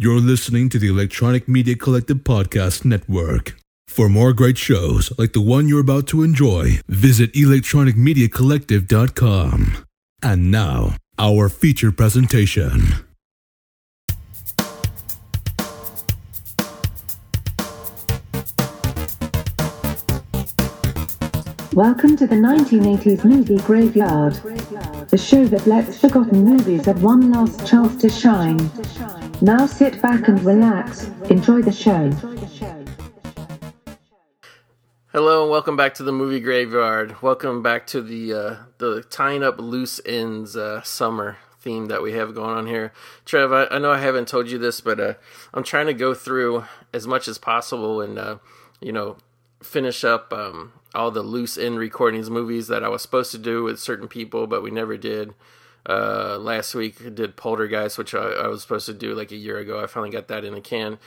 You're listening to the Electronic Media Collective Podcast Network. For more great shows like the one you're about to enjoy, visit electronicmediacollective.com. And now, our feature presentation. Welcome to the 1980s movie graveyard, the show that lets forgotten movies have one last chance to shine. Now sit back and relax, enjoy the show. Hello and welcome back to the movie graveyard. Welcome back to the uh, the tying up loose ends uh, summer theme that we have going on here. Trev, I, I know I haven't told you this, but uh, I'm trying to go through as much as possible and uh, you know finish up um, all the loose end recordings movies that I was supposed to do with certain people, but we never did. Uh, last week I did Poltergeist, which I, I, was supposed to do like a year ago. I finally got that in the can,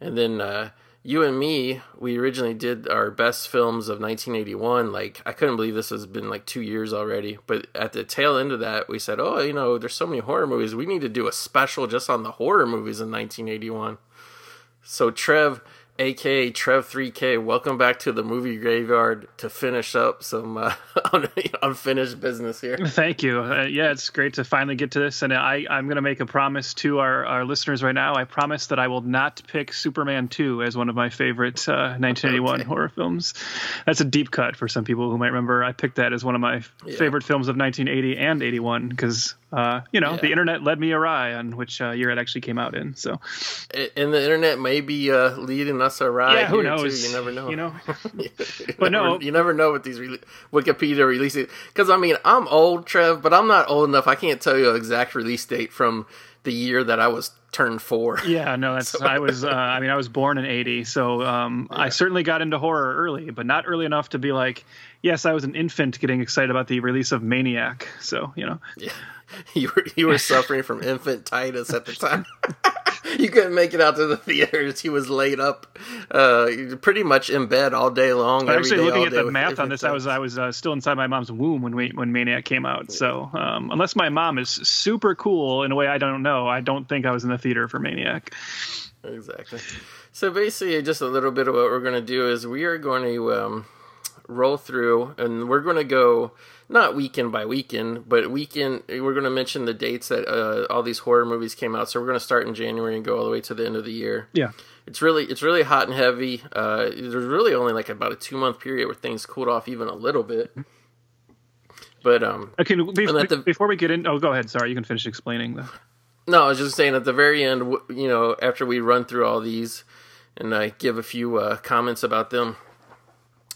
and then uh, you and me, we originally did our best films of 1981. Like I couldn't believe this has been like two years already. But at the tail end of that, we said, oh, you know, there's so many horror movies. We need to do a special just on the horror movies in 1981. So Trev aka Trev3K, welcome back to the movie graveyard to finish up some uh, unfinished business here. Thank you. Uh, yeah, it's great to finally get to this. And I, I'm going to make a promise to our, our listeners right now. I promise that I will not pick Superman 2 as one of my favorite uh, 1981 okay. horror films. That's a deep cut for some people who might remember. I picked that as one of my yeah. favorite films of 1980 and 81 because uh, you know, yeah. the internet led me awry on which uh, year it actually came out in. So, and the internet may be uh, leading us awry. Yeah, who knows? Too. You never know. You know, you but never, no, you never know what these re- Wikipedia releases. Because I mean, I'm old, Trev, but I'm not old enough. I can't tell you an exact release date from the year that I was turned four. Yeah, no, that's so. I was. Uh, I mean, I was born in '80, so um, yeah. I certainly got into horror early, but not early enough to be like, yes, I was an infant getting excited about the release of Maniac. So you know. Yeah. you were you were suffering from infant infantitis at the time. you couldn't make it out to the theaters. He was laid up, uh, pretty much in bed all day long. But actually, day, looking at the math on this, I was I was uh, still inside my mom's womb when we, when Maniac came out. So um, unless my mom is super cool in a way I don't know, I don't think I was in the theater for Maniac. Exactly. So basically, just a little bit of what we're going to do is we are going to um, roll through, and we're going to go not weekend by weekend, but weekend. We're going to mention the dates that uh, all these horror movies came out. So we're going to start in January and go all the way to the end of the year. Yeah, it's really it's really hot and heavy. Uh, there's really only like about a two month period where things cooled off even a little bit. But um, okay. Be- the, before we get in, oh, go ahead. Sorry, you can finish explaining. The... No, I was just saying at the very end. You know, after we run through all these, and I give a few uh, comments about them,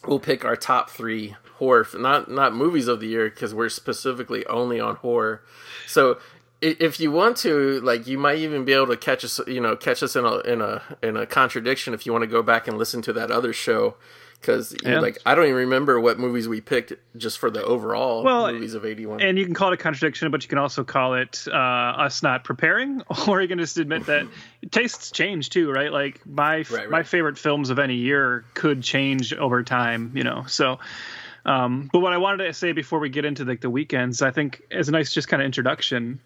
we'll pick our top three horror, not not movies of the year because we're specifically only on horror. So if you want to, like, you might even be able to catch us, you know, catch us in a in a in a contradiction if you want to go back and listen to that other show. Because yeah. like I don't even remember what movies we picked just for the overall well, movies of eighty one. And you can call it a contradiction, but you can also call it uh, us not preparing, or you can just admit that tastes change too, right? Like my right, right. my favorite films of any year could change over time, you know. So um, but what I wanted to say before we get into like the weekends, I think as a nice just kind of introduction,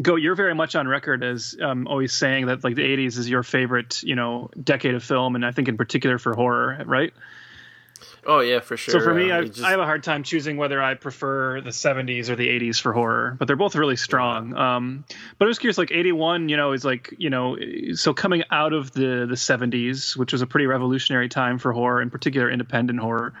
go you're very much on record as um, always saying that like the 80s is your favorite you know decade of film and i think in particular for horror right? Oh yeah for sure so for me uh, I, just... I, have a hard time choosing whether i prefer the 70s or the 80s for horror but they're both really strong. Yeah. um, but i was curious like 81 you know is like you know so coming out of the the 70s which was a pretty revolutionary time for horror in particular independent horror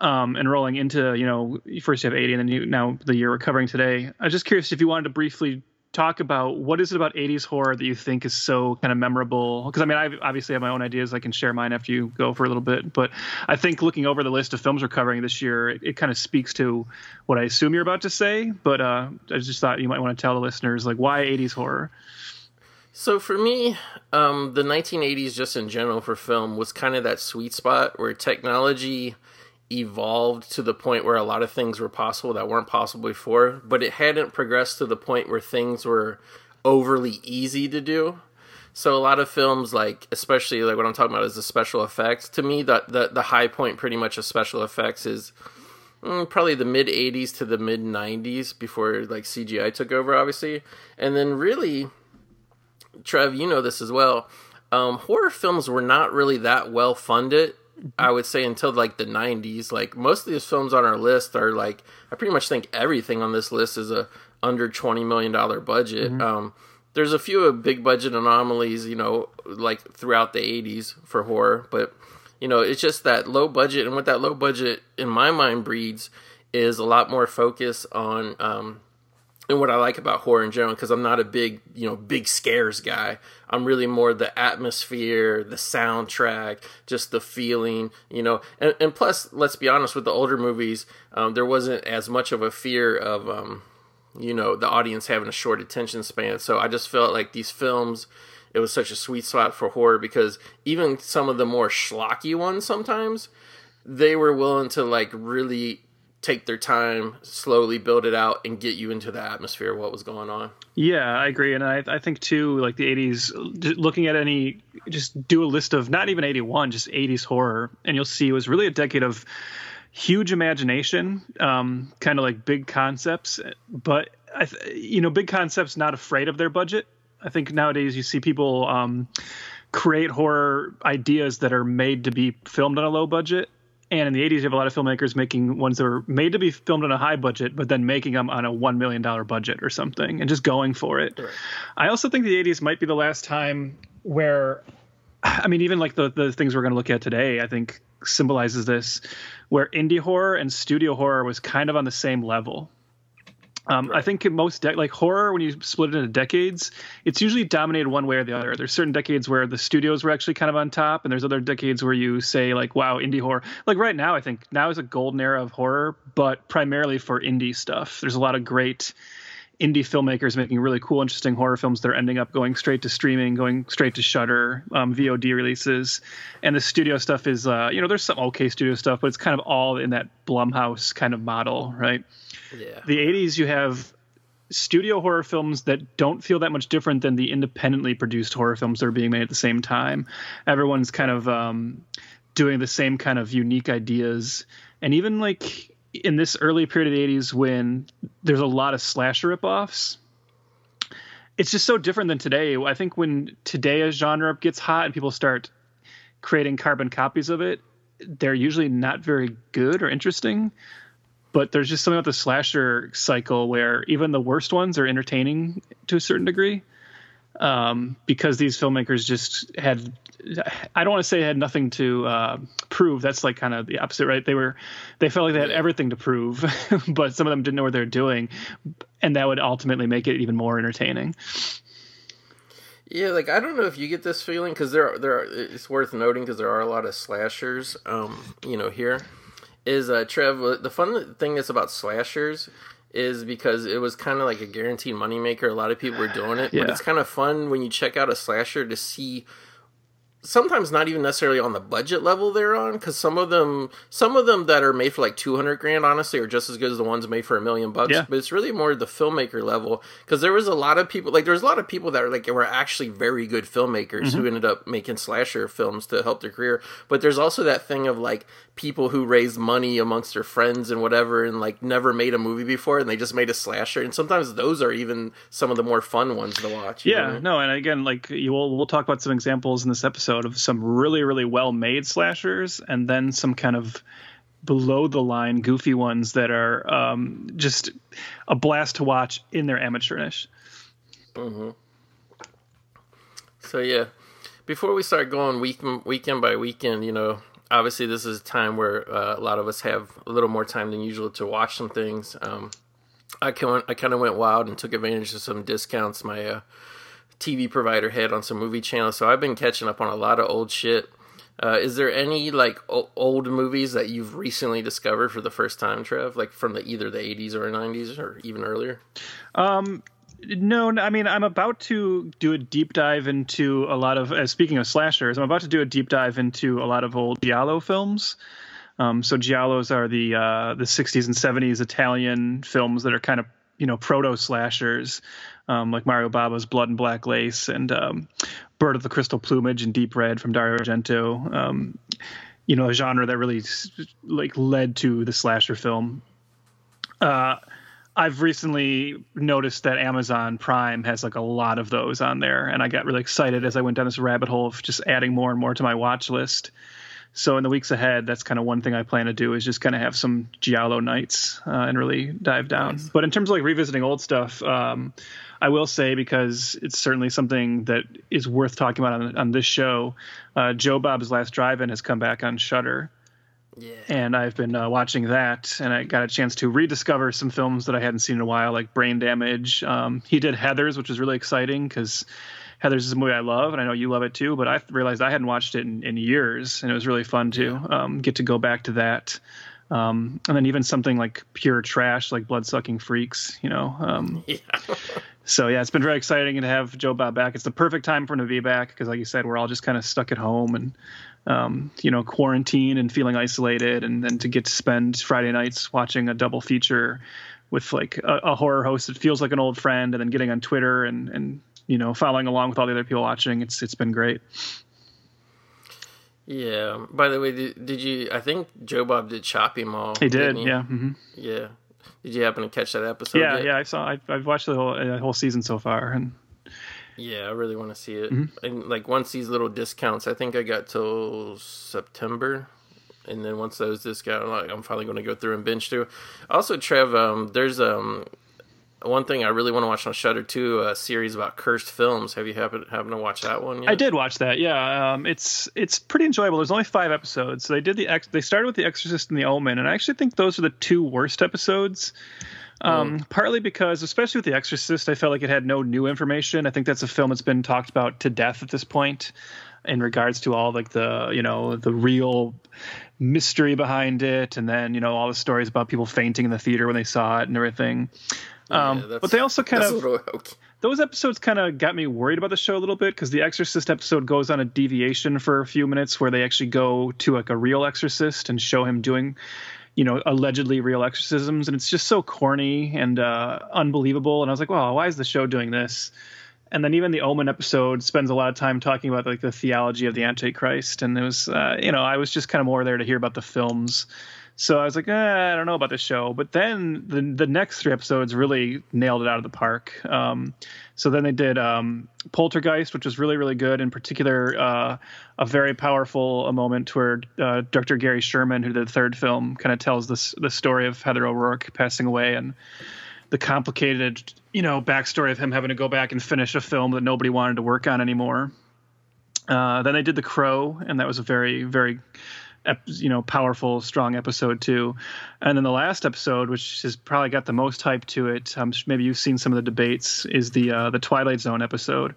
um, and rolling into you know first you have 80 and then you now the year we're covering today. I was just curious if you wanted to briefly talk about what is it about 80s horror that you think is so kind of memorable? Because i mean i obviously have my own ideas i can share mine after you go for a little bit but i think looking over the list of films we're covering this year it, it kind of speaks to what i assume you're about to say but uh, i just thought you might want to tell the listeners like why 80s horror? So for me, um, the 1980s, just in general for film, was kind of that sweet spot where technology evolved to the point where a lot of things were possible that weren't possible before, but it hadn't progressed to the point where things were overly easy to do. So a lot of films, like especially like what I'm talking about is the special effects. To me, the the, the high point pretty much of special effects is mm, probably the mid '80s to the mid '90s before like CGI took over, obviously, and then really Trev, you know this as well. Um, horror films were not really that well funded. I would say until like the '90s. Like most of these films on our list are like I pretty much think everything on this list is a under twenty million dollar budget. Mm-hmm. Um, there's a few big budget anomalies, you know, like throughout the '80s for horror, but you know, it's just that low budget, and what that low budget in my mind breeds is a lot more focus on um, and what I like about horror in general, because I'm not a big, you know, big scares guy. I'm really more the atmosphere, the soundtrack, just the feeling, you know. And, and plus, let's be honest, with the older movies, um, there wasn't as much of a fear of, um, you know, the audience having a short attention span. So I just felt like these films, it was such a sweet spot for horror because even some of the more schlocky ones sometimes, they were willing to like really take their time, slowly build it out, and get you into the atmosphere of what was going on. Yeah, I agree, and I, I think too, like the '80s, looking at any, just do a list of not even '81, just '80s horror, and you'll see it was really a decade of huge imagination, um, kind of like big concepts, but I, you know, big concepts not afraid of their budget. I think nowadays you see people um, create horror ideas that are made to be filmed on a low budget and in the 80s, you have a lot of filmmakers making ones that were made to be filmed on a high budget, but then making them on a $1 million budget or something and just going for it. Right. I also think the 80s might be the last time where, I mean, even like the, the things we're going to look at today, I think symbolizes this, where indie horror and studio horror was kind of on the same level. Um, right. I think most de- like horror, when you split it into decades, it's usually dominated one way or the other. There's certain decades where the studios were actually kind of on top, and there's other decades where you say like, "Wow, indie horror." Like right now, I think now is a golden era of horror, but primarily for indie stuff. There's a lot of great indie filmmakers making really cool, interesting horror films that are ending up going straight to streaming, going straight to Shudder, um, VOD releases, and the studio stuff is, uh, you know, there's some okay studio stuff, but it's kind of all in that Blumhouse kind of model, right? Yeah. The 80s, you have studio horror films that don't feel that much different than the independently produced horror films that are being made at the same time. Everyone's kind of um, doing the same kind of unique ideas, and even like in this early period of the 80s when there's a lot of slasher ripoffs. It's just so different than today. I think when today a genre gets hot and people start creating carbon copies of it, they're usually not very good or interesting but there's just something about the slasher cycle where even the worst ones are entertaining to a certain degree um, because these filmmakers just had i don't want to say had nothing to uh, prove. That's like kind of the opposite right? They were they felt like they had everything to prove but some of them didn't know what they were doing and that would ultimately make it even more entertaining. Yeah, like I don't know if you get this feeling because there, are, there, are, it's worth noting because there are a lot of slashers, um, you know, here is uh, Trev. The fun thing is about slashers is because it was kind of like a guaranteed moneymaker. A lot of people were doing it, yeah. but it's kind of fun when you check out a slasher to see sometimes not even necessarily on the budget level they're on because some of them some of them that are made for like 200 grand honestly are just as good as the ones made for a million bucks yeah. but it's really more the filmmaker level because there was a lot of people like there's a lot of people that are like were actually very good filmmakers mm-hmm. who ended up making slasher films to help their career but there's also that thing of like people who raised money amongst their friends and whatever and like never made a movie before and they just made a slasher and sometimes those are even some of the more fun ones to watch yeah know? no and again like you will we'll talk about some examples in this episode of some really really well made slashers and then some kind of below the line goofy ones that are um, just a blast to watch in their amateurish mm-hmm. so yeah before we start going week weekend by weekend you know obviously this is a time where uh, a lot of us have a little more time than usual to watch some things. Um, I kind I kind of went wild and took advantage of some discounts my uh, TV provider had on some movie channels. So I've been catching up on a lot of old shit. Uh, is there any like o- old movies that you've recently discovered for the first time, Trev? Like from the either the 80s or 90s or even earlier? Um, no, I mean I'm about to do a deep dive into a lot of. Uh, speaking of slashers, I'm about to do a deep dive into a lot of old giallo films. Um, so giallos are the uh, the 60s and 70s Italian films that are kind of you know proto slashers, um, like Mario Bava's Blood and Black Lace and um, Bird of the Crystal Plumage and Deep Red from Dario Argento. Um, you know, a genre that really like led to the slasher film. Uh, I've recently noticed that Amazon Prime has like a lot of those on there, and I got really excited as I went down this rabbit hole of just adding more and more to my watch list. So in the weeks ahead, that's kind of one thing I plan to do is just kind of have some Giallo nights uh, and really dive down. Nice. But in terms of like revisiting old stuff, um, I will say because it's certainly something that is worth talking about on, on this show. Uh, Joe Bob's Last Drive-In has come back on Shudder. Yeah. And I've been uh, watching that, and I got a chance to rediscover some films that I hadn't seen in a while, like Brain Damage. Um, he did Heathers, which was really exciting because Heathers is a movie I love, and I know you love it too. But I realized I hadn't watched it in, in years, and it was really fun to um, get to go back to that. Um, and then even something like pure trash, like Blood Sucking Freaks, you know. Um, yeah. so yeah, it's been very exciting to have Joe Bob back. It's the perfect time for him to be back because, like you said, we're all just kind of stuck at home and um, you know, quarantine and feeling isolated, and then to get to spend Friday nights watching a double feature with like a, a, horror host that feels like an old friend, and then getting on Twitter and and you know following along with all the other people watching. It's it's been great. Yeah. By the way, did, did you? I think Joe Bob did Chopping Mall. He did. He? Yeah. Mm-hmm. Yeah. Did you happen to catch that episode? Yeah, yet? yeah. I saw. I, have watched the whole uh, whole season so far, and yeah, I really want to see it. Mm-hmm. And like once these little discounts, I think I got till September, and then once those discounts, like I'm finally going to go through and binge through. Also, Trev, um, there's um one thing I really want to watch on Shudder too, a series about cursed films. Have you happened happen to watch that one yet? I did watch that. Yeah, um, it's it's pretty enjoyable. There's only five episodes. So they did the ex- they started with the Exorcist and the Omen, and I actually think those are the two worst episodes. Um, mm. Partly because, especially with The Exorcist, I felt like it had no new information. I think that's a film that's been talked about to death at this point, in regards to all like the you know the real mystery behind it, and then you know all the stories about people fainting in the theater when they saw it and everything. Um, yeah, but they also kind of okay. those episodes kind of got me worried about the show a little bit because the Exorcist episode goes on a deviation for a few minutes where they actually go to like a real exorcist and show him doing you know, allegedly real exorcisms, and it's just so corny and uh, unbelievable. And I was like, well, why is the show doing this? And then even the Omen episode spends a lot of time talking about like the theology of the Antichrist, and it was, uh, you know, I was just kind of more there to hear about the films so I was like, eh, I don't know about this show. But then the the next three episodes really nailed it out of the park. Um, so then they did um, Poltergeist, which was really really good. In particular, uh, a very powerful a moment where uh, Dr. Gary Sherman, who did the third film, kind of tells this the story of Heather O'Rourke passing away and the complicated you know backstory of him having to go back and finish a film that nobody wanted to work on anymore. Uh, then they did The Crow, and that was a very very you know powerful strong episode too and then the last episode which has probably got the most hype to it um, maybe you've seen some of the debates is the uh, the twilight zone episode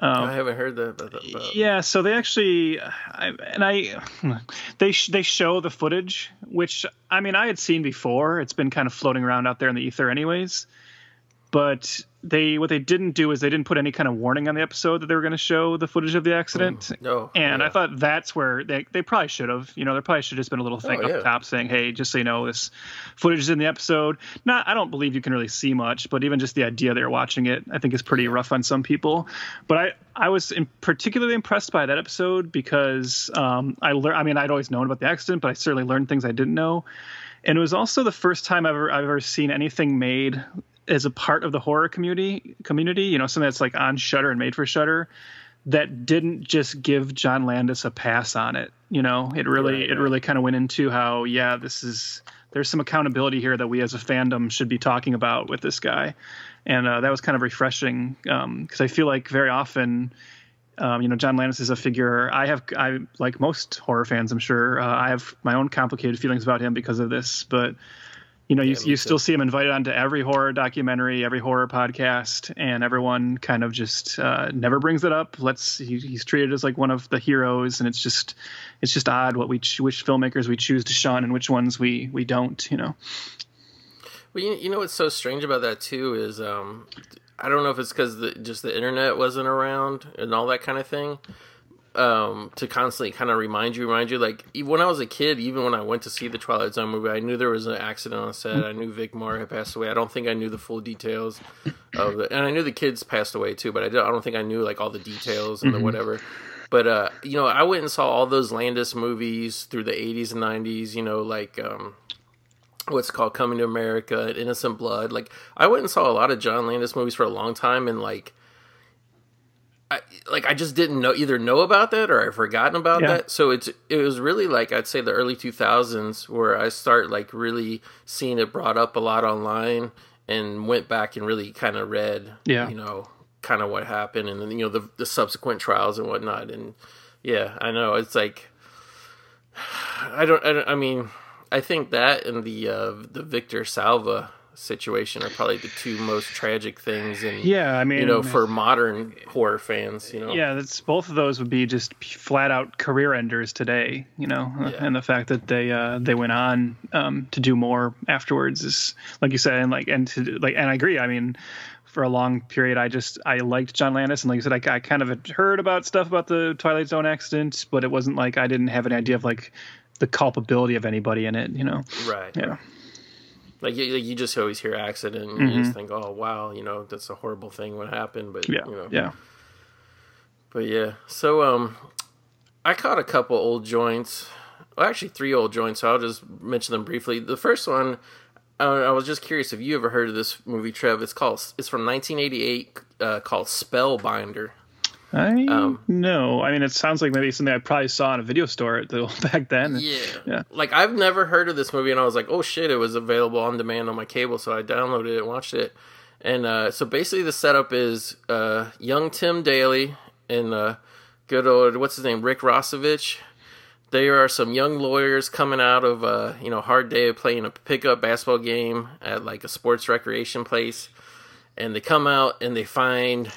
um, I haven't heard that. Yeah, so they actually, I, and I, they they show the footage, which I mean I had seen before. It's been kind of floating around out there in the ether, anyways but they what they didn't do is they didn't put any kind of warning on the episode that they were going to show the footage of the accident. Mm, no, and yeah. I thought that's where they they probably should have. You know, there probably should have just been a little thing oh, yeah. up top saying, "Hey, just so you know, this footage is in the episode." Not, I don't believe you can really see much, but even just the idea they're watching it, I think is pretty rough on some people. But I I was in particularly impressed by that episode because um, I learned. I mean, I'd always known about the accident, but I certainly learned things I didn't know and it was also the first time I've ever I've ever seen anything made as a part of the horror community community, you know, something that's like on Shudder and made for Shudder that didn't just give John Landis a pass on it. You know, it really right, right. it really kind of went into how yeah, this is there's some accountability here that we as a fandom should be talking about with this guy, and uh, that was kind of refreshing because um, I feel like very often. Um, you know, John Landis is a figure. I have, I like most horror fans, I'm sure. Uh, I have my own complicated feelings about him because of this, but you know, you, yeah, you still see him invited onto every horror documentary, every horror podcast, and everyone kind of just uh, never brings it up. Let's he, he's treated as like one of the heroes, and it's just it's just odd what we which filmmakers we choose to shun and which ones we we don't. You know. Well, you, you know what's so strange about that too is um, I don't know if it's because just the internet wasn't around and all that kind of thing um, to constantly kind of remind you, remind you. Like when I was a kid, even when I went to see the Twilight Zone movie, I knew there was an accident on set. I knew Vic Morrow had passed away. I don't think I knew the full details of it, and I knew the kids passed away too, but I, don't, I don't think I knew like all the details and mm-hmm. the whatever. But uh, you know, I went and saw all those Landis movies through the '80s and '90s. You know, like um, what's called Coming to America, Innocent Blood. Like I went and saw a lot of John Landis movies for a long time, and like. I, like I just didn't know either know about that or I've forgotten about Yeah. that. So it's it was really like I'd say the early two thousands where I start like really seeing it brought up a lot online and went back and really kind of read Yeah. you know kind of what happened and then you know the the subsequent trials and whatnot and yeah I know it's like I don't I, don't, I mean I think that and the uh, the Victor Salva situation are probably the two most tragic things and Yeah, I mean, you know for modern horror fans you know yeah, that's both of those would be just flat out career enders today, you know, Yeah. and the fact that they uh, they went on um, to do more afterwards is like you said, and like and to like and I agree. I mean, for a long period, I just I liked John Landis, and like I said, I, I kind of had heard about stuff about the Twilight Zone accident, but it wasn't like I didn't have an idea of like the culpability of anybody in it, you know. right Yeah. Like you, like, you just always hear accident and you just think oh wow you know that's a horrible thing what happened but Mm-hmm. Yeah. you know Yeah. But yeah, so um, I caught a couple old joints. Well, actually, three old joints. So I'll just mention them briefly. The first one, uh, I was just curious if you ever heard of this movie, Trev. It's called. It's from 1988, uh, called Spellbinder. I Um, no. I mean, it sounds like maybe something I probably saw in a video store back then. Yeah. Yeah. Like I've never heard of this movie, and I was like, oh shit, it was available on demand on my cable, so I downloaded it and watched it. And uh, so basically, the setup is uh, young Tim Daly and uh, good old what's his name, Rick Rossovich. There are some young lawyers coming out of a you know hard day of playing a pickup basketball game at like a sports recreation place, and they come out and they find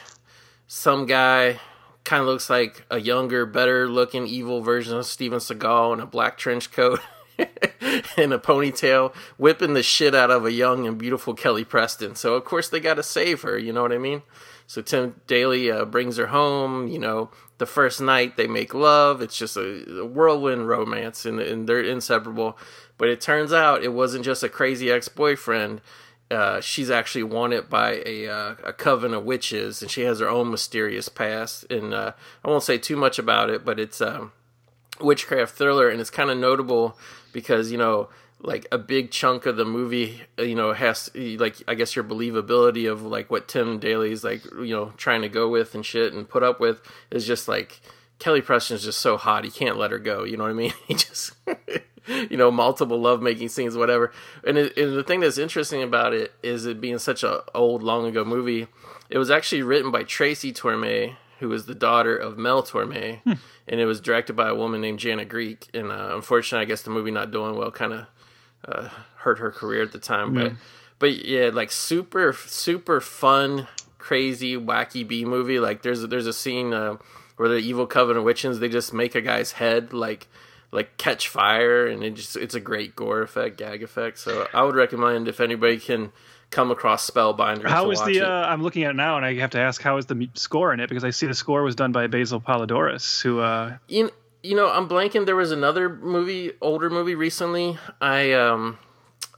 some guy kind of looks like a younger, better looking evil version of Steven Seagal in a black trench coat and a ponytail, whipping the shit out of a young and beautiful Kelly Preston. So of course they got to save her. You know what I mean? So Tim Daly uh, brings her home. You know, the first night they make love. It's just a, a whirlwind romance, and, and they're inseparable. But it turns out it wasn't just a crazy ex boyfriend. Uh, she's actually wanted by a uh, a coven of witches, and she has her own mysterious past. And uh, I won't say too much about it, but it's a witchcraft thriller, and it's kind of notable because you know, like a big chunk of the movie, uh, you know, has like I guess your believability of like what Tim Daly's like, you know, trying to go with and shit and put up with is just like Kelly Preston is just so hot, he can't let her go. You know what I mean? He just. you know, multiple lovemaking scenes, whatever. And, it, and the thing that's interesting about it is it being such a old, long ago movie. It was actually written by Tracy Torme, who was the daughter of Mel Torme, and it was directed by a woman named Janet Greek. And uh, unfortunately, I guess the movie not doing well kind of uh, hurt her career at the time. But but yeah, like super super fun, crazy, wacky B movie. Like there's there's a scene uh, where the evil coven of witches they just make a guy's head like like catch fire, and it just it's a great gore effect, gag effect. So I would recommend if anybody can come across Spellbinder. How watch the? Uh, I'm looking at it now, and I have to ask, how is the score in it? Because I see the score was done by Basil Poledouris, who. Uh, you, you know i'm blanking there was another movie older movie recently i um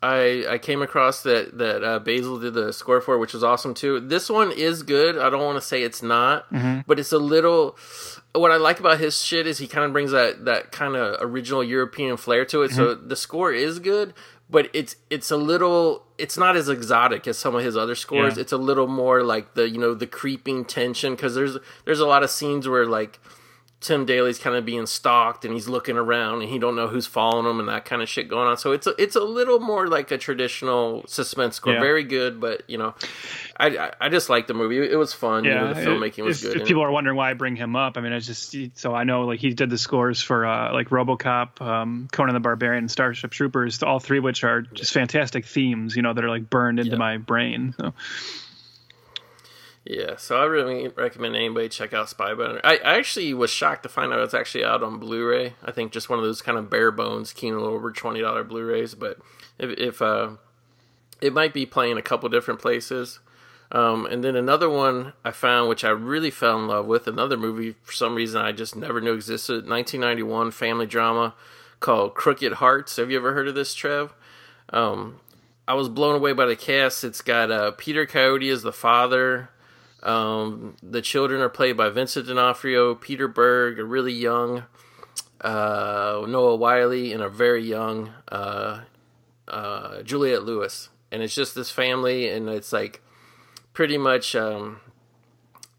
i i came across that that uh, basil did the score for which was awesome too. This one is good. I don't want to say it's not but it's a little what i like about his shit is he kind of brings that that kind of original european flair to it. So the score is good but it's it's a little it's not as exotic as some of his other scores. Yeah. it's a little more like the you know the creeping tension because there's there's a lot of scenes where like Tim Daly's kind of being stalked and he's looking around and he don't know who's following him and that kind of shit going on. So it's a, it's a little more like a traditional suspense score. Yeah. Very good, but you know, I, I just like the movie. It was fun. you know, the filmmaking was good. If people are wondering why I bring him up, I mean, I just so I know like he did the scores for uh, like RoboCop, um, Conan the Barbarian, and Starship Troopers, all three of which are just fantastic themes, you know, that are like burned into Yeah. my brain. So Yeah, so I really recommend anybody check out Spy Spybinder. I, I actually was shocked to find out it's actually out on Blu-ray. I think just one of those kind of bare bones Kino over twenty dollar Blu-rays, but if, if uh, it might be playing a couple different places. Um, and then another one I found, which I really fell in love with, another movie for some reason I just never knew existed. 1991 family drama called Crooked Hearts. Have you ever heard of this, Trev? Um, I was blown away by the cast. It's got uh, Peter Coyote as the father. Um, the children are played by Vincent D'Onofrio, Peter Berg, a really young uh, Noah Wyle, and a very young uh, uh, Juliette Lewis, and it's just this family, and it's like pretty much. Um,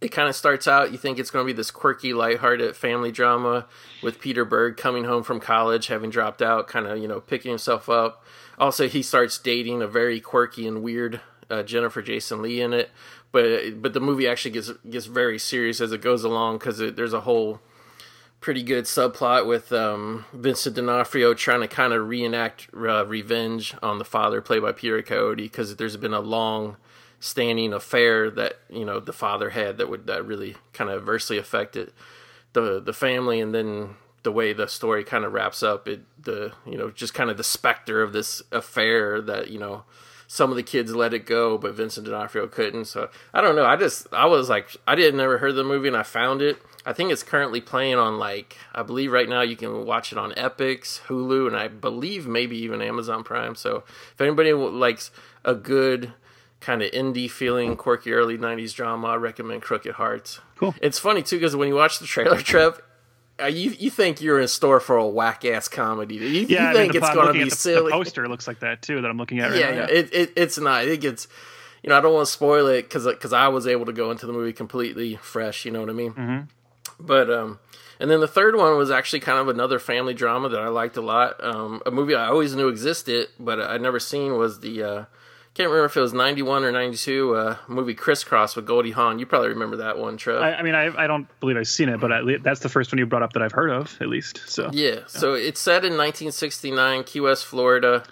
it kind of starts out. You think it's going to be this quirky, lighthearted family drama with Peter Berg coming home from college, having dropped out, kind of you know picking himself up. Also, he starts dating a very quirky and weird uh, Jennifer Jason Lee in it, but but the movie actually gets gets very serious as it goes along because there's a whole pretty good subplot with um, Vincent D'Onofrio trying to kind of reenact uh, revenge on the father, played by Peter Coyote, because there's been a long standing affair that you know the father had that would that really kind of adversely affected the the family, and then the way the story kind of wraps up, it the you know just kind of the specter of this affair that you know some of the kids let it go, but Vincent D'Onofrio couldn't. So I don't know. I just I was like I didn't never heard the movie and I found it I think it's currently playing on like I believe right now you can watch it on Epix, Hulu, and I believe maybe even Amazon Prime. So if anybody likes a good kind of indie feeling, quirky early '90s drama, I recommend Crooked Hearts. Cool. It's funny too because when you watch the trailer, Trev, uh, you you think you're in store for a whack ass comedy. You, yeah, you think mean, it's going to be the, silly. The poster looks like that too that I'm looking at right yeah, now. Yeah, it, it, it's not. It gets you know I don't want to spoil it because because I was able to go into the movie completely fresh. You know what I mean? Mm-hmm. But um, and then the third one was actually kind of another family drama that I liked a lot. Um, a movie I always knew existed, but I'd never seen was the uh, can't remember if it was ninety one or ninety two uh, movie Crisscross with Goldie Hawn. You probably remember that one, Trev. I, I mean, I, I don't believe I've seen it, but I, that's the first one you brought up that I've heard of, at least. So yeah, yeah. so it's set in nineteen sixty nine, Key West, Florida.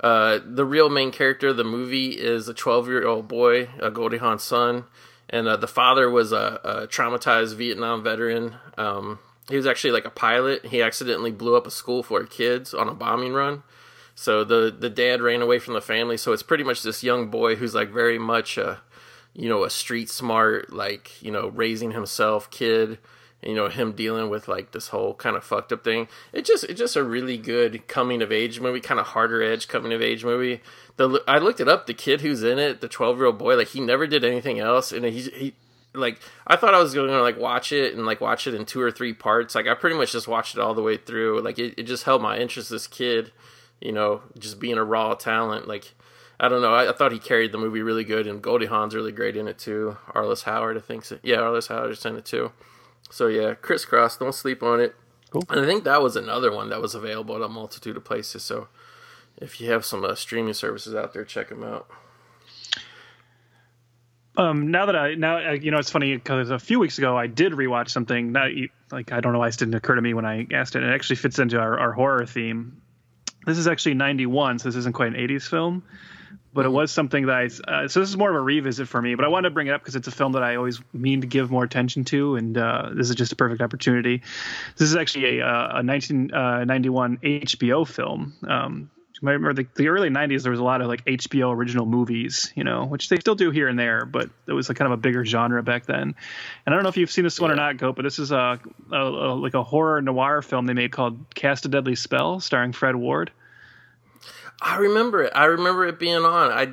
Uh, the real main character of the movie is a twelve year old boy, uh, Goldie Hawn's son and uh, the father was a, a, traumatized Vietnam veteran. Um, he was actually like a pilot. He accidentally blew up a school for kids on a bombing run. So the the dad ran away from the family. So it's pretty much this young boy who's like very much a, you know, a street smart, like you know, raising himself kid. You know, him dealing with like this whole kind of fucked up thing. It just it's just a really good coming of age movie, kind of harder edge coming of age movie the I looked it up. The kid who's in it, the twelve year old boy, like he never did anything else, and he's he like I thought I was going to like watch it and like watch it in two or three parts. Like I pretty much just watched it all the way through. Like it, it just held my interest. This kid, you know, just being a raw talent. Like I don't know. I, I thought he carried the movie really good, and Goldie Hawn's really great in it too. Arliss Howard, I think. So. Yeah, Arliss Howard's in it too. So yeah, crisscross. Don't sleep on it. Cool. And I think that was another one that was available at a multitude of places. So if you have some uh, streaming services out there, check them out. Um, now that I now uh, you know it's funny because a few weeks ago I did rewatch something. Not like I don't know why it didn't occur to me when I asked it. It actually fits into our, our horror theme. This is actually '91, so this isn't quite an '80s film, but it was something that I. Uh, so this is more of a revisit for me. But I wanted to bring it up because it's a film that I always mean to give more attention to, and uh, this is just a perfect opportunity. This is actually a, uh, a 1991 HBO film. Um, might remember the, the early 90s there was a lot of like hbo original movies you know which they still do here and there but it was a kind of a bigger genre back then. And i don't know if you've seen this one or not go but this is a, a, a, like a horror noir film they made called cast a deadly spell starring fred ward. I remember it. I remember it being on. I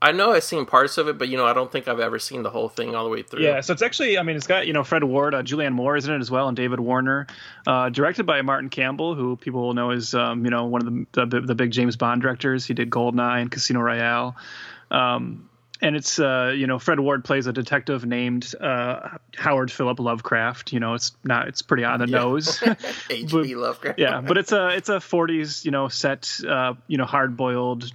I know I've seen parts of it, but you know, I don't think I've ever seen the whole thing all the way through. Yeah, so it's actually, I mean, it's got you know Fred Ward, uh, Julianne Moore is in it as well, and David Warner, uh, directed by Martin Campbell, who people will know as um, you know one of the, the, the big James Bond directors. He did Goldeneye and Casino Royale. Um, and it's uh, you know Fred Ward plays a detective named uh, Howard Philip Lovecraft. You know, it's not it's pretty on the yeah. nose. H.P. Lovecraft. yeah, but it's a it's a 40s you know set uh, you know hard boiled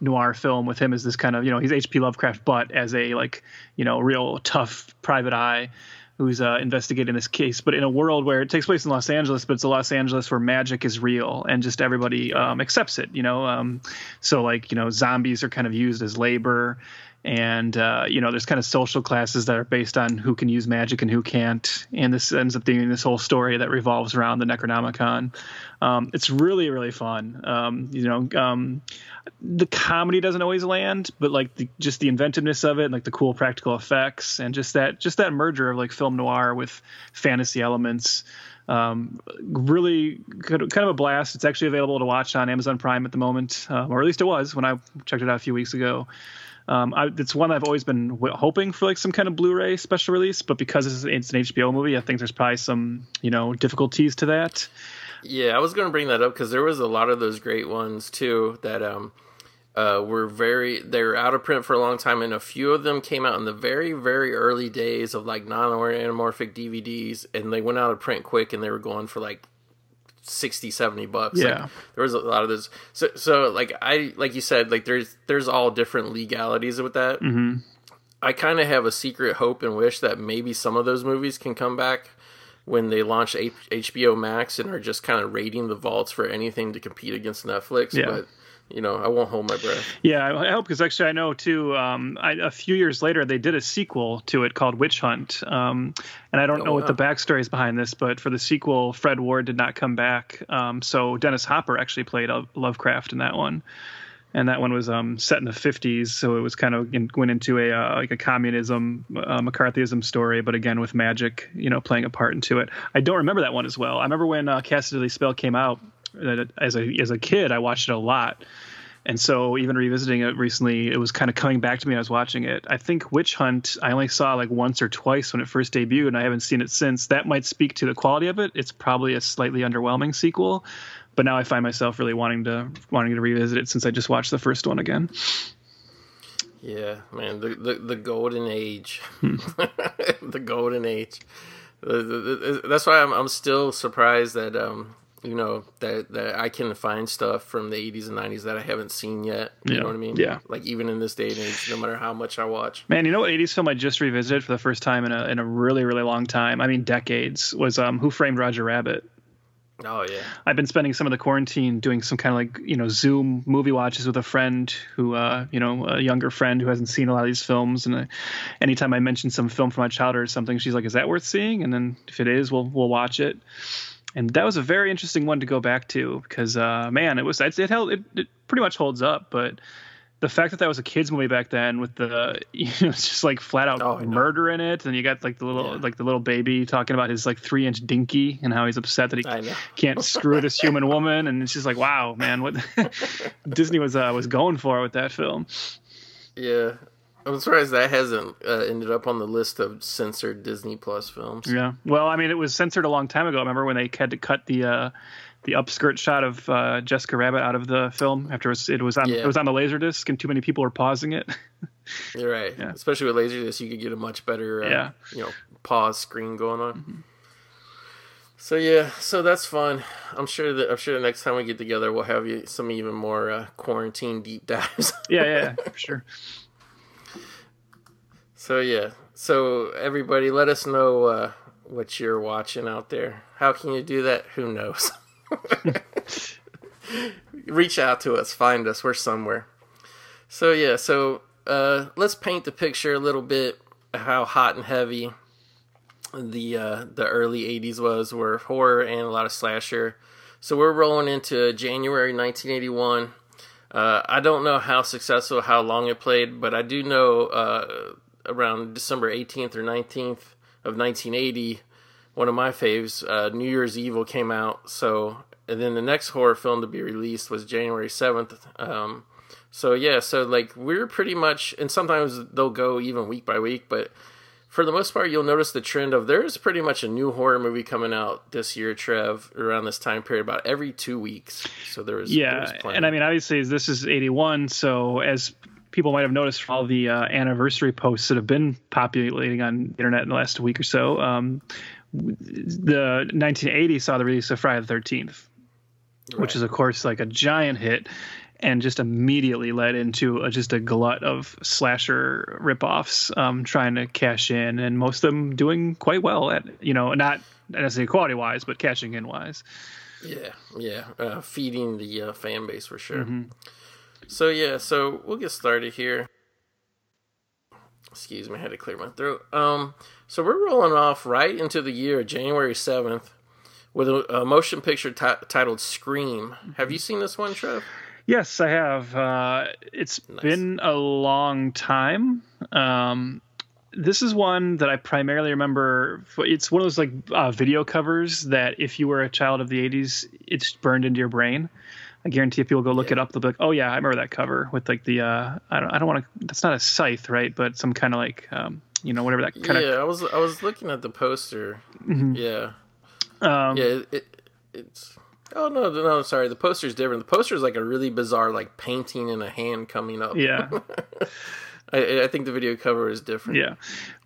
noir film with him as this kind of you know he's H.P. Lovecraft, but as a like you know real tough private eye who's uh, investigating this case, but in a world where it takes place in Los Angeles, but it's a Los Angeles where magic is real and just everybody um, accepts it, you know. Um, so like you know, zombies are kind of used as labor, and uh, you know there's kind of social classes that are based on who can use magic and who can't and this ends up being this whole story that revolves around the necronomicon um, it's really really fun um, you know um, the comedy doesn't always land but like the, just the inventiveness of it and like the cool practical effects and just that just that merger of like film noir with fantasy elements um, really kind of a blast. It's actually available to watch on Amazon Prime at the moment, um, or at least it was when I checked it out a few weeks ago. Um, I, it's one I've always been w- hoping for like some kind of Blu-ray special release, but because it's, it's, an HBO movie, I think there's probably some you know difficulties to that. Yeah, I was going to bring that up because there was a lot of those great ones too that um uh were very they were out of print for a long time, and a few of them came out in the very very early days of like non-anamorphic DVDs, and they went out of print quick, and they were going for like 60 70 bucks Yeah. like, there was a lot of this so so like i like you said like there's there's all different legalities with that Mm-hmm. i kind of have a secret hope and wish that maybe some of those movies can come back when they launch H- hbo max and are just kind of raiding the vaults for anything to compete against netflix Yeah. but you know i won't hold my breath Yeah, I hope because actually I know too. Um, I, a few years later, they did a sequel to it called Witch Hunt, um, and I don't know what wow. the backstory is behind this, but for the sequel, Fred Ward did not come back. Um, so Dennis Hopper actually played Lovecraft in that one, and that one was um, set in the 50s, so it was kind of in, went into a uh, like a communism uh, McCarthyism story, but again with magic, you know, playing a part into it. I don't remember that one as well. I remember when uh, Cassidy Spell came out. As a as a kid, I watched it a lot. And so, even revisiting it recently, it was kind of coming back to me. I was watching it. I think Witch Hunt I only saw like once or twice when it first debuted, and I haven't seen it since. That might speak to the quality of it. It's probably a slightly underwhelming sequel, but now I find myself really wanting to wanting to revisit it since I just watched the first one again. Yeah, man, the the, the golden age, Hmm. the golden age. The- the- the- That's why I'm I'm still surprised that um you know that that I can find stuff from the 80s and 90s that I haven't seen yet. You Yeah, know what I mean? yeah. Like even in this day and age, no matter how much I watch. Man, you know what 80s film I just revisited for the first time in a in a really really long time. I mean, decades was um Who Framed Roger Rabbit. Oh yeah, I've been spending some of the quarantine doing some kind of like you know Zoom movie watches with a friend who uh, you know a younger friend who hasn't seen a lot of these films, and uh, anytime I mention some film from my childhood or something, she's like, "Is that worth seeing?" And then if it is, we'll we'll watch it. And that was a very interesting one to go back to because uh, man, it was it held it, it pretty much holds up, but the fact that that was a kids movie back then with the you know it's just like flat out Oh, murder in it, and you got like the little Yeah. like the little baby talking about his like three inch dinky and how he's upset that he can't screw this human woman and it's just like wow man what disney was uh, was going for with that film. Yeah, I'm surprised that hasn't uh, ended up on the list of censored Disney Plus films. yeah. Well i mean it was censored a long time ago. I remember when they had to cut the uh the upskirt shot of uh, Jessica Rabbit out of the film after it was, it was on Yeah. it was on the laserdisc and too many people were pausing it. You're right. Yeah. Especially with Laserdisc, you could get a much better, uh, Yeah. you know, pause screen going on. So yeah, so that's fun. I'm sure that I'm sure the next time we get together, we'll have you some even more uh, quarantine deep dives. yeah, yeah, for sure. so yeah, so everybody, let us know uh, what you're watching out there. How can you do that? Who knows? Reach out to us, find us. We're somewhere. So yeah, so uh, let's paint the picture a little bit. How hot and heavy the uh, the early '80s was, were horror and a lot of slasher. So we're rolling into January 1981. Uh, I don't know how successful, how long it played, but I do know uh, around December 18th or 19th of 1980, one of my faves, uh, New Year's Evil came out. So, and then the next horror film to be released was January 7th. Um, so yeah, so like we're pretty much, and sometimes they'll go even week by week, but for the most part, you'll notice the trend of there's pretty much a new horror movie coming out this year, Trev, around this time period, about every two weeks. So there was there Yeah, was and I mean, obviously, this is '81, so as people might have noticed from all the uh, anniversary posts that have been populating on the internet in the last week or so, um, the 1980 saw the release of Friday the 13th, which is, of course, like a giant hit. And just immediately led into a, just a glut of slasher ripoffs, um, trying to cash in, and most of them doing quite well at you know not necessarily quality wise, but cashing in wise. Yeah, yeah, uh, feeding the uh, fan base for sure. Mm-hmm. So yeah, so we'll get started here. Excuse me, I had to clear my throat. Um, so we're rolling off right into the year January seventh with a, a motion picture ti titled "Scream." Have you seen this one, Trev? Yes, I have. Uh, it's been a long time. Um, this is one that I primarily remember. It's one of those like uh, video covers that if you were a child of the '80s, it's burned into your brain. I guarantee if people go look it up, they'll be like, "Oh yeah, I remember that cover with like the uh, I don't I don't want to. That's not a scythe, right? But some kind of like um, you know whatever that kind of. yeah, I was I was looking at the poster. Mm-hmm. Yeah, um, yeah, it, it, it's Oh no, no, sorry. The poster's different. The poster is like a really bizarre, like painting and a hand coming up. Yeah. I, I, think the video cover is different. Yeah,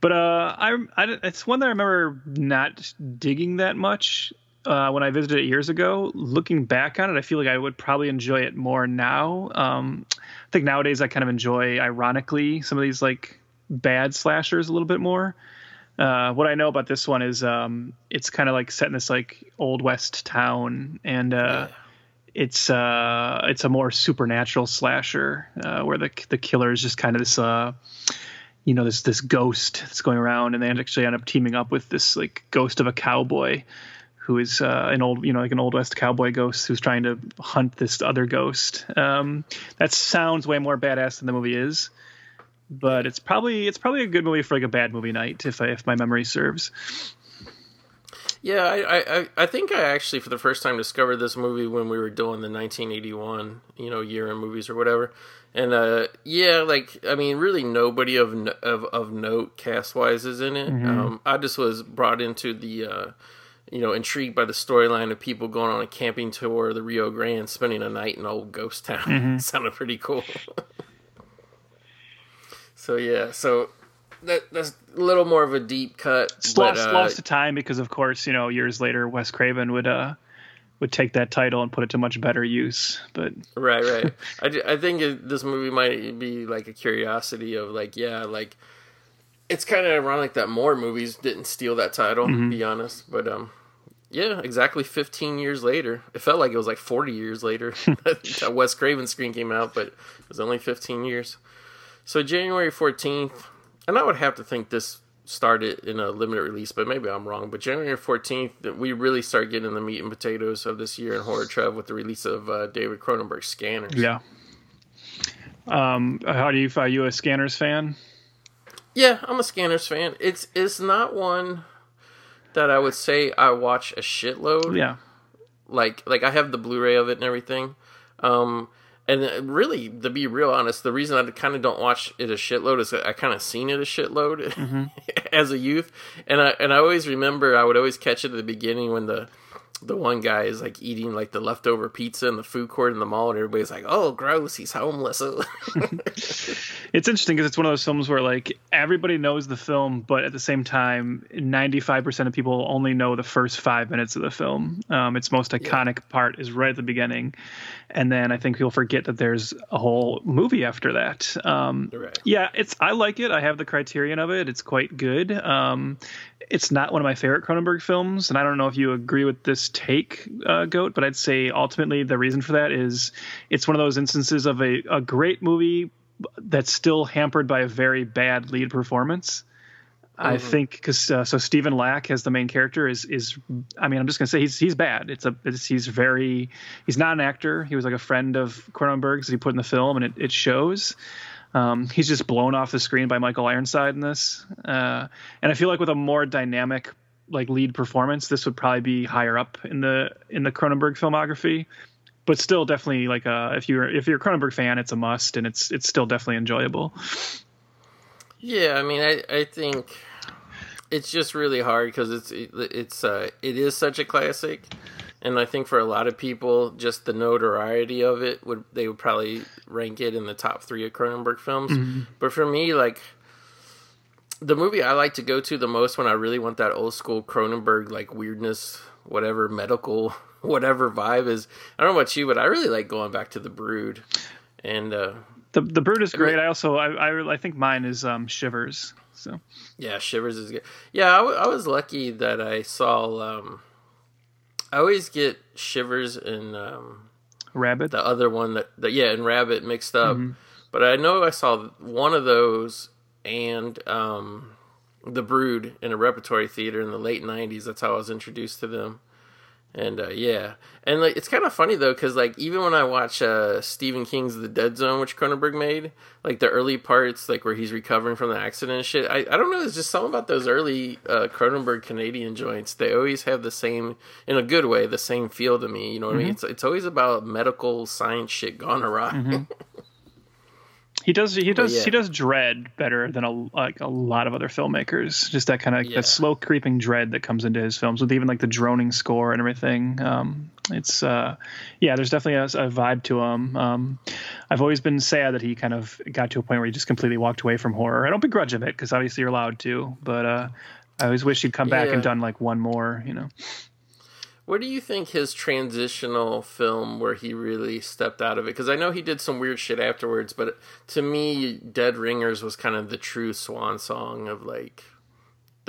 but uh, I, I it's one that I remember not digging that much uh, when I visited it years ago. Looking back on it, I feel like I would probably enjoy it more now. Um, I think nowadays I kind of enjoy, ironically, some of these like bad slashers a little bit more. Uh, what I know about this one is um, it's kind of like set in this like old west town, and uh, yeah. it's uh, it's a more supernatural slasher uh, where the the killer is just kind of this uh, you know this this ghost that's going around, and they actually end up teaming up with this like ghost of a cowboy who is uh, an old, you know, like an old west cowboy ghost who's trying to hunt this other ghost. Um, that sounds way more badass than the movie is but it's probably it's probably a good movie for like a bad movie night if I, if my memory serves. Yeah, I, I I think I actually for the first time discovered this movie when we were doing the 1981 you know year in movies or whatever, and uh yeah like I mean really nobody of of of note cast wise is in it. Mm-hmm. Um, I just was brought into the. Uh, you know, intrigued by the storyline of people going on a camping tour of the Rio Grande, spending a night in old ghost town. Mm-hmm. Sounded pretty cool. So yeah, so that that's a little more of a deep cut. It's but, lost uh, lost to time because of course you know years later Wes Craven would uh would take that title and put it to much better use. But right, right. I, I think it, this movie might be like a curiosity of like yeah like it's kind of ironic that more movies didn't steal that title. Mm-hmm. To be honest, but um. Yeah, exactly 15 years later. It felt like it was like 40 years later that Wes Craven Scream came out, but it was only 15 years. So January 14th, and I would have to think this started in a limited release, but maybe I'm wrong. But January 14th, we really start getting the meat and potatoes of this year in horror trev with the release of uh, David Cronenberg's Scanners. Yeah. Um, how do you are you a Scanners fan? Yeah, I'm a Scanners fan. It's it's not one that I would say I watch a shitload. Yeah. Like like I have the Blu-ray of it and everything. Um, and really, to be real honest, the reason I kind of don't watch it a shitload is I kind of seen it a shitload mm-hmm. as a youth, and I and I always remember I would always catch it at the beginning when the the one guy is like eating like the leftover pizza in the food court in the mall, and everybody's like, "Oh, gross! He's homeless." it's interesting because it's one of those films where like everybody knows the film, but at the same time, ninety five percent of people only know the first five minutes of the film. Um, its most iconic yeah. part is right at the beginning, and then I think people forget that there's a whole movie after that. Um, right. Yeah, it's I like it. I have the criterion of it. It's quite good. Um, it's not one of my favorite Cronenberg films, and I don't know if you agree with this take, uh, Goat, but I'd say ultimately the reason for that is it's one of those instances of a, a great movie that's still hampered by a very bad lead performance. Mm-hmm. I think because uh, so Stephen Lack as the main character is is I mean I'm just gonna say he's he's bad. It's a it's, he's very he's not an actor. He was like a friend of Cronenberg's he put in the film and it, it shows. Um, he's just blown off the screen by Michael Ironside in this, uh, and I feel like with a more dynamic like lead performance, this would probably be higher up in the in the Cronenberg filmography. But still, definitely like a, if you're if you're a Cronenberg fan, it's a must, and it's it's still definitely enjoyable. Yeah, I mean, I I think it's just really hard because it's it's uh, it is such a classic and I think for a lot of people, just the notoriety of it would they would probably rank it in the top three of Cronenberg films. Mm-hmm. But for me, like the movie I like to go to the most when I really want that old school Cronenberg like weirdness, whatever medical, whatever vibe is. I don't know about you, but I really like going back to the Brood, and uh, the the Brood is great. I, mean, I also I, I I think mine is um, Shivers. So yeah, Shivers is good. Yeah, I, w- I was lucky that I saw. Um, I always get shivers and um, Rabid. The other one that, that yeah, and Rabid mixed up. Mm-hmm. But I know I saw one of those and um, the Brood in a repertory theater in the late '90s. That's how I was introduced to them and uh, yeah, and like it's kind of funny though, because like even when I watch uh, Stephen King's The Dead Zone, which Cronenberg made, like the early parts, like where he's recovering from the accident and shit, I, I don't know, there's just something about those early uh, Cronenberg Canadian joints. They always have the same, in a good way, the same feel to me. You know what mm-hmm. I mean? Mm-hmm. It's it's always about medical science shit gone awry. Mm-hmm. He does. He does. Yeah. He does dread better than a like a lot of other filmmakers. Just that kind of yeah. that slow creeping dread that comes into his films with even like the droning score and everything. Um, it's uh, yeah, there's definitely a, a vibe to him. Um, I've always been sad that he kind of got to a point where he just completely walked away from horror. I don't begrudge him it because obviously you're allowed to, but uh, I always wish he'd come back Yeah. and done like one more. You know. What do you think his transitional film where he really stepped out of it? Because I know he did some weird shit afterwards, but to me, Dead Ringers was kind of the true swan song of like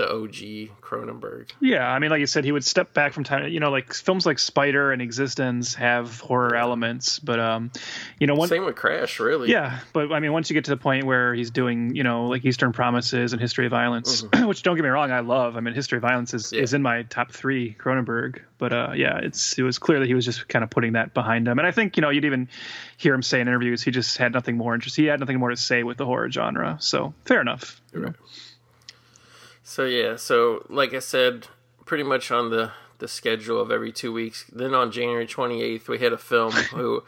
the OG Cronenberg. Yeah, I mean, like you said, he would step back from time. You know, like films like Spider and eXistenZ have horror elements, but um, you know, one Same with Crash, really. Yeah, but I mean, once you get to the point where he's doing, you know, like Eastern Promises and History of Violence, which don't get me wrong, I love. I mean, History of Violence is, Mm-hmm. Yeah. is in my top three Cronenberg. But uh, yeah, it's it was clear that he was just kind of putting that behind him, and I think you know you'd even hear him say in interviews he just had nothing more interest. He had nothing more to say with the horror genre. So fair enough. know. So yeah, so like I said, pretty much on the the schedule of every two weeks. Then on January twenty eighth, we had a film who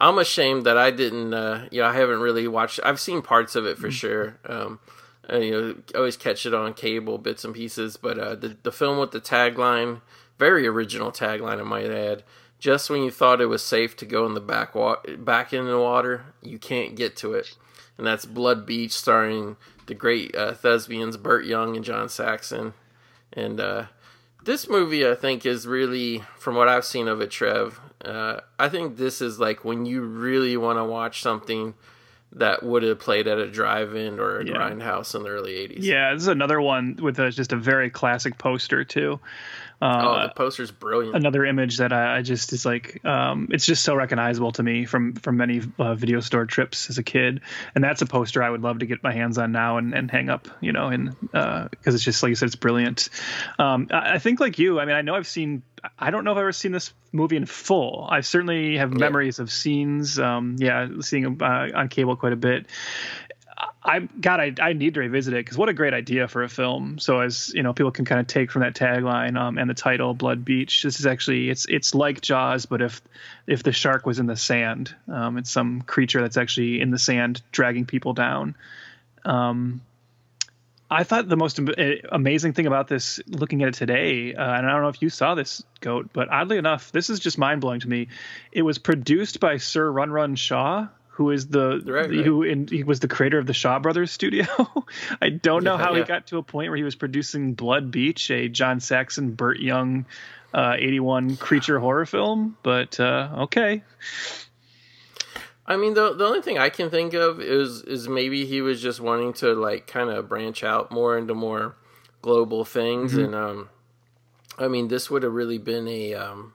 I'm ashamed that I didn't. Uh, you know, I haven't really watched. I've seen parts of it for sure. Um, and, you know, always catch it on cable, bits and pieces. But uh, the the film with the tagline, very original tagline, I might add. Just when you thought it was safe to go in the back wa- back in the water, you can't get to it, and that's Blood Beach, starring the great uh, thespians Burt Young and John Saxon. And uh, this movie, I think, is really, from what I've seen of it, Trev. Uh, I think this is like when you really want to watch something that would have played at a drive-in or a Yeah. grindhouse in the early '80s. Yeah, this is another one with a, just a very classic poster too. Oh, Uh, the poster's brilliant. another image that I, I just is like um, it's just so recognizable to me from from many uh, video store trips as a kid, and that's a poster I would love to get my hands on now and, and hang up, you know, and uh, because it's just like you said, it's brilliant. Um, I, I think like you, I mean, I know I've seen, I don't know if I've ever seen this movie in full. I certainly have memories of scenes, um, yeah, seeing them uh, on cable quite a bit. I God, I, I need to revisit it because what a great idea for a film. So as you know, people can kind of take from that tagline um, and the title, Blood Beach. This is actually it's it's like Jaws, but if if the shark was in the sand, um, it's some creature that's actually in the sand dragging people down. Um, I thought the most eh, amazing thing about this, looking at it today, uh, and I don't know if you saw this, Goat, but oddly enough, this is just mind blowing to me. It was produced by Sir Run Run Shaw, who is the, Right, right. who in, he was the creator of the Shaw Brothers studio. I don't know Yeah, how he got to a point where he was producing Blood Beach, a John Saxon, Burt Young, uh, 81 creature horror film, but uh, okay. I mean, the the only thing I can think of is is maybe he was just wanting to like kind of branch out more into more global things, Mm-hmm. and um, I mean, this would have really been a um,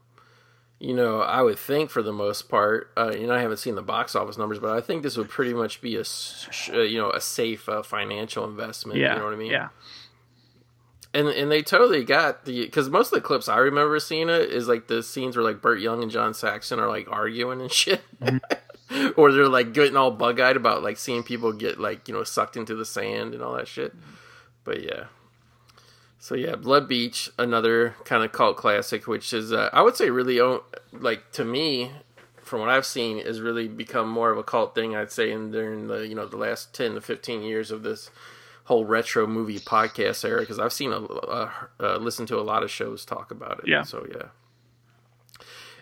you know, I would think for the most part, uh, you know, I haven't seen the box office numbers, but I think this would pretty much be a uh, you know a safe uh, financial investment. Yeah. you know what I mean? Yeah. and and they totally got the because most of the clips I remember seeing it is like the scenes where like Burt Young and John Saxon are like arguing and shit, or they're like getting all bug eyed about like seeing people get like you know sucked into the sand and all that shit. But yeah, so yeah, Blood Beach, another kind of cult classic, which is uh, I would say really like to me. From what I've seen, is really become more of a cult thing. I'd say in during the you know the last ten to fifteen years of this whole retro movie podcast era because I've seen a uh, uh, listened to a lot of shows talk about it. Yeah. So yeah.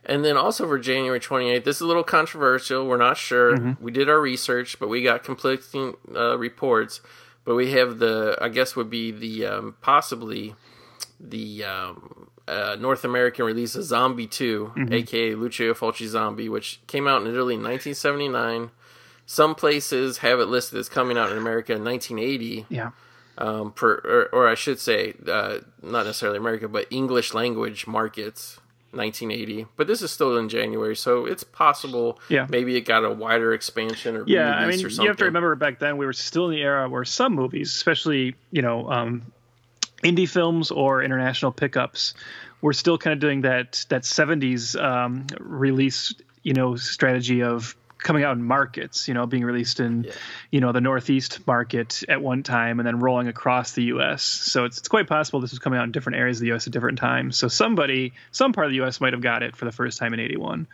And then also for January 28th, this is a little controversial. We're not sure. We did our research, but we got conflicting uh, reports. But we have the, I guess, would be the um, possibly the um, uh, North American release of Zombie 2, aka Lucio Fulci Zombie, which came out in Italy in 1979. Some places have it listed as coming out in America in 1980 Yeah. um, per, or, or I should say, uh, not necessarily America, but English language markets, 1980. But this is still in January, so it's possible. Yeah. maybe it got a wider expansion or Yeah, I mean, or something. you have to remember back then we were still in the era where some movies, especially you know, um, indie films or international pickups, were still kind of doing that that '70s um, release, you know, strategy of coming out in markets, you know, being released in, you know, the Northeast market at one time and then rolling across the U.S. So it's, it's quite possible this was coming out in different areas of the U.S. at different times. So somebody, some part of the U.S. might have got it for the first time in '81.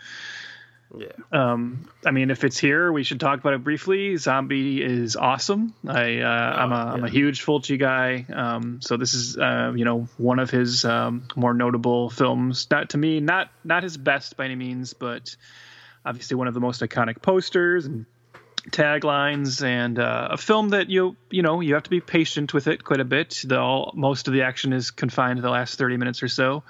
Yeah. Um, I mean, if it's here, we should talk about it briefly. Zombie is awesome. I uh, I'm a am a yeah. huge Fulci guy. Um, so this is uh, you know one of his um, more notable films. Not to me, not not his best by any means, but obviously one of the most iconic posters and taglines, and uh, a film that you you know you have to be patient with it quite a bit. The all, most of the action is confined to the last 30 minutes or so.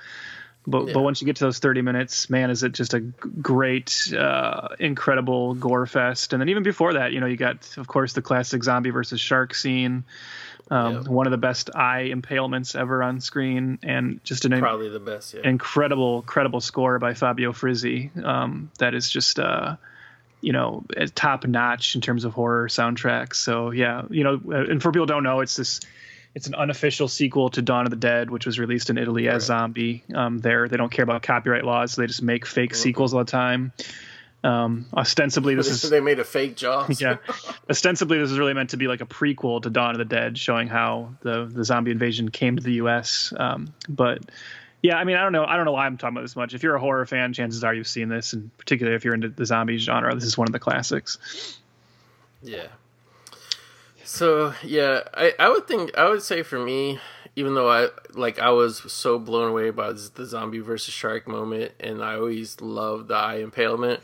But, Yeah. but once you get to those 30 minutes, man, is it just a great, uh, incredible gore fest. And then even before that, you know, you got, of course, the classic zombie versus shark scene, um, Yeah. one of the best eye impalements ever on screen, and just an in- Probably the best. Yeah. incredible, incredible score by Fabio Frizzi. Um, that is just, uh, you know, top notch in terms of horror soundtracks. So yeah, you know, uh, and for people who don't know, it's this, it's an unofficial sequel to Dawn of the Dead, which was released in Italy Right. as Zombie. Um, there, they don't care about copyright laws, so they just make fake Mm-hmm. sequels all the time. Um, ostensibly, this is they made a fake Jaws. yeah. Ostensibly, this is really meant to be like a prequel to Dawn of the Dead, showing how the the zombie invasion came to the U.S. Um, but yeah, I mean, I don't know. I don't know why I'm talking about this much. If you're a horror fan, chances are you've seen this, and particularly if you're into the zombie genre, this is one of the classics. Yeah. So yeah, I, I would think I would say for me, even though I like I was so blown away by the zombie versus shark moment, and I always loved the eye impalement.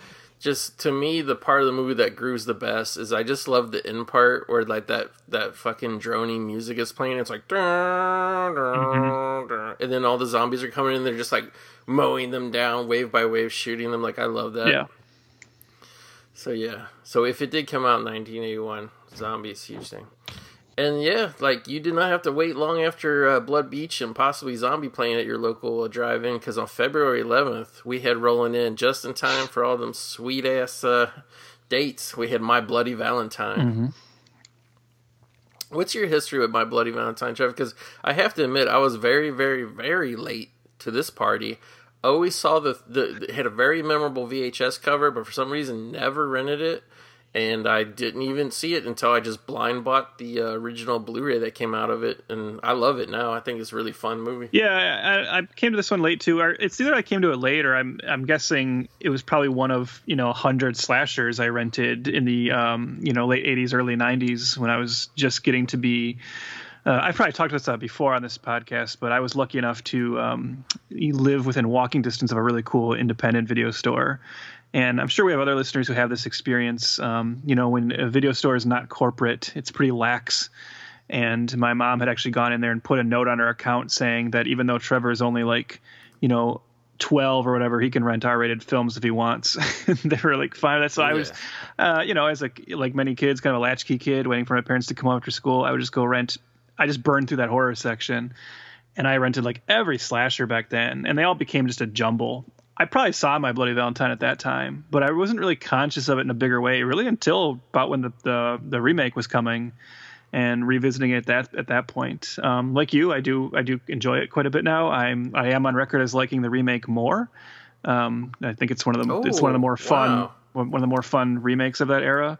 Just to me, the part of the movie that grooves the best is I just love the end part where like that that fucking droning music is playing. It's like, mm-hmm. dun, and then all the zombies are coming in. They're just like mowing them down, wave by wave, shooting them. Like I love that. Yeah, So yeah. So if it did come out in 1981, zombies huge thing. And yeah, like you did not have to wait long after uh, Blood Beach and possibly Zombie playing at your local uh, drive-in because on February 11th we had rolling in just in time for all them sweet ass uh, dates. We had My Bloody Valentine. What's your history with My Bloody Valentine, Trevor? Because I have to admit I was very, very, very late to this party. Always saw the, the it had a very memorable VHS cover, but for some reason never rented it, and I didn't even see it until I just blind bought the uh, original Blu-ray that came out of it, and I love it now. I think it's a really fun movie. yeah. I, I came to this one late too. It's either I came to it late, or I'm I'm guessing it was probably one of you know hundred slashers I rented in the um, you know late '80s, early '90s when I was just getting to be uh, I've probably talked about this before on this podcast, but I was lucky enough to um, live within walking distance of a really cool independent video store. And I'm sure we have other listeners who have this experience. Um, you know, when a video store is not corporate, it's pretty lax. And my mom had actually gone in there and put a note on her account saying that even though Trevor is only like, you know, 12 or whatever, he can rent R-rated films if he wants. they were like, fine. That's so I was, uh, you know, as a like many kids, kind of a latchkey kid, waiting for my parents to come home after school. I would just go rent. I just burned through that horror section, and I rented like every slasher back then, and they all became just a jumble. I probably saw my Bloody Valentine at that time, but I wasn't really conscious of it in a bigger way, really until about when the the, the remake was coming and revisiting it that at that point. Um, like you, I do I do enjoy it quite a bit now. I'm I am on record as liking the remake more. Um, I think it's one of the it's one of the Oh, more fun wow. one one of the more fun remakes of that era.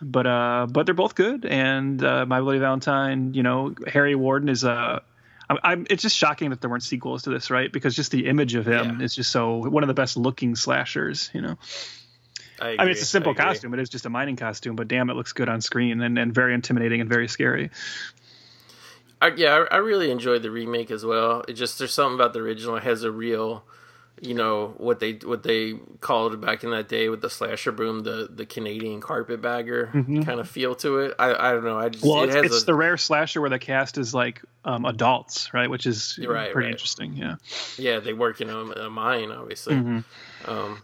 But uh, but they're both good, and uh, My Bloody Valentine, you know, Harry Warden is a. I'm, I'm, it's just shocking that there weren't sequels to this, right? Because just the image of him Yeah. is just so one of the best looking slashers, you know. I, I mean, it's a simple costume. It is just a mining costume, but damn, it looks good on screen and, and very intimidating and very scary. I, yeah, I, I really enjoyed the remake as well. It just there's something about the original. It has a real, you know, what they what they called it back in that day with the slasher boom, the the Canadian carpetbagger kind of feel to it. I I don't know. I just Mm-hmm. Well, it it's, has it's a, the rare slasher where the cast is like um, adults, right? Which is Right, pretty right. interesting. Yeah. yeah they work in a, a mine obviously. Mm-hmm. Um,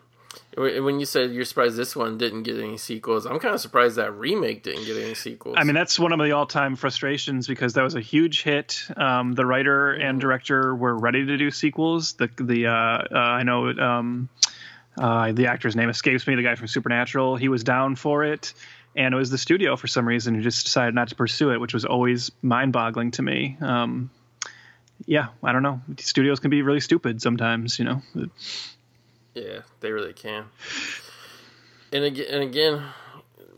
when you said you're surprised this one didn't get any sequels, I'm kind of surprised that remake didn't get any sequels. I mean, that's one of the all-time frustrations because that was a huge hit. Um, the writer and director were ready to do sequels. The the uh, uh, I know um, uh, the actor's name escapes me. The guy from Supernatural, he was down for it, and it was the studio for some reason who just decided not to pursue it, which was always mind-boggling to me. Um, yeah, I don't know. Studios can be really stupid sometimes, you know. Yeah, they really can. And again, and again,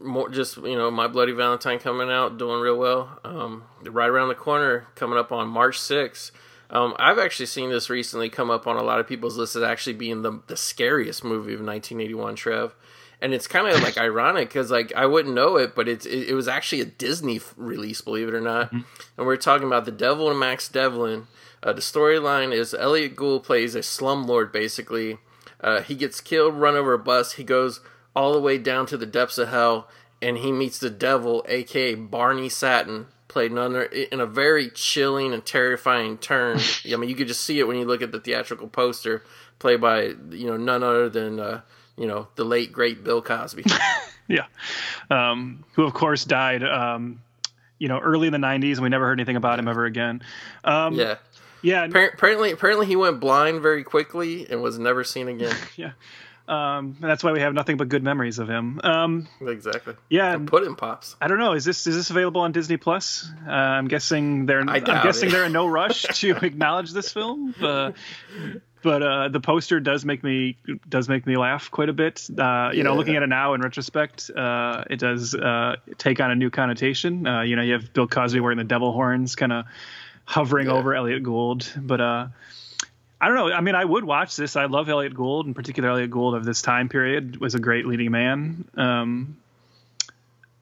more just you know, my bloody Valentine coming out, doing real well. Um, right around the corner, coming up on March sixth. Um, I've actually seen this recently come up on a lot of people's lists as actually being the the scariest movie of 1981. Trev, and it's kind of like ironic because like I wouldn't know it, but it's it, it was actually a Disney release, believe it or not. And we're talking about the Devil and Max Devlin. Uh, the storyline is Elliot Gould plays a slumlord. Basically, uh, he gets killed, run over a bus. He goes all the way down to the depths of hell, and he meets the devil, aka Barney Satin, played none other, in a very chilling and terrifying turn. I mean, you could just see it when you look at the theatrical poster, played by you know none other than uh, you know the late great Bill Cosby. Yeah, um, who of course died, um, you know, early in the '90s, and we never heard anything about him ever again. Um, yeah. Yeah, Appar- Apparently, apparently he went blind very quickly and was never seen again. yeah. Um, and that's why we have nothing but good memories of him. Um, exactly. yeah, And Puddin' Pops. I don't know. Is this is this available on Disney Plus? Uh, I'm guessing they're. I I'm guessing it. they're in no rush to acknowledge this film. Uh, but uh, the poster does make me does make me laugh quite a bit. Uh, you know, looking at it now in retrospect, uh, it does uh, take on a new connotation. Uh, you know, you have Bill Cosby wearing the devil horns, kind of hovering Yeah. over Elliot Gould. But uh, I don't know. I mean, I would watch this. I love Elliot Gould, in particular. Elliot Gould of this time period was a great leading man. Um,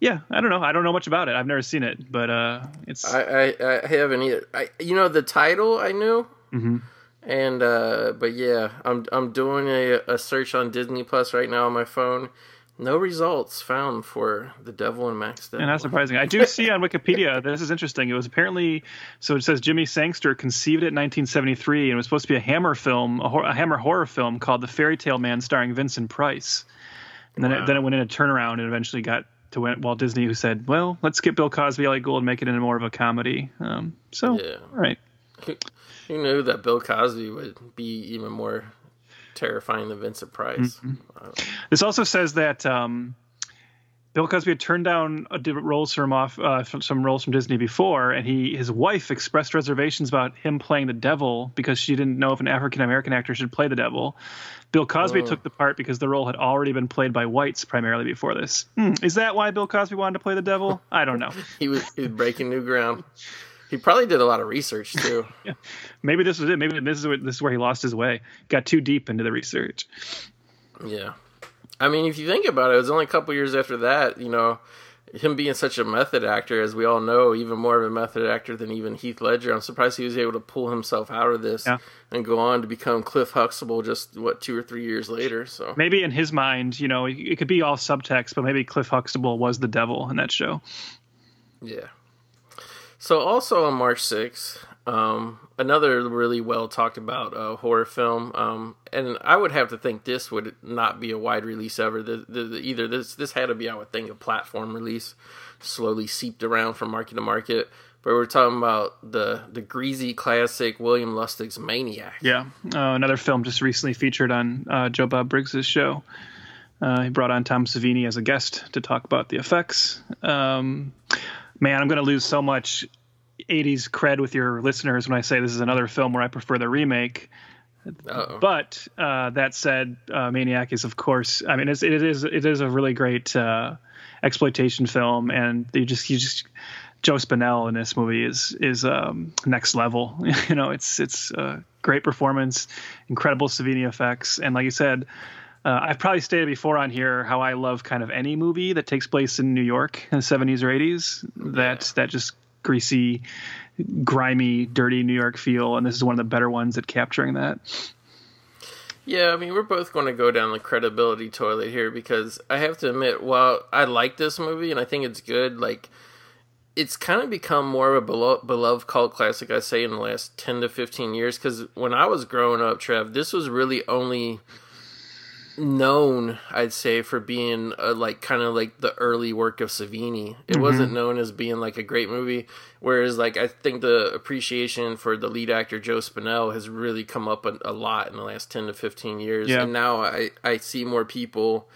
yeah, I don't know. I don't know much about it. I've never seen it, but uh, it's I, I, I haven't either. I, you know, the title I knew, Mm-hmm. and uh, but yeah, I'm I'm doing a, a search on Disney Plus right now on my phone. No results found for the Devil and Max Devil. and that's surprising. I do see on Wikipedia. This is interesting. It was apparently so. It says Jimmy Sangster conceived it in 1973, and it was supposed to be a Hammer film, a, hor- a Hammer horror film called The Fairy Tale Man, starring Vincent Price. And then it, then it went in a turnaround and eventually got to Walt Walt Disney, who said, "Well, let's get Bill Cosby, Elliot Gould, and make it into more of a comedy." Um, so, Yeah. all right. Who knew that Bill Cosby would be even more terrifying than Vincent Price? Mm-hmm. This also says that um, Bill Cosby had turned down a roles from off uh, from some roles from Disney before, and he his wife expressed reservations about him playing the devil because she didn't know if an African American actor should play the devil. Bill Cosby Oh. took the part because the role had already been played by whites primarily before this. Hmm, is that why Bill Cosby wanted to play the devil? I don't know. He was, he was breaking new ground. He probably did a lot of research too. Maybe this was it. Maybe this is where, this is where he lost his way. Got too deep into the research. Yeah. I mean, if you think about it, it was only a couple years after that, you know, him being such a method actor, as we all know, even more of a method actor than even Heath Ledger. I'm surprised he was able to pull himself out of this Yeah. and go on to become Cliff Huxtable just, what, two or three years later. So, Maybe in his mind, you know, it could be all subtext, but maybe Cliff Huxtable was the devil in that show. yeah. So, also on March 6th, um, another really well talked about uh, horror film, um, and I would have to think this would not be a wide release ever. The, the, the, either this this had to be, I would think, a platform release, slowly seeped around from market to market. But we're talking about the the greasy classic William Lustig's Maniac. Yeah, uh, another film just recently featured on uh, Joe Bob Briggs's show. Uh, he brought on Tom Savini as a guest to talk about the effects. Um, man, I'm going to lose so much 80s cred with your listeners when I say this is another film where I prefer the remake. Uh-oh. But uh, that said, uh, Maniac is of course. I mean, it's, it is it is a really great uh, exploitation film, and you just you just Joe Spinell in this movie is is um, next level. you know, it's it's a great performance, incredible Savini effects, and like you said. Uh, I've probably stated before on here how I love kind of any movie that takes place in New York in the 70s or 80s. That that just greasy, grimy, dirty New York feel, and this is one of the better ones at capturing that. Yeah, I mean, we're both going to go down the credibility toilet here because I have to admit, while I like this movie and I think it's good, like, it's kind of become more of a belo- beloved cult classic, I say, in the last 10 to 15 years. Because when I was growing up, Trev, this was really only known, I'd say, for being uh, like kind of like the early work of Savini. It wasn't known as being like a great movie. Whereas, like, I think the appreciation for the lead actor Joe Spinell has really come up a, a lot in the last ten to fifteen years. Yeah. And now I I see more people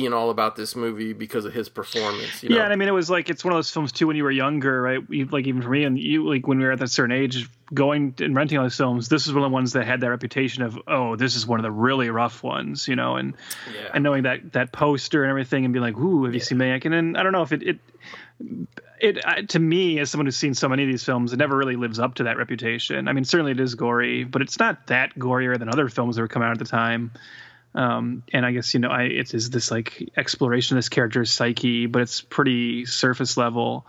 being all about this movie because of his performance. You know? Yeah, and I mean, it was like it's one of those films too. When you were younger, right? You, like even for me, and you like when we were at that certain age, going and renting all these films. This is one of the ones that had that reputation of, oh, this is one of the really rough ones, you know, and Yeah. and knowing that that poster and everything, and be like, ooh, have you seen Maniac? And then I don't know if it it it I- to me as someone who's seen so many of these films, it never really lives up to that reputation. I mean, certainly it is gory, but it's not that gorier than other films that were coming out at the time. Um, and I guess you know, I it is this like exploration of this character's psyche, but it's pretty surface level.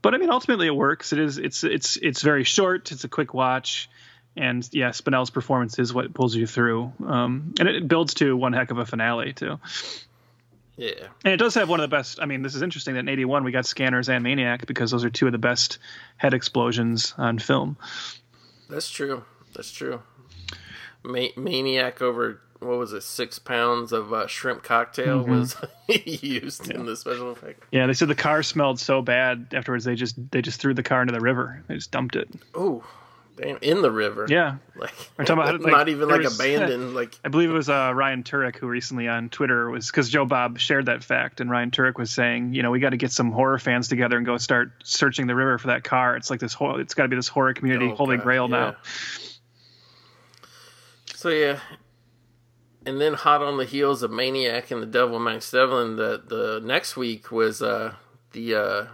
But I mean, ultimately, it works. It is. It's it's it's very short. It's a quick watch, and yeah, Spinell's performance is what pulls you through. Um, and it builds to one heck of a finale too. yeah. And it does have one of the best. I mean, this is interesting that in '81 we got Scanners and Maniac because those are two of the best head explosions on film. That's true. That's true. Ma- Maniac over what was it? Six pounds of uh, shrimp cocktail Mm-hmm. was used in the special effect. Yeah, they said the car smelled so bad afterwards. They just they just threw the car into the river. They just dumped it. Oh, damn! In the river. Yeah, Like, We're talking about, like, not even like was- abandoned. Like I believe it was uh, Ryan Turek who recently on Twitter was because Joe Bob shared that fact, and Ryan Turek was saying, you know, we got to get some horror fans together and go start searching the river for that car. It's like this whole, it's got to be this horror community Oh, holy God, grail yeah. now. So yeah, and then hot on the heels of Maniac and the Devil Max Devlin, the the next week was uh, the uh,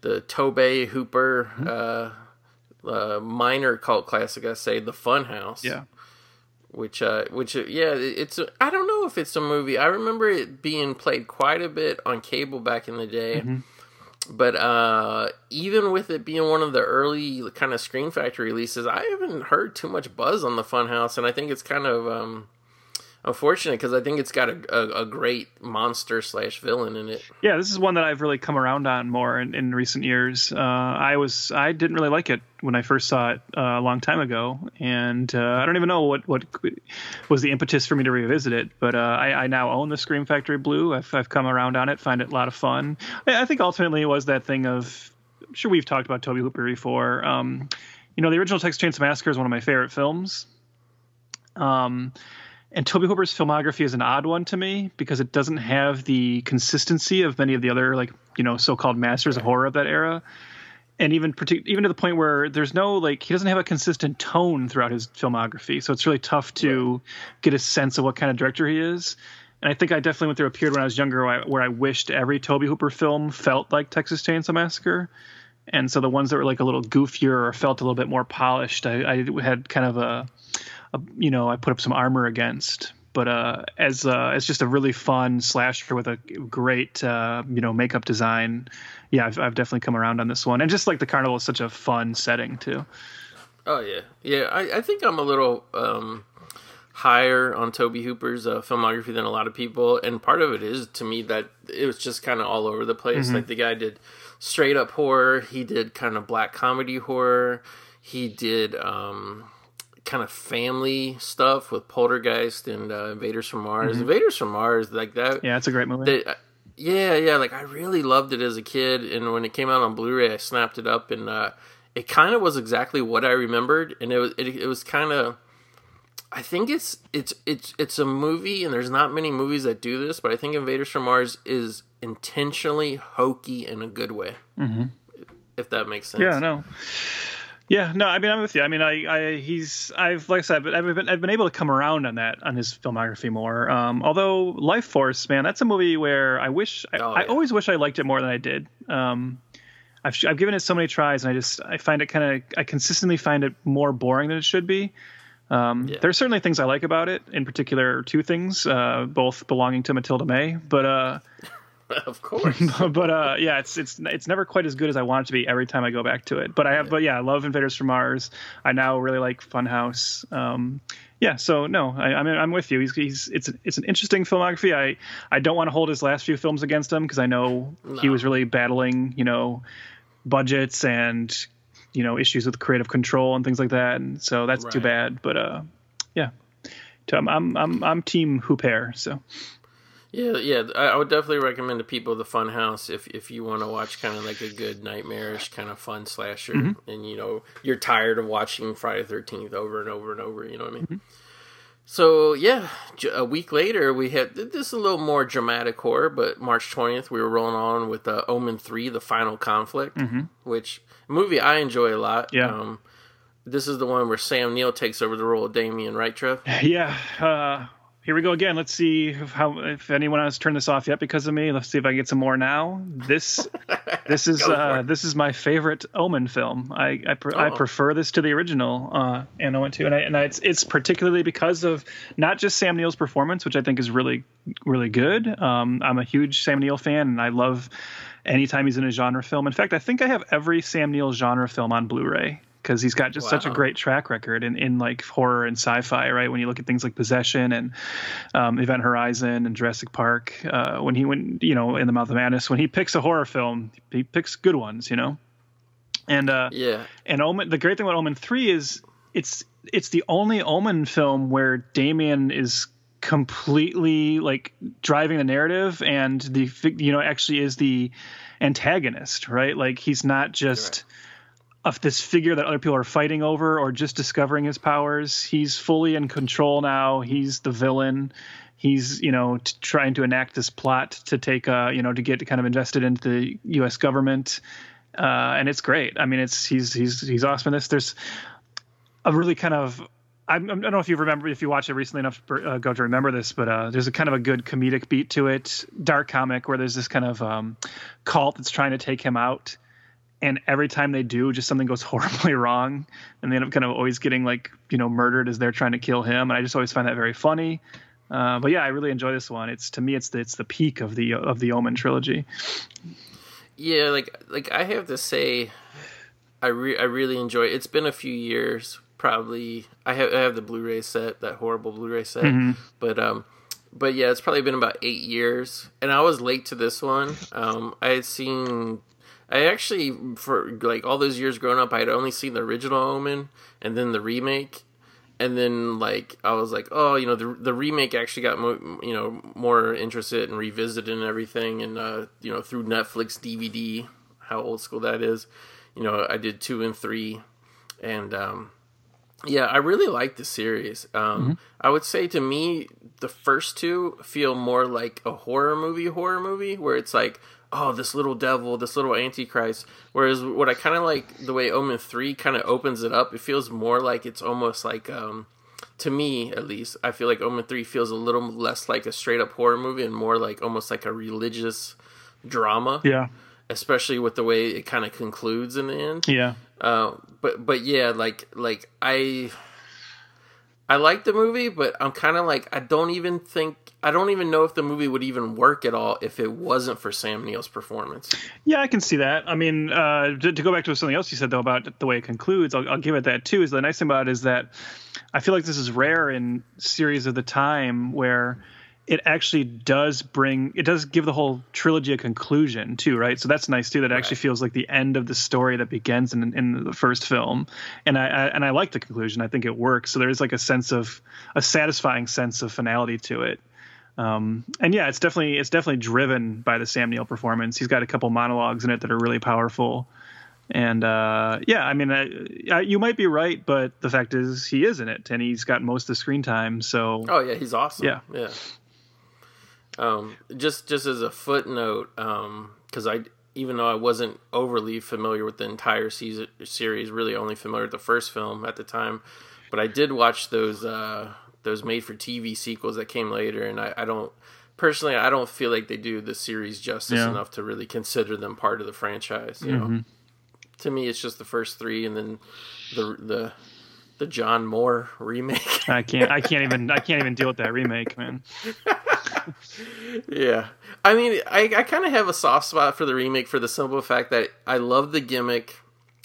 the Tobe Hooper Mm-hmm. uh, uh, minor cult classic, I say, The Funhouse. Yeah, which uh, which uh, yeah, it's I don't know if it's a movie. I remember it being played quite a bit on cable back in the day. But uh, even with it being one of the early kind of Scream Factory releases, I haven't heard too much buzz on the Funhouse, and I think it's kind of um, unfortunate because I think it's got a, a, a great monster slash villain in it. yeah. This is one that I've really come around on more in, in recent years. Uh, I was I didn't really like it when I first saw it uh, a long time ago, and uh, I don't even know what what was the impetus for me to revisit it. But uh, I, I now own the Scream Factory Blue. I've, I've come around on it, find it a lot of fun. I, I think ultimately it was that thing of I'm sure we've talked about Tobe Hooper before. Um, you know, the original Texas Chainsaw Massacre is one of my favorite films. Um, and Tobe Hooper's filmography is an odd one to me because it doesn't have the consistency of many of the other like you know so-called masters of horror of that era. And even partic- even to the point where there's no like he doesn't have a consistent tone throughout his filmography, so it's really tough to get a sense of what kind of director he is. And I think I definitely went through a period when I was younger where I, where I wished every Tobe Hooper film felt like Texas Chainsaw Massacre. And so the ones that were like a little goofier or felt a little bit more polished, I, I had kind of a, you know, I put up some armor against. But uh, as uh, as just a really fun slasher with a great, uh, you know, makeup design, yeah, I've, I've definitely come around on this one. And just like the carnival is such a fun setting too. Oh yeah, yeah. I, I think I'm a little um, higher on Tobe Hooper's uh, filmography than a lot of people, and part of it is to me that it was just kind of all over the place. Like the guy did straight up horror, he did kind of black comedy horror, he did um, kind of family stuff with Poltergeist and uh, Invaders from Mars. Invaders from Mars, like that. Yeah, it's a great movie. They, uh, yeah, yeah. Like I really loved it as a kid, and when it came out on Blu-ray, I snapped it up, and uh, it kind of was exactly what I remembered, and it was it, it was kind of. I think it's it's it's it's a movie, and there's not many movies that do this, but I think Invaders from Mars is intentionally hokey in a good way. Mm-hmm. If that makes sense. Yeah, no. Yeah, no. I mean, I'm with you. I mean, I, I, he's, I've, like I said, but I've been, I've been able to come around on that on his filmography more. Um, although Lifeforce, man, that's a movie where I wish, I, Oh, I always wish I liked it more than I did. Um, I've, I've given it so many tries, and I just, I find it kind of, I consistently find it more boring than it should be. Um, Yeah. There's certainly things I like about it. In particular, two things, uh, both belonging to Matilda May, but. Uh, of course. but uh, yeah, it's it's it's never quite as good as I want it to be every time I go back to it. But I have, but yeah, I love Invaders from Mars. I now really like Funhouse. Um, yeah, so no, I, I'm I'm with you. He's he's it's it's an interesting filmography. I I don't want to hold his last few films against him because I know he was really battling, you know, budgets and you know issues with creative control and things like that. And so that's too bad. But uh, yeah. I'm I'm I'm, I'm team Hooper. So Yeah, yeah. I I would definitely recommend to people the Fun House if if you want to watch kind of like a good nightmarish kind of fun slasher, and you know you're tired of watching Friday Thirteenth over and over and over. You know what I mean? So yeah, a week later we had this is a little more dramatic horror, but March twentieth we were rolling on with uh, Omen three, the final conflict, mm-hmm. which movie I enjoy a lot. Yeah. Um, this is the one where Sam Neill takes over the role of Damien, right, Trev? Yeah. Uh, here we go again. Let's see how if anyone has turned this off yet because of me. Let's see if I can get some more now. This this is uh, this is my favorite Omen film. I I, oh. I prefer this to the original uh, and Omen two, and I, and I, it's it's particularly because of not just Sam Neill's performance, which I think is really really good. Um, I'm a huge Sam Neill fan, and I love anytime he's in a genre film. In fact, I think I have every Sam Neill genre film on Blu-ray because he's got just wow. such a great track record in, in like horror and sci-fi right? When you look at things like possession and um, event horizon and jurassic park uh, when he went you know in the mouth of madness when he picks a horror film he picks good ones you know? And uh, yeah. and omen the great thing about omen 3 is it's it's the only omen film where damien is completely like driving the narrative and the you know actually is the antagonist right? Like he's not just right of this figure that other people are fighting over or just discovering his powers. He's fully in control now. He's the villain. He's you know t- trying to enact this plot to take uh you know to get kind of invested into the U.S. government, uh, and it's great. I mean, it's he's he's he's awesome in this. There's a really kind of I, I don't know if you remember if you watched it recently enough uh, go to remember this, but uh, there's a kind of a good comedic beat to it, dark comic where there's this kind of um, cult that's trying to take him out and every time they do just something goes horribly wrong and they end up kind of always getting like you know murdered as they're trying to kill him and i just always find that very funny uh, but yeah i really enjoy this one it's to me it's the, it's the peak of the of the omen trilogy yeah like like i have to say i re- i really enjoy it. it's been a few years probably i have i have the blu-ray set that horrible blu-ray set mm-hmm. but um but yeah, it's probably been about eight years, and I was late to this one. Um, I had seen I actually, for like all those years growing up, I had only seen the original Omen and then the remake, and then like I was like, oh, you know, the the remake actually got mo- you know more interested and revisited and everything, and uh, you know through Netflix DVD, how old school that is. You know, I did two and three, and um, yeah, I really like the series. Um, mm-hmm. I would say to me, the first two feel more like a horror movie, horror movie, where it's like, oh, this little devil, this little antichrist. Whereas what I kind of like the way Omen three kind of opens it up, it feels more like it's almost like, um, to me at least, I feel like Omen three feels a little less like a straight up horror movie and more like almost like a religious drama. Yeah. Especially with the way it kind of concludes in the end. Yeah. Uh, but but yeah, like like I I like the movie, but I'm kind of like I don't even think I don't even know if the movie would even work at all if it wasn't for Sam Neill's performance. Yeah, I can see that. I mean, uh, to, to, go back to something else you said though about the way it concludes, I'll, I'll give it that too. Is the nice thing about it is that I feel like this is rare in series of the time where it actually does bring it does give the whole trilogy a conclusion too right so that's nice too that right. actually feels like the end of the story that begins in, in the first film and I, I, and i like the conclusion i think it works so there's like a sense of a satisfying sense of finality to it um, and yeah it's definitely it's definitely driven by the sam neill performance he's got a couple monologues in it that are really powerful and uh, yeah, I mean, uh, you might be right, but the fact is, he is in it, and he's got most of the screen time. So, oh yeah, he's awesome. Yeah, yeah. Um, just just as a footnote, because um, I even though I wasn't overly familiar with the entire season, series, really only familiar with the first film at the time, but I did watch those uh, those made for TV sequels that came later, and I, I, don't personally I don't feel like they do the series justice yeah. enough to really consider them part of the franchise. You mm-hmm. know, to me it's just the first three, and then the the the John Moore remake. I can't. I can't even. I can't even deal with that remake, man. yeah, I mean, I, I kind of have a soft spot for the remake for the simple fact that I love the gimmick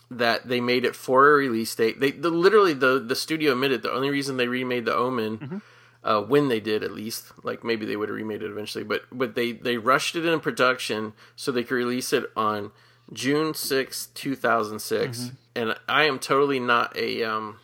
that they made it for a release date. They the, literally the the studio admitted the only reason they remade the Omen. Mm-hmm. Uh, when they did, at least, like maybe they would have remade it eventually, but but they they rushed it in production so they could release it on June sixth, two thousand six. Mm-hmm. And I am totally not a um,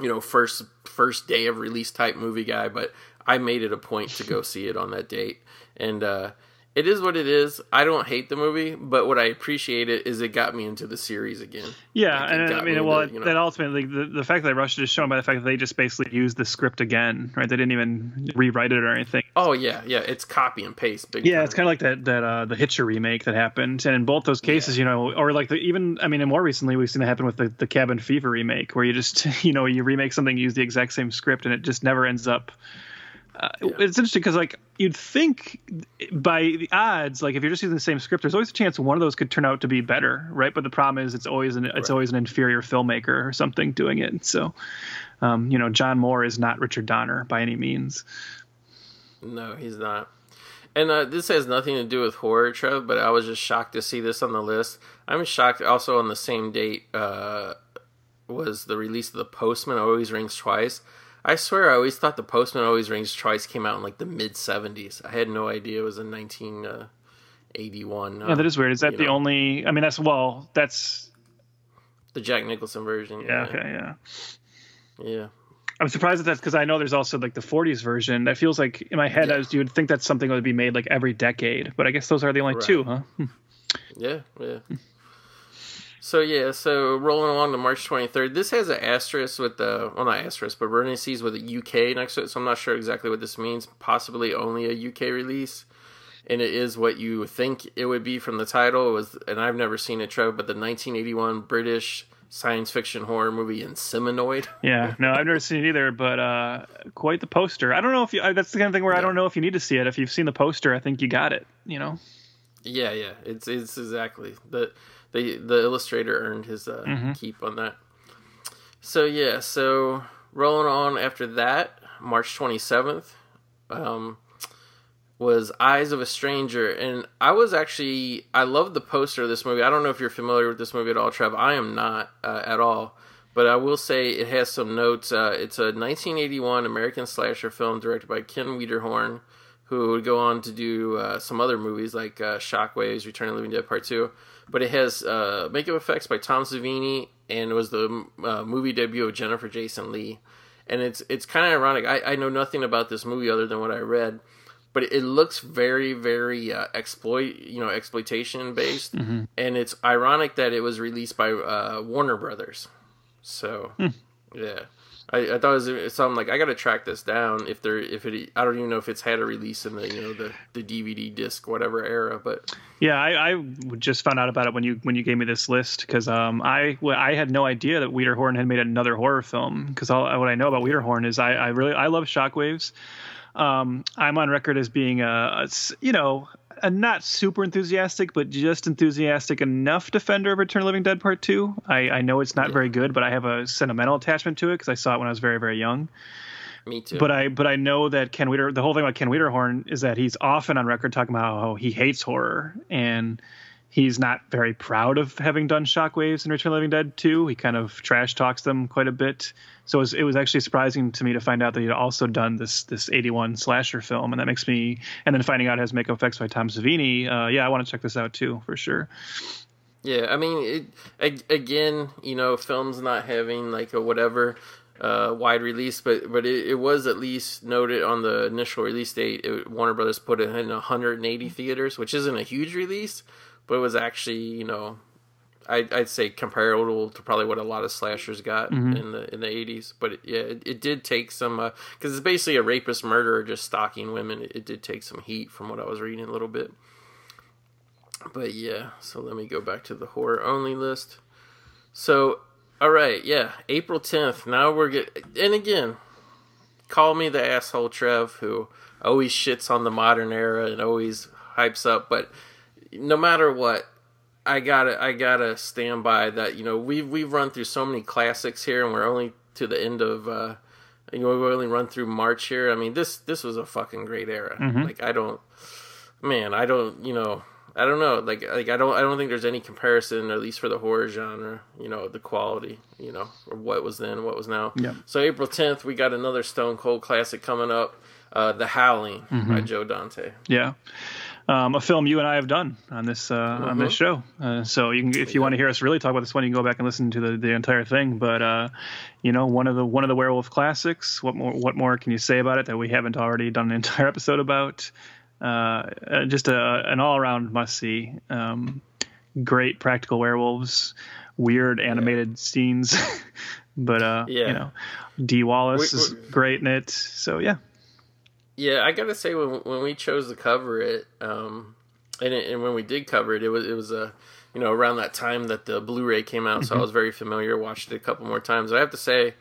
you know first first day of release type movie guy, but I made it a point to go see it on that date, and uh, it is what it is. I don't hate the movie, but what I appreciate it is it got me into the series again. Yeah, Like, and got I me mean, well, into, you know- that ultimately the, the fact that they rushed it is shown by the fact that they just basically used the script again, right? They didn't even rewrite it or anything. Oh yeah, yeah, it's copy and paste. Big Yeah, time. it's kind of like that that uh, the Hitcher remake that happened, and in both those cases, you know, or like the even I mean, and more recently we've seen it happen with the, the Cabin Fever remake, where you just you know you remake something, use the exact same script, and it just never ends up. Uh, It's interesting because like you'd think by the odds, like if you're just using the same script, there's always a chance one of those could turn out to be better, right? But the problem is it's always an it's always an inferior filmmaker or something doing it. So, um, you know, John Moore is not Richard Donner by any means. No, he's not. And uh, this has nothing to do with horror, Trev, but I was just shocked to see this on the list. I'm shocked also on the same date uh, was the release of The Postman Always Rings Twice. I swear I always thought The Postman Always Rings Twice came out in like the mid 70s. I had no idea it was in 1981. Uh, yeah, that uh, is weird. Is that the know. only? I mean, that's well, that's The Jack Nicholson version. yeah, okay, yeah. Yeah. I'm surprised at that because I know there's also like the 40s version. That feels like in my head, Yeah. I was, you would think that's something that would be made like every decade, but I guess those are the only Right. two, huh? Yeah, yeah. So yeah, so rolling along to March 23rd. This has an asterisk with the well, not asterisk, but parentheses with a UK next to it. So I'm not sure exactly what this means. Possibly only a UK release, and it is what you think it would be from the title. It was, and I've never seen it, Trev, but the 1981 British science fiction horror movie Inseminoid. Yeah, no, I've never seen it either, but uh, quite the poster. I don't know if you. I- That's the kind of thing where I don't know if you need to see it. If you've seen the poster, I think you got it. You know. Yeah, yeah, it's it's exactly the the the illustrator earned his uh, keep on that. So yeah, so rolling on after that, March twenty seventh, um, was Eyes of a Stranger, and I was actually I love the poster of this movie. I don't know if you're familiar with this movie at all, Trev. I am not uh, at all. But I will say it has some notes. Uh, it's a 1981 American slasher film directed by Ken Wiederhorn, who would go on to do uh, some other movies like uh, Shockwaves, Return of the Living Dead Part 2. But it has uh, makeup effects by Tom Savini, and it was the uh, movie debut of Jennifer Jason Lee. And it's it's kind of ironic. I, I know nothing about this movie other than what I read, but it looks very very uh, exploit you know exploitation based, and it's ironic that it was released by uh, Warner Brothers. So yeah. I, I thought it was something like I got to track this down if there if it I don't even know if it's had a release in the you know the, the DVD disc whatever era but Yeah, I, I just found out about it when you when you gave me this list because um I I had no idea that Wiederhorn had made another horror film because all what I know about Wiederhorn is I, I really I love Shockwaves. Um, I'm on record as being a you know a not super enthusiastic but just enthusiastic enough defender of Return of the Living Dead Part Two. I, I know it's not very good, but I have a sentimental attachment to it because I saw it when I was very very young. me too But I but I know that Ken Wieder the whole thing about Ken Wiederhorn is that he's often on record talking about how he hates horror and he's not very proud of having done Shockwaves in Return of the Living Dead 2. He kind of trash talks them quite a bit. So it was, it was actually surprising to me to find out that he'd also done this this 81 slasher film, and that makes me. And then finding out it has makeup effects by Tom Savini. Uh, yeah, I want to check this out too for sure. Yeah, I mean, it, again, you know, films not having like a whatever uh, wide release, but but it, it was at least noted on the initial release date. It, Warner Brothers put it in 180 theaters, which isn't a huge release, but it was actually you know, I, I'd say comparable to probably what a lot of slashers got mm-hmm. in the in the 80s. But it, yeah, it, it did take some uh, because it's basically a rapist murderer just stalking women. It, it did take some heat from what I was reading a little bit. But yeah, so let me go back to the horror only list. So, all right, yeah, April 10th. Now we're get and again, call me the asshole Trev who always shits on the modern era and always hypes up, but no matter what, I gotta I gotta stand by that. You know, we've we've run through so many classics here, and we're only to the end of. uh you know, we've only run through March here. I mean, this this was a fucking great era. Like, I don't, man, I don't, you know, I don't know. Like, like I don't, I don't think there's any comparison, at least for the horror genre. You know, the quality, you know, or what was then, what was now. Yeah. So April 10th, we got another Stone Cold classic coming up, uh, The Howling by Joe Dante. Yeah. Um, a film you and I have done on this uh, on this show. Uh, so you can, if you want to hear us really talk about this one, you can go back and listen to the, the entire thing. But uh, you know, one of the one of the werewolf classics. What more? What more can you say about it that we haven't already done an entire episode about? uh, just a, an all around must see. Um, great practical werewolves, weird animated yeah. scenes, but uh, yeah. you know, Dee Wallace we, is great in it. So yeah. Yeah, I gotta say when when we chose to cover it, um, and it, and when we did cover it, it was it was a you know around that time that the Blu-ray came out, so mm-hmm. I was very familiar. Watched it a couple more times. I have to say,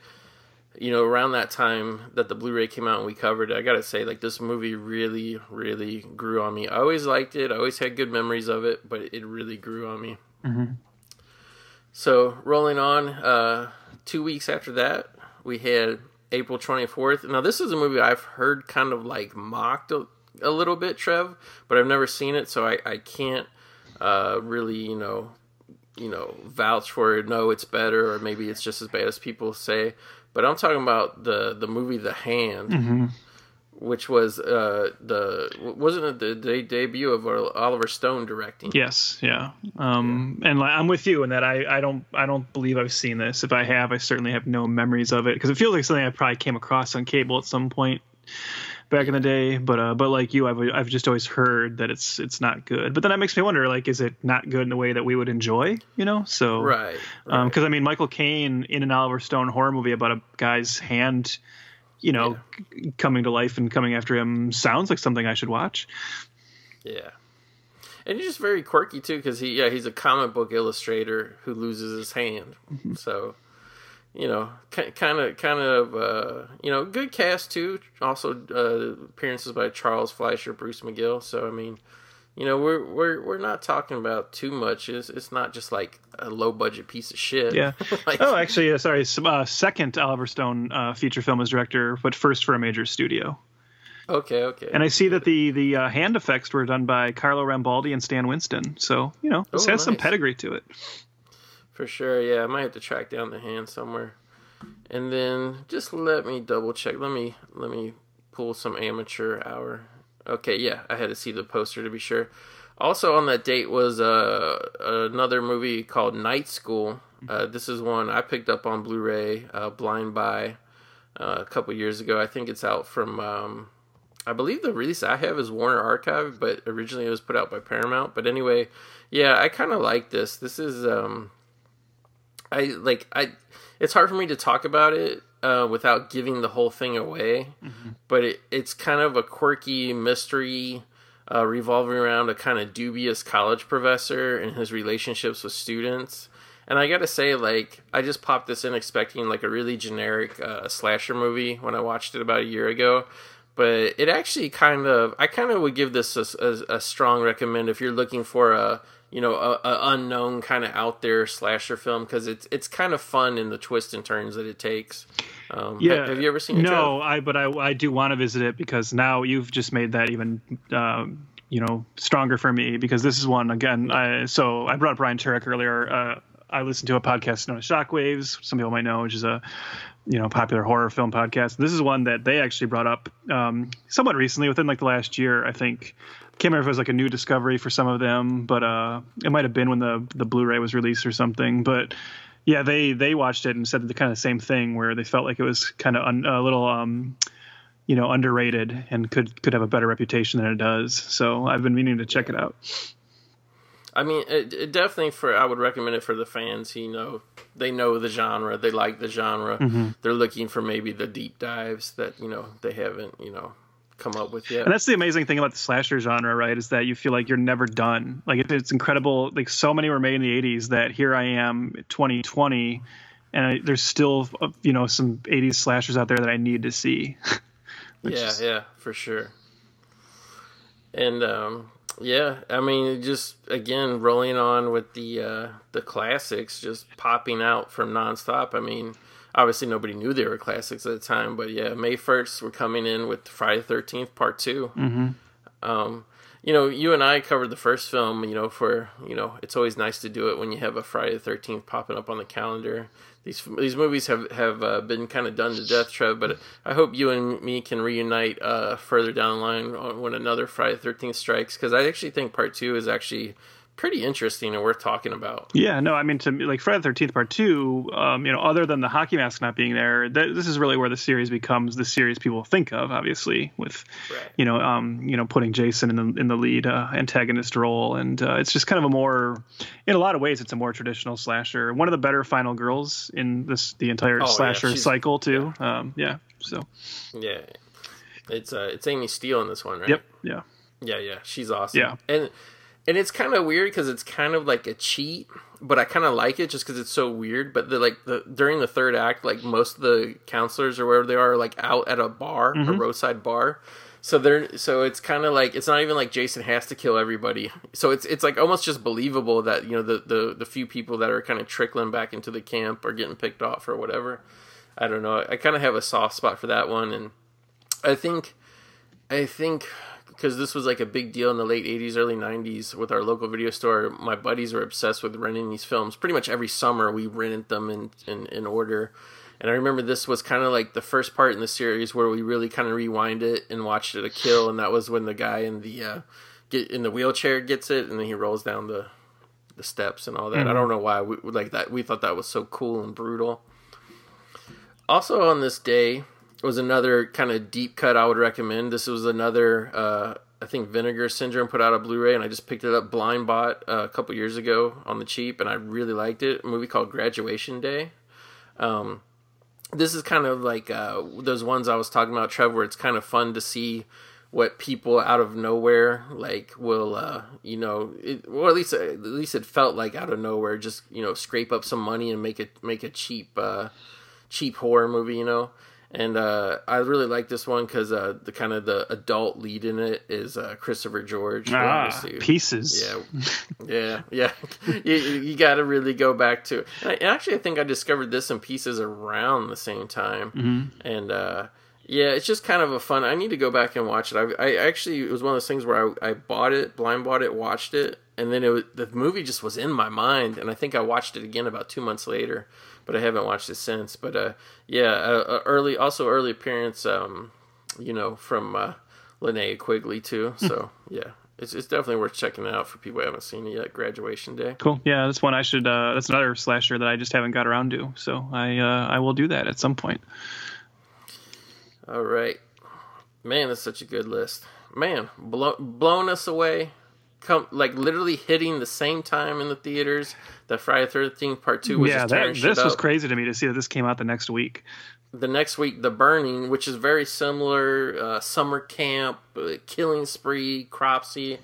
you know, around that time that the Blu-ray came out and we covered it, I gotta say, like this movie really, really grew on me. I always liked it. I always had good memories of it, but it really grew on me. Mm-hmm. So rolling on, uh, two weeks after that, we had April 24th. Now, this is a movie I've heard kind of like mocked a, a little bit, Trev, but I've never seen it, so I, I can't uh, really, you know, you know, vouch for it. No, it's better, or maybe it's just as bad as people say. But I'm talking about the the movie The Hand, mm-hmm which was uh, the wasn't it the, the, debut of Oliver Stone directing? Yes, yeah. Um, yeah. And I'm with you in that I, I don't I don't believe I've seen this. If I have, I certainly have no memories of it because it feels like something I probably came across on cable at some point back in the day. But uh, but like you, I've I've just always heard that it's it's not good. But then that makes me wonder, like, is it not good in the way that we would enjoy? You know, so right. Because right. um, I mean, Michael Caine in an Oliver Stone horror movie about a guy's hand you know, yeah. coming to life and coming after him sounds like something I should watch. Yeah. And he's just very quirky too, because he yeah he's a comic book illustrator who loses his hand, mm-hmm. so you know kind of kind of uh, you know good cast too. Also uh, appearances by Charles Fleischer, Bruce McGill. So I mean, you know we're we're we're not talking about too much. It's it's not just like a low budget piece of shit. Yeah. like, oh, actually, uh, sorry. Uh, second Oliver Stone uh, feature film as director, but first for a major studio. Okay, okay. And I see that the the uh, hand effects were done by Carlo Rambaldi and Stan Winston. So you know, this oh, has nice. some pedigree to it. For sure, yeah. I might have to track down the hand somewhere. And then just let me double check. Let me let me pull some amateur hour. Okay, yeah, I had to see the poster to be sure. Also on that date was uh, another movie called Night School. Uh, this is one I picked up on Blu-ray, uh, Blind Buy, uh, a couple years ago. I think it's out from. Um, I believe the release I have is Warner Archive, but originally it was put out by Paramount. But anyway, yeah, I kind of like this. This is um, I like I. It's hard for me to talk about it uh, without giving the whole thing away, mm-hmm. but it, it's kind of a quirky mystery uh, revolving around a kind of dubious college professor and his relationships with students. And I gotta say, like, I just popped this in expecting like a really generic uh, slasher movie when I watched it about a year ago. But it actually kind of, I kind of would give this a, a, a, strong recommend if you're looking for a, you know, a, a unknown kind of out there slasher film because it's it's kind of fun in the twists and turns that it takes. Um, yeah. Have you ever seen it? No, I but I I do want to visit it because now you've just made that even. Uh, you know, stronger for me because this is one again. I, so I brought up Ryan Turek earlier. Uh, I listened to a podcast known as Shockwaves. Some people might know, which is a you know popular horror film podcast. This is one that they actually brought up um, somewhat recently, within like the last year, I think. Can't remember if it was like a new discovery for some of them, but uh, it might have been when the the Blu-ray was released or something. But yeah, they they watched it and said the kind of same thing where they felt like it was kind of un, a little um, you know underrated and could could have a better reputation than it does. So I've been meaning to check it out. I mean, it, it definitely for I would recommend it for the fans. You know, they know the genre, they like the genre. Mm-hmm. They're looking for maybe the deep dives that you know they haven't you know come up with yet. And that's the amazing thing about the slasher genre, right? Is that you feel like you're never done. Like it's incredible. Like so many were made in the '80s that here I am, 2020, and I, there's still you know some '80s slashers out there that I need to see. yeah, is... yeah, for sure. And um, yeah, I mean, just again rolling on with the uh, the classics, just popping out from nonstop. I mean obviously nobody knew they were classics at the time, but yeah, May first we're coming in with Friday Thirteenth Part 2 mm-hmm. um, you know, you and I covered the first film. You know, for you know, it's always nice to do it when you have a Friday the Thirteenth popping up on the calendar. These these movies have have uh, been kind of done to death, Trev. But I hope you and me can reunite uh, further down the line when another Friday the Thirteenth strikes, because I actually think Part Two is actually pretty interesting and worth talking about. Yeah, no, I mean, to me, like Friday the Thirteenth Part Two, um, you know, other than the hockey mask not being there, th- this is really where the series becomes the series people think of. Obviously, with Right. you know, um, you know, putting Jason in the in the lead uh, antagonist role, and uh, it's just kind of a more, in a lot of ways, it's a more traditional slasher. One of the better final girls in this the entire Oh, slasher she's- cycle too. Yeah. Um, yeah. So. Yeah, it's uh, it's Amy Steel in this one, right? Yep. Yeah. Yeah, yeah, she's awesome. Yeah. and and it's kind of weird because it's kind of like a cheat, but I kind of like it just because it's so weird. But the like the during the third act, like most of the counselors or wherever they are, are like out at a bar, a mm-hmm. roadside bar. So they're so it's kind of like it's not even like Jason has to kill everybody. So it's it's like almost just believable that you know the the the few people that are kind of trickling back into the camp are getting picked off or whatever. I don't know. I kind of have a soft spot for that one, and I think I think because this was like a big deal in the late 80s, early 90s with our local video store, my buddies were obsessed with renting these films. Pretty much every summer we rented them in, in, in order. And I remember this was kind of like the first part in the series where we really kind of rewind it and watched it a kill. And that was when the guy in the uh, get in the wheelchair gets it and then he rolls down the the steps and all that. I don't know why we like that. We thought that was so cool and brutal. Also on this day was another kind of deep cut I would recommend. This was another uh, I think Vinegar Syndrome put out a Blu-ray, and I just picked it up blind bought uh, a couple years ago on the cheap, and I really liked it. A movie called Graduation Day. Um, this is kind of like uh, those ones I was talking about, Trevor. Where it's kind of fun to see what people out of nowhere like will uh you know it, well at least at least it felt like out of nowhere just you know scrape up some money and make it make a cheap uh cheap horror movie you know and uh i really like this one because uh the kind of the adult lead in it is uh christopher george Ah, pieces. yeah, yeah, yeah. you you got to really go back to. And, I, actually, I think I discovered this in pieces around the same time, Mm-hmm. and uh, yeah, it's just kind of a fun. I need to go back and watch it. I, I actually it was one of those things where I, I bought it, blind bought it, watched it, and then it was, the movie just was in my mind, and I think I watched it again about two months later, but I haven't watched it since. But uh, yeah, uh, uh, early also early appearance, um, you know, from uh, Linnea Quigley too. So yeah, it's it's definitely worth checking out for people who haven't seen it yet. Graduation Day. Cool. Yeah, that's one I should. Uh, that's another slasher that I just haven't got around to. So I uh, I will do that at some point. All right, man, that's such a good list. Man, blow, blowing us away. Come like literally hitting the same time in the theaters that Friday Thirteenth Part Two was yeah, that, this was up. crazy to me to see that this came out the next week. the next week the burning which is very similar uh, summer camp uh, killing spree cropsy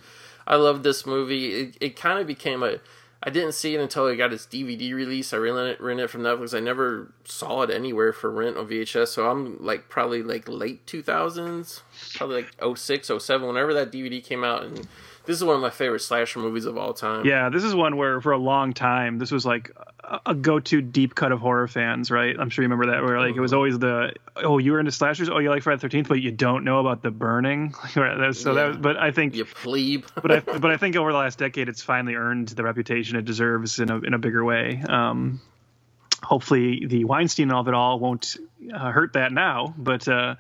i love this movie it, it kind of became a i didn't see it until it got its dvd release i rented it, rented it from netflix i never saw it anywhere for rent on vhs so i'm like probably like late 2000s probably like 06 07 whenever that dvd came out and this is one of my favorite slasher movies of all time Yeah, this is one where for a long time this was like a, a go-to deep cut of horror fans, right? I'm sure you remember that. Where like it was always the oh you were into slashers, oh you like Friday the Thirteenth, but you don't know about the burning. Right, so that was, but I think you plebe but I but I think over the last decade, it's finally earned the reputation it deserves in a in a bigger way. Um, hopefully, the Weinstein of it all won't uh, hurt that now, but uh,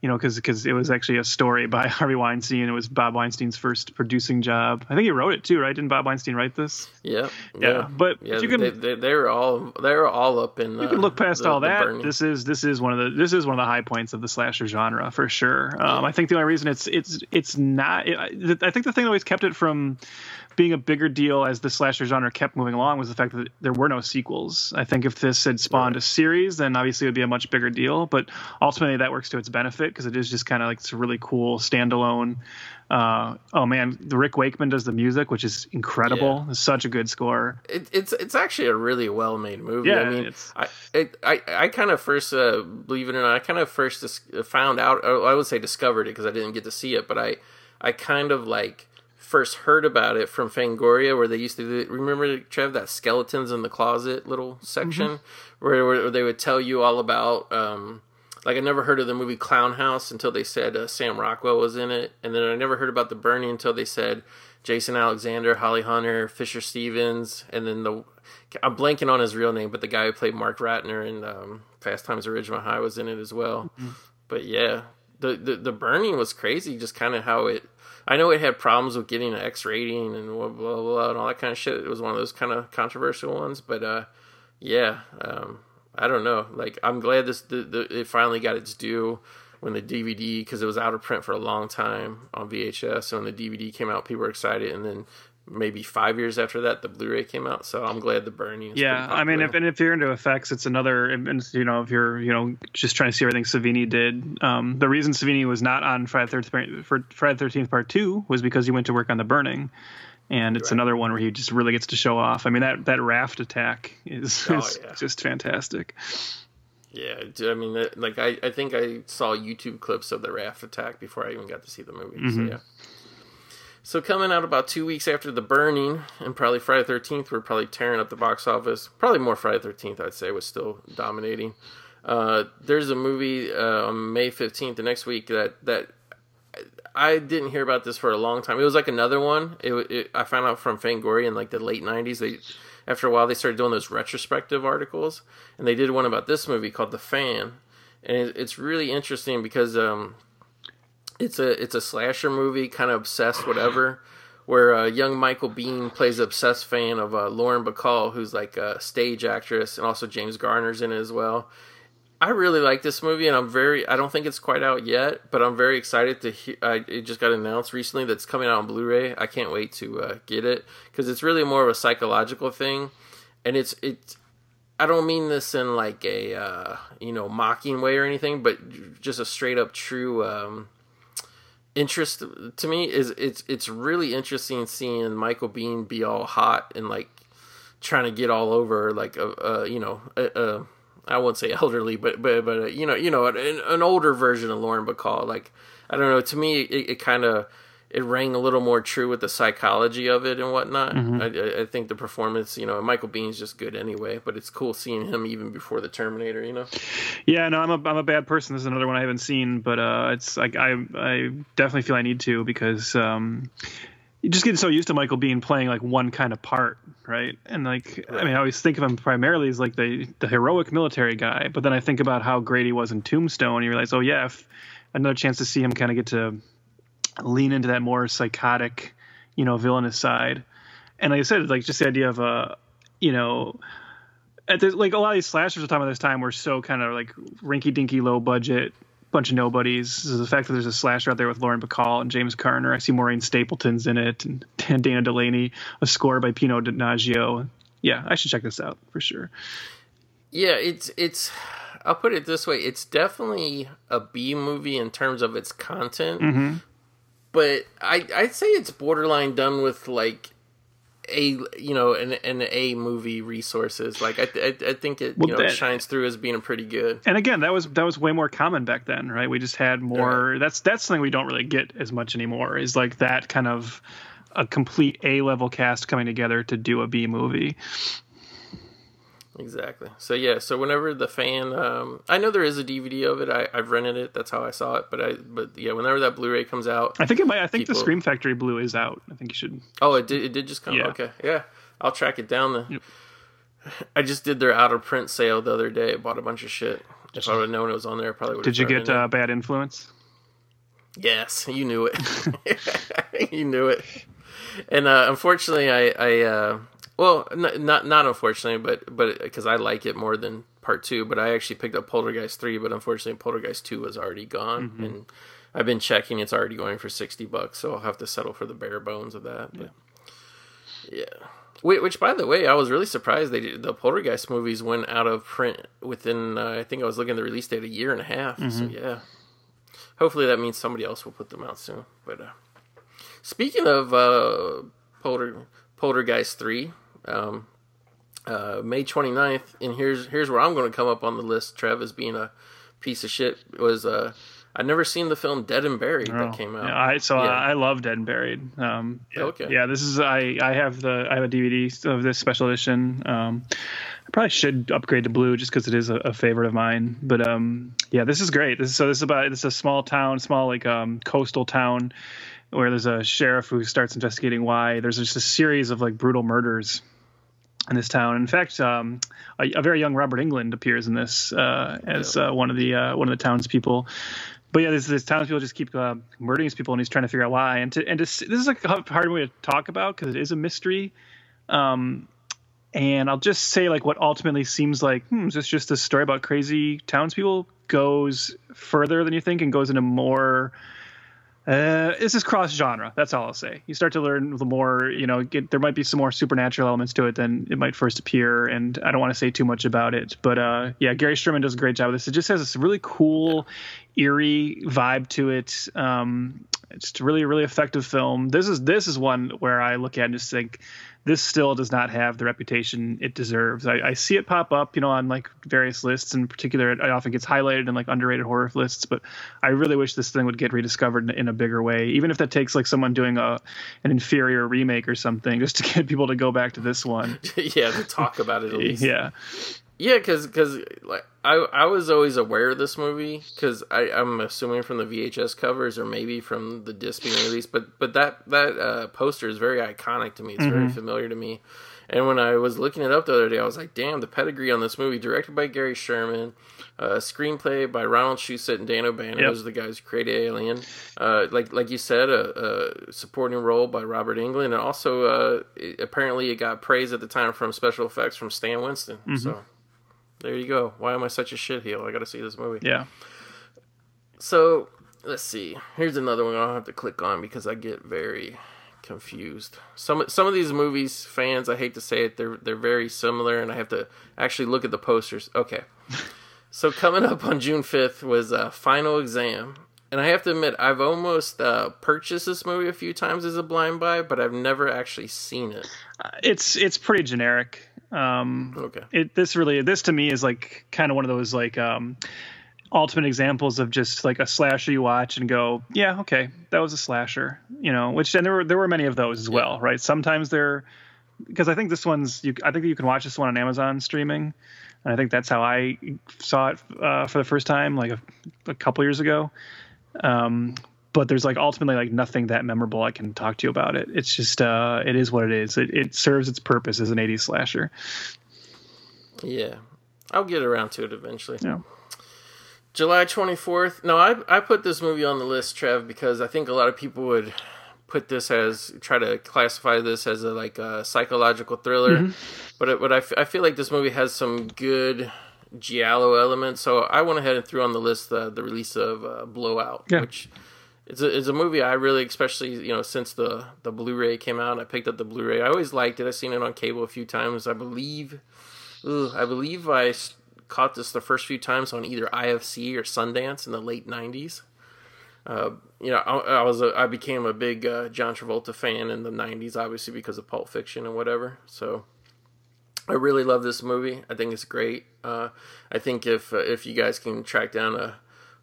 you know, because because it was actually a story by Harvey Weinstein. It was Bob Weinstein's first producing job. I think he wrote it too, right? Didn't Bob Weinstein write this? yeah Yeah, but yeah, you can- they, they, were all they were all up in. You can look past all that. This is this is one of the this is one of the high points of the slasher genre for sure. Um, I think the only reason it's it's it's not. It, I think the thing that always kept it from being a bigger deal as the slasher genre kept moving along was the fact that there were no sequels. I think if this had spawned a series, then obviously it would be a much bigger deal. But ultimately, that works to its benefit because it is just kind of like it's a really cool standalone. Uh, oh man, the Rick Wakeman does the music, which is incredible. Yeah. It's such a good score. it, it's it's actually a really well made movie. Yeah, I mean, it's- I it, I I kind of first uh, believe it or not, I kind of first dis- found out. Or I would say discovered it because I didn't get to see it, but I I kind of like first heard about it from Fangoria, where they used to do, remember Trev that skeletons in the closet little section Mm-hmm. where, where they would tell you all about. Um, like I never heard of the movie Clownhouse until they said uh, Sam Rockwell was in it, and then I never heard about the burning until they said Jason Alexander, Holly Hunter, Fisher Stevens, and then the I'm blanking on his real name, but the guy who played Mark Ratner in um, Fast Times at Ridgemont High was in it as well. But yeah, the the, the burning was crazy. Just kind of how it. I know it had problems with getting an X rating and blah, blah blah and all that kind of shit. It was one of those kind of controversial ones, but uh, yeah, um, I don't know. Like I'm glad this the, the, it finally got its due when the DVD because it was out of print for a long time on VHS. So when the DVD came out, people were excited, and then maybe five years after that, the Blu-ray came out. So I'm glad the burning. yeah, I mean, if and if you're into effects, it's another. And you know, if you're you know just trying to see everything Savini did, um, the reason Savini was not on Friday Thirteenth for Friday Thirteenth Part Two was because he went to work on the burning. And it's right. another one where he just really gets to show off. I mean that that raft attack is, oh, is yeah. just fantastic. Yeah, I mean, like I, I think I saw YouTube clips of the raft attack before I even got to see the movie. Mm-hmm. So yeah. So coming out about two weeks after the burning, and probably Friday Thirteenth, we're probably tearing up the box office. Probably more Friday Thirteenth, I'd say, was still dominating. Uh, there's a movie uh, on May fifteenth, the next week that that I didn't hear about this for a long time. It was like another one. It, it I found out from Fangoria in like the late '90s. They after a while they started doing those retrospective articles, and they did one about this movie called The Fan, and it, it's really interesting because um, it's a it's a slasher movie, kind of obsessed, whatever. Where uh, young Michael Biehn plays obsessed fan of uh, Lauren Bacall, who's like a stage actress, and also James Garner's in it as well. I really like this movie, and I'm very. I don't think it's quite out yet, but I'm very excited to. He- I, it just got announced recently that's coming out on Blu-ray. I can't wait to uh, get it because it's really more of a psychological thing, and it's it's. I don't mean this in like a uh, you know mocking way or anything, but just a straight up true um, interest to me is it's it's really interesting seeing Michael Biehn be all hot and like trying to get all over like a, a you know a, a I won't say elderly but but but uh, you know you know an, an, older version of Lauren Bacall. Like I don't know to me it, it kind of it rang a little more true with the psychology of it and whatnot. Mm-hmm. I, I, think the performance, you know, Michael Biehn's just good anyway, but it's cool seeing him even before the Terminator, you know. Yeah, no, I'm a I'm a bad person. This is another one I haven't seen, but uh, it's like I I definitely feel I need to because um, you just get so used to Michael Biehn playing like one kind of part, right? And like, right. I mean, I always think of him primarily as like the the heroic military guy, but then I think about how great he was in Tombstone, and you realize, oh yeah, if another chance to see him kind of get to lean into that more psychotic, you know, villainous side. And like I said, like just the idea of a, you know, at the, like a lot of these slashers at the time of this time were so kind of like rinky dinky, low budget, bunch of nobodies. So the fact that there's a slasher out there with Lauren Bacall and James Garner, I see Maureen Stapleton's in it, and Dana Delany, a score by Pino Donaggio. Yeah, I should check this out for sure. Yeah, it's it's. I'll put it this way: it's definitely a B movie in terms of its content, mm-hmm but I I'd say it's borderline done with like a you know an an A movie resources. Like I I, I think it well, you know that, shines through as being pretty good. And again, that was that was way more common back then, right? We just had more. Right. That's that's something we don't really get as much anymore. Is like that kind of a complete A level cast coming together to do a B movie. Exactly. So yeah. So whenever the fan, um, I know there is a DVD of it. I, I've rented it. That's how I saw it. But I, but yeah, whenever that Blu-ray comes out, I think it might. I think people... the Scream Factory Blue is out. I think you should. Oh, it did. It did just come. Out. Yeah. Okay. Yeah. I'll track it down. then. Yep. I just did their out of print sale the other day. I bought a bunch of shit. If I would have known it was on there, I probably would. Did you get uh, Bad Influence? Yes, you knew it. you knew it. And uh, unfortunately, I, I uh, well, n- not not unfortunately, but but because I like it more than part two. But I actually picked up Poltergeist three, but unfortunately, Poltergeist two was already gone, mm-hmm. and I've been checking; it's already going for sixty bucks. So I'll have to settle for the bare bones of that. But yeah. yeah. Which, which, by the way, I was really surprised they did, the Poltergeist movies went out of print within. Uh, I think I was looking at the release date a year and a half. Mm-hmm. So yeah, hopefully that means somebody else will put them out soon. But uh, speaking of uh, Polter, Poltergeist three, um, uh, May 29th, and here's here's where I'm going to come up on the list. Trev as being a piece of shit was uh, I'd never seen the film Dead and Buried oh, that came out. Yeah, I, so yeah. I, I, love Dead and Buried. Um, okay. Yeah, this is I I have the I have a DVD of this special edition. Um, I probably should upgrade to blue just because it is a, a, favorite of mine. But um, yeah, this is great. This is, so this is about it's a small town, small like um, coastal town where there's a sheriff who starts investigating why there's just a series of like brutal murders in this town. In fact, um, a, a, very young Robert Englund appears in this uh, as uh, one of the uh, one of the townspeople. but yeah, this, this townspeople just keep uh, murdering these people, and he's trying to figure out why. And to and to, this is a hard way to talk about because it is a mystery. Um, and I'll just say like what ultimately seems like hmm, is this just a story about crazy townspeople goes further than you think and goes into more uh, this is cross genre. That's all I'll say. You start to learn the more, you know, get, there might be some more supernatural elements to it than it might first appear. And I don't want to say too much about it, but uh, yeah, Gary Sherman does a great job with this. It just has this really cool, eerie vibe to it. Um, it's really, really effective film. This is this is one where I look at and just think this still does not have the reputation it deserves. I, I, see it pop up, you know, on like various lists. In particular, it often gets highlighted in like underrated horror lists. But I really wish this thing would get rediscovered in, in, a bigger way, even if that takes like someone doing a an inferior remake or something, just to get people to go back to this one. yeah, to talk about it at least. yeah. Yeah, because because like I I was always aware of this movie because I I'm assuming from the VHS covers or maybe from the disc being released, but but that that uh, poster is very iconic to me. It's mm-hmm. very familiar to me. And when I was looking it up the other day, I was like, "Damn!" The pedigree on this movie, directed by Gary Sherman, uh, screenplay by Ronald Shusett and Dan O'Bannon. Yep. Those are the guys who created Alien. Uh, like like you said, a, a, supporting role by Robert Englund, and also uh, it, apparently it got praise at the time from special effects from Stan Winston. Mm-hmm. So there you go. Why am I such a shitheel? I got to see this movie. Yeah. So let's see. Here's another one I'll have to click on because I get very confused. Some some of these movies, fans, I hate to say it, they're they're very similar, and I have to actually look at the posters. Okay. so coming up on June fifth was uh, Final Exam, and I have to admit I've almost uh, purchased this movie a few times as a blind buy, but I've never actually seen it. Uh, it's it's pretty generic. Um, okay. It this really this to me is like kind of one of those like um, ultimate examples of just like a slasher you watch and go, yeah, okay, that was a slasher, you know. Which and there were there were many of those as well, yeah. right? Sometimes they're because I think this one's you, I think you can watch this one on Amazon streaming, and I think that's how I saw it uh, for the first time like a, a couple years ago. Um, but there's like ultimately like nothing that memorable I can talk to you about it. It's just uh, it is what it is. It, it serves its purpose as an 80s slasher. Yeah, I'll get around to it eventually. Yeah. July 24th. No, I I put this movie on the list, Trev, because I think a lot of people would put this as try to classify this as a like a psychological thriller, mm-hmm. but it, but I, f- I feel like this movie has some good giallo elements. So I went ahead and threw on the list uh, the release of uh, Blow Out, yeah. which it's a it's a movie I really, especially you know, since the the Blu-ray came out, I picked up the Blu-ray. I always liked it. I've seen it on cable a few times. I believe, ugh, I believe I caught this the first few times on either IFC or Sundance in the late '90s. Uh, you know, I, I, was a, I became a big uh, John Travolta fan in the '90s, obviously because of Pulp Fiction and whatever. So I really love this movie. I think it's great. Uh, I think if uh, if you guys can track down a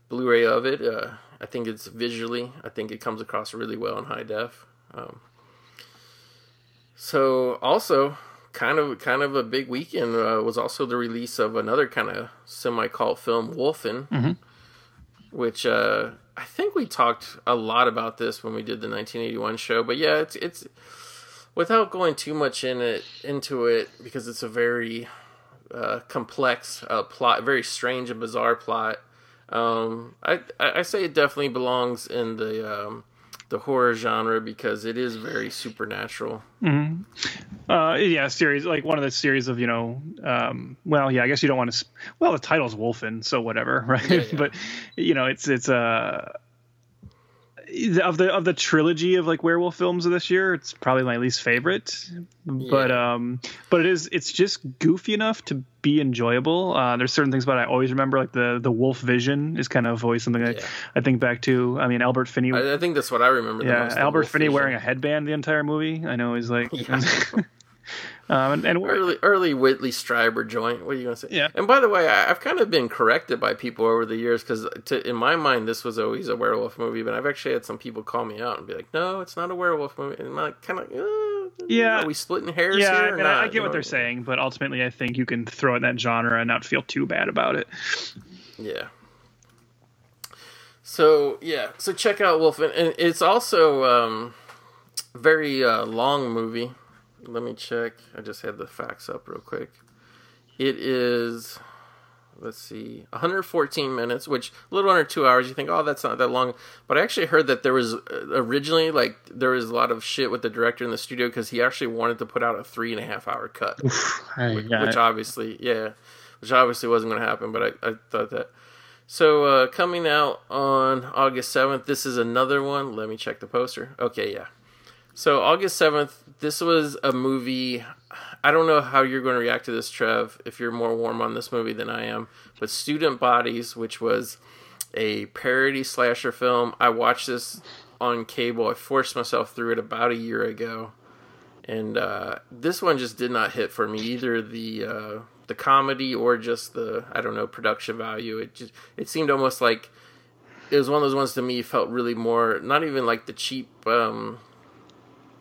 Blu-ray of it, uh, I think it's visually, I think it comes across really well in high def. Um, so also kind of kind of a big weekend uh, was also the release of another kind of semi cult film, Wolfen, mm-hmm. which uh, I think we talked a lot about this when we did the 1981 show. But yeah, it's it's without going too much in it into it because it's a very uh, complex uh, plot, very strange and bizarre plot. Um, I I say it definitely belongs in the um, the horror genre because it is very supernatural. Mm-hmm. Uh, yeah, series like one of the series of you know, um, well, yeah, I guess you don't want to. Well, the title's Wolfen, so whatever, right? Yeah, yeah. but you know, it's it's a uh, of the of the trilogy of like werewolf films of this year, it's probably my least favorite. Yeah. But um, but it is it's just goofy enough to be enjoyable. Uh, there's certain things about it I always remember, like the the wolf vision is kind of always something I, yeah. I think back to. I mean, Albert Finney. I, I think that's what I remember. Yeah, Albert Finney vision. wearing a headband the entire movie. I know he's like. Yeah. Um, and, and early, early Whitley Strieber joint. What are you gonna say? Yeah. And by the way, I, have kind of been corrected by people over the years because, in my mind, this was always a werewolf movie. But I've actually had some people call me out and be like, "No, it's not a werewolf movie." And I'm like, kind of, uh, yeah. Are we splitting hairs yeah, here? I, mean, I, get what they're saying, but ultimately, I think you can throw in that genre and not feel too bad about it. Yeah. So yeah, so check out Wolf, and, and it's also um, very uh, long movie let me check. I just had the facts up real quick. It is let's see, 114 minutes, which a little under two hours. You think, oh, that's not that long, but I actually heard that there was uh, originally like there was a lot of shit with the director in the studio because he actually wanted to put out a three and a half hour cut, which, which, obviously, yeah, which obviously wasn't going to happen. But I, I thought that. So uh, coming out on August 7th, this is another one. Let me check the poster. Okay, yeah. So August 7th, this was a movie I don't know how you're going to react to this, Trev, if you're more warm on this movie than I am. But Student Bodies, which was a parody slasher film, I watched this on cable. I forced myself through it about a year ago, and uh, this one just did not hit for me either. The uh, the comedy or just the I don't know production value. It just it seemed almost like it was one of those ones to me felt really more not even like the cheap. Um,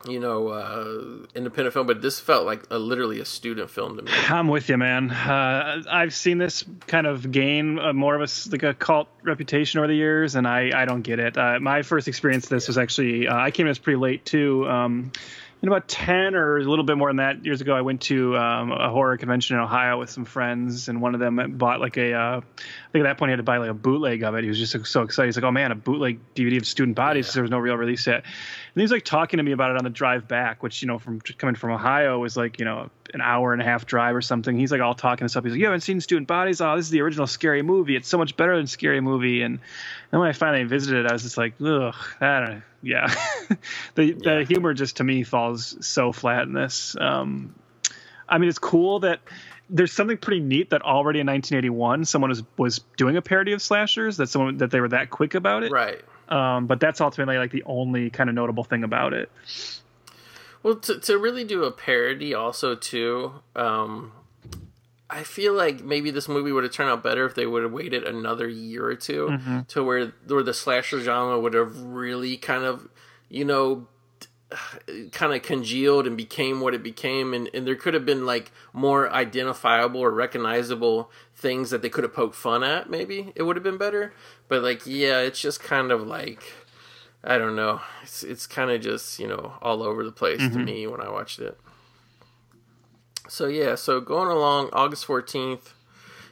you know, uh, independent film, but this felt like a, literally a student film to me. I'm with you, man. Uh, I've seen this kind of gain a, more of a like a cult reputation over the years, and I I don't get it. Uh, my first experience this was actually uh, I came in this pretty late too. Um, in about 10 or a little bit more than that years ago, I went to um, a horror convention in Ohio with some friends, and one of them bought like a, uh, I think at that point he had to buy like a bootleg of it. He was just so excited. He's like, oh man, a bootleg DVD of Student Bodies. Yeah. There was no real release yet. And he's like talking to me about it on the drive back, which, you know, from coming from Ohio was like, you know, an hour and a half drive or something. He's like all talking this up. He's like, you haven't seen Student Bodies? Oh, this is the original scary movie. It's so much better than scary movie. And then when I finally visited, I was just like, ugh, I don't know yeah, the yeah. the humor just to me falls so flat in this. Um, I mean, it's cool that there's something pretty neat that already in 1981 someone was was doing a parody of slashers. That someone that they were that quick about it. Right. Um, but that's ultimately like the only kind of notable thing about it. Well, to to really do a parody, also too. Um, I feel like maybe this movie would have turned out better if they would have waited another year or 2 mm-hmm. to where where the slasher genre would have really kind of, you know, kind of congealed and became what it became and, and there could have been like more identifiable or recognizable things that they could have poked fun at maybe it would have been better but like yeah it's just kind of like i don't know it's it's kind of just you know all over the place mm-hmm. to me when i watched it so yeah, so going along August 14th.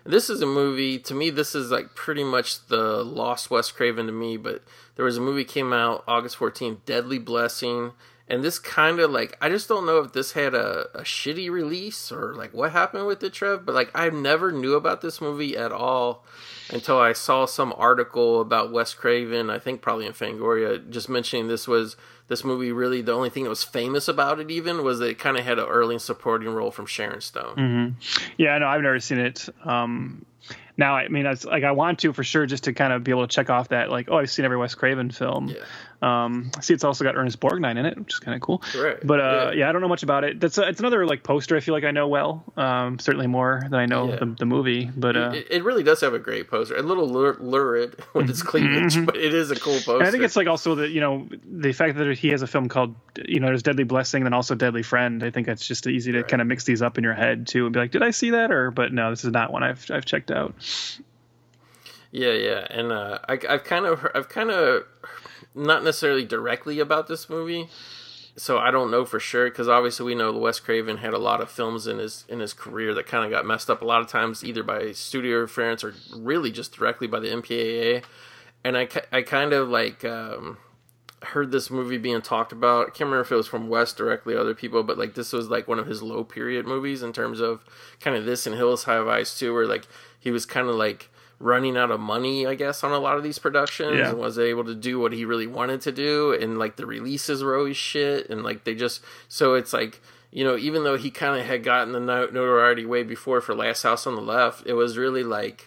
This is a movie to me this is like pretty much the lost Wes Craven to me, but there was a movie came out August 14th, Deadly Blessing, and this kind of like I just don't know if this had a, a shitty release or like what happened with it, Trev. But like I never knew about this movie at all until I saw some article about Wes Craven. I think probably in Fangoria, just mentioning this was this movie really the only thing that was famous about it even was that it kind of had an early supporting role from Sharon Stone. Mm-hmm. Yeah, no, I've never seen it. Um, now, I mean, it's like I want to for sure, just to kind of be able to check off that, like, oh, I've seen every Wes Craven film. Yeah. Um, I see it's also got Ernest Borgnine in it, which is kind of cool. Right. But uh, yeah. yeah. I don't know much about it. That's a, it's another like poster. I feel like I know well. Um, certainly more than I know yeah. the, the movie. But uh, it, it, really does have a great poster. A little lurid with its cleavage, mm-hmm. but it is a cool poster. And I think it's like also the you know the fact that he has a film called you know there's Deadly Blessing, and also Deadly Friend. I think it's just easy to right. kind of mix these up in your head too and be like, did I see that or? But no, this is not one I've I've checked out. Yeah, yeah, and uh, I, I've kind of, I've kind of, not necessarily directly about this movie, so I don't know for sure because obviously we know Wes Craven had a lot of films in his in his career that kind of got messed up a lot of times either by studio interference or really just directly by the MPAA, and I, I kind of like um, heard this movie being talked about. I can't remember if it was from Wes directly or other people, but like this was like one of his low period movies in terms of kind of this and Hills Have Eyes too, where like he was kind of like running out of money, I guess, on a lot of these productions yeah. and was able to do what he really wanted to do. And like the releases were always shit. And like they just, so it's like, you know, even though he kind of had gotten the notoriety way before for Last House on the Left, it was really like,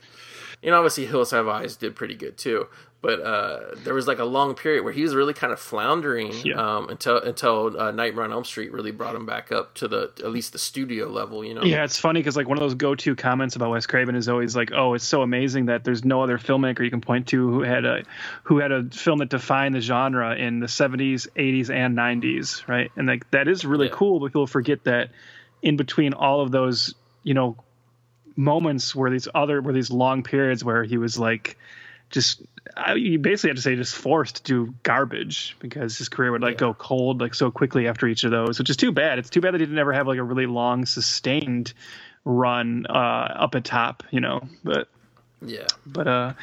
you know, obviously Hills Have Eyes did pretty good too but uh, there was like a long period where he was really kind of floundering yeah. um, until until uh, Nightmare on Elm Street really brought him back up to the at least the studio level. You know? Yeah, it's funny because like one of those go to comments about Wes Craven is always like, "Oh, it's so amazing that there's no other filmmaker you can point to who had a who had a film that defined the genre in the 70s, 80s, and 90s, right?" And like that is really yeah. cool, but people forget that in between all of those, you know, moments where these other where these long periods where he was like just you basically have to say just forced to do garbage because his career would like yeah. go cold like so quickly after each of those, which is too bad. It's too bad that he didn't ever have like a really long sustained run uh, up at top, you know. But Yeah. but uh,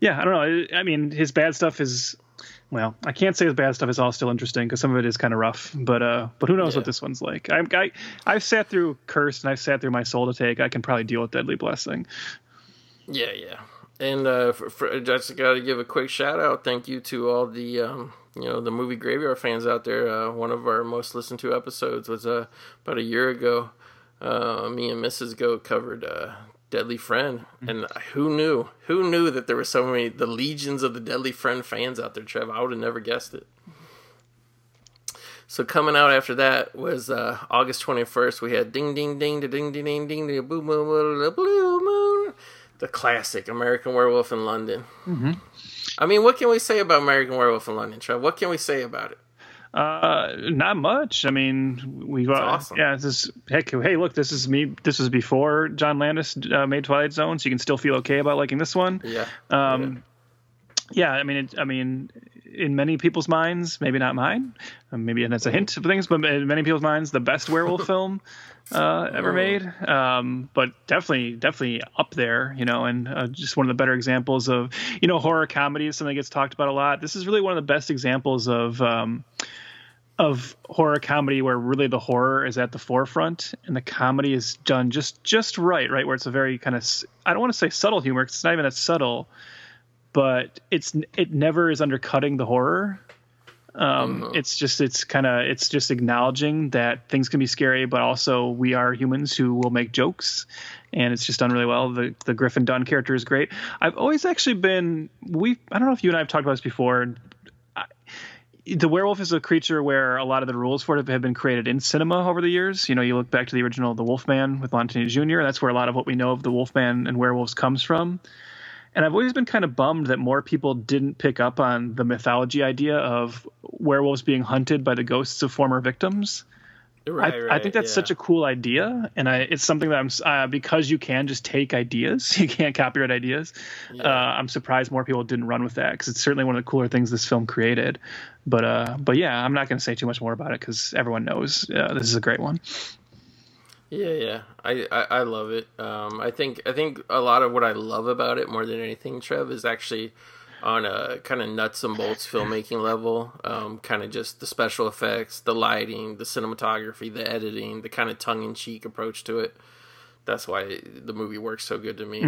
yeah, I don't know. I, I mean, his bad stuff is. Well, I can't say his bad stuff is all still interesting because some of it is kind of rough. But uh, but who knows Yeah. what this one's like? I'm I I've sat through Cursed and I've sat through My Soul to Take. I can probably deal with Deadly Blessing. Yeah, yeah. And uh, for, for, I just got to give a quick shout out. Thank you to all the um, you know the movie graveyard fans out there. Uh, one of our most listened to episodes was uh, about a year ago. Uh, me and Mrs. Goat covered uh, Deadly Friend, and who knew? Who knew that there were so many the legions of the Deadly Friend fans out there, Trev? I would have never guessed it. So coming out after that was uh, August twenty first. We had Ding Ding Ding, Ding Ding Ding Ding, da Boom Boom Blue Moon, the classic American Werewolf in London. Mm-hmm. I mean, what can we say about American Werewolf in London, Trev? What can we say about it? Uh, not much. I mean, we got awesome. yeah. This is heck. Hey, look, this is me. This was before John Landis uh, made Twilight Zone, so you can still feel okay about liking this one. Yeah. Um, yeah, I mean, it, I mean, in many people's minds, maybe not mine, uh, maybe that's a hint of things, but in many people's minds, the best werewolf film uh, ever made. Um, but definitely, definitely up there, you know, and uh, just one of the better examples of, you know, horror comedy is something that gets talked about a lot. This is really one of the best examples of. Um, of horror comedy where really the horror is at the forefront and the comedy is done just just right right where it's a very kind of I don't want to say subtle humor 'cause it's not even that subtle but it's it never is undercutting the horror um it's just it's kind of it's just acknowledging that things can be scary but also we are humans who will make jokes and it's just done really well the the griffin dunne character is great i've always actually been we i don't know if you and i have talked about this before the werewolf is a creature where a lot of the rules for it have been created in cinema over the years. You know, you look back to the original The Wolfman with Lon Chaney Jr. That's where a lot of what we know of the Wolfman and werewolves comes from. And I've always been kind of bummed that more people didn't pick up on the mythology idea of werewolves being hunted by the ghosts of former victims. Right, I, right, I think that's yeah. such a cool idea, and I, it's something that I'm uh, because you can just take ideas, you can't copyright ideas. Uh, I'm surprised more people didn't run with that because it's certainly one of the cooler things this film created. But uh, but yeah, I'm not going to say too much more about it because everyone knows uh, this is a great one. Yeah, yeah, I, I, I love it. Um, I think I think a lot of what I love about it more than anything, Trev, is actually on a kind of nuts and bolts filmmaking level. Um, kind of just the special effects, the lighting, the cinematography, the editing, the kind of tongue in cheek approach to it. That's why the movie works so good to me.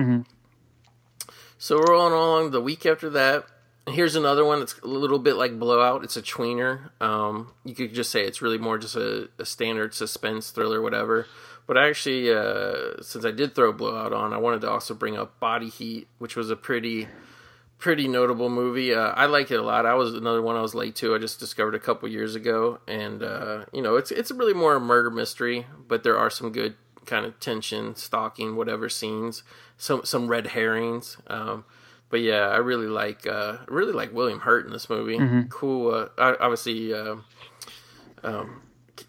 So we're rolling along the week after that. Here's another one that's a little bit like Blow Out. It's a tweener. Um, you could just say it's really more just a, a standard suspense thriller, whatever. But actually, uh, since I did throw Blow Out on, I wanted to also bring up Body Heat, which was a pretty, pretty notable movie. Uh, I like it a lot. I was another one I was late to. I just discovered a couple years ago, and uh, you know, it's it's really more a murder mystery, but there are some good kind of tension, stalking, whatever scenes. Some some red herrings. Um, but yeah, I really like uh, really like William Hurt in this movie. Cool. Uh, obviously, uh, um,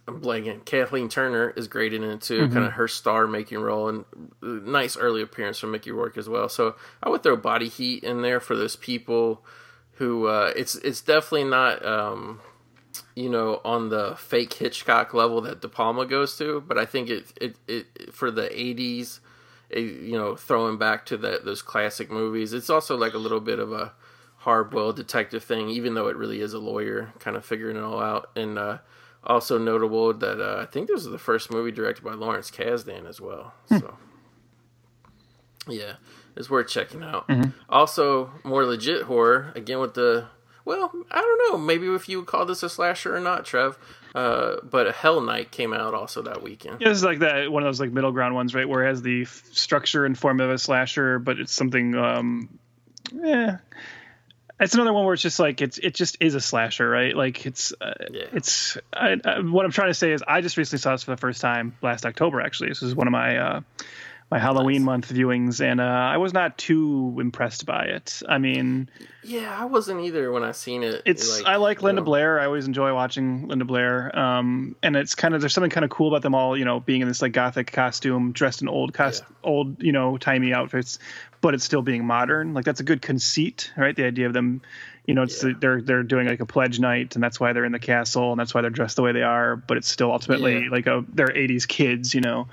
I'm blanking. Kathleen Turner is great in it too. Kind of her star making role and uh, nice early appearance from Mickey Rourke as well. So I would throw Body Heat in there for those people who uh, it's it's definitely not. Um, you know, on the fake Hitchcock level that De Palma goes to, but I think it it, it for the '80s, it, you know, throwing back to that those classic movies, it's also like a little bit of a hard-boiled detective thing, even though it really is a lawyer kind of figuring it all out. And uh, also notable that uh, I think this is the first movie directed by Lawrence Kasdan as well. So yeah, it's worth checking out. Also, more legit horror again with the well, I don't know, maybe if you would call this a slasher or not, Trev. Uh, but Hell Night came out also that weekend. Yeah, this is like that one of those like middle ground ones, right? Where it has the f- structure and form of a slasher, but it's something. um Yeah, it's another one where it's just like it's it just is a slasher, right? Like it's uh, Yeah. it's I, I, what I'm trying to say is I just recently saw this for the first time last October. Actually, this is one of my uh, my Halloween month viewings, and uh, I was not too impressed by it. I mean, Yeah, I wasn't either when I seen it. it's like, I like Linda know. Blair. I always enjoy watching Linda Blair. Um, and it's kind of there's something kind of cool about them all, you know, being in this like gothic costume, dressed in old cost, Yeah. old you know timey outfits, but it's still being modern. Like that's a good conceit, right? The idea of them, you know, it's Yeah. they're they're doing like a pledge night, and that's why they're in the castle, and that's why they're dressed the way they are. But it's still ultimately Yeah. like a they're '80s kids, you know.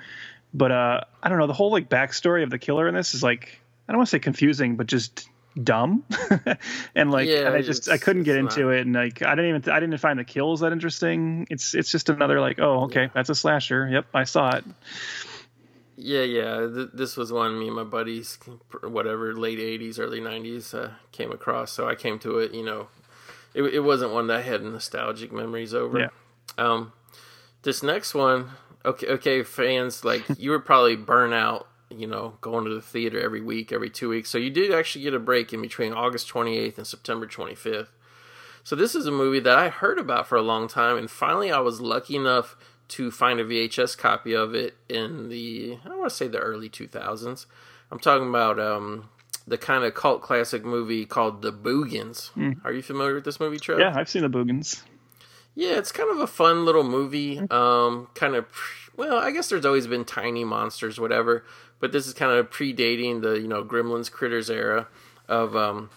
But uh, I don't know. The whole like backstory of the killer in this is like I don't want to say confusing, but just dumb. and like Yeah, and I just I couldn't get into it, and like I didn't even I didn't find the kills that interesting. It's it's just another like oh okay that's a slasher. Yep, I saw it. Yeah, yeah. Th- this was one me and my buddies, whatever, late '80s, early '90s, uh, came across. So I came to it. You know, it, it wasn't one that I had nostalgic memories over. Yeah. Um, this next one, okay, okay, fans, like you were probably burnt out. You know, going to the theater every week, every two weeks. So you did actually get a break in between August 28th and September 25th. So this is a movie that I heard about for a long time, and finally I was lucky enough to find a VHS copy of it in the I want to say the early 2000s. I'm talking about um, the kind of cult classic movie called The Boogens. Are you familiar with this movie, Trev? Yeah, I've seen the Boogens. Yeah, it's kind of a fun little movie. Um, kind of, well, I guess there's always been tiny monsters, whatever, but this is kind of predating the you know Gremlins, Critters era of. Um,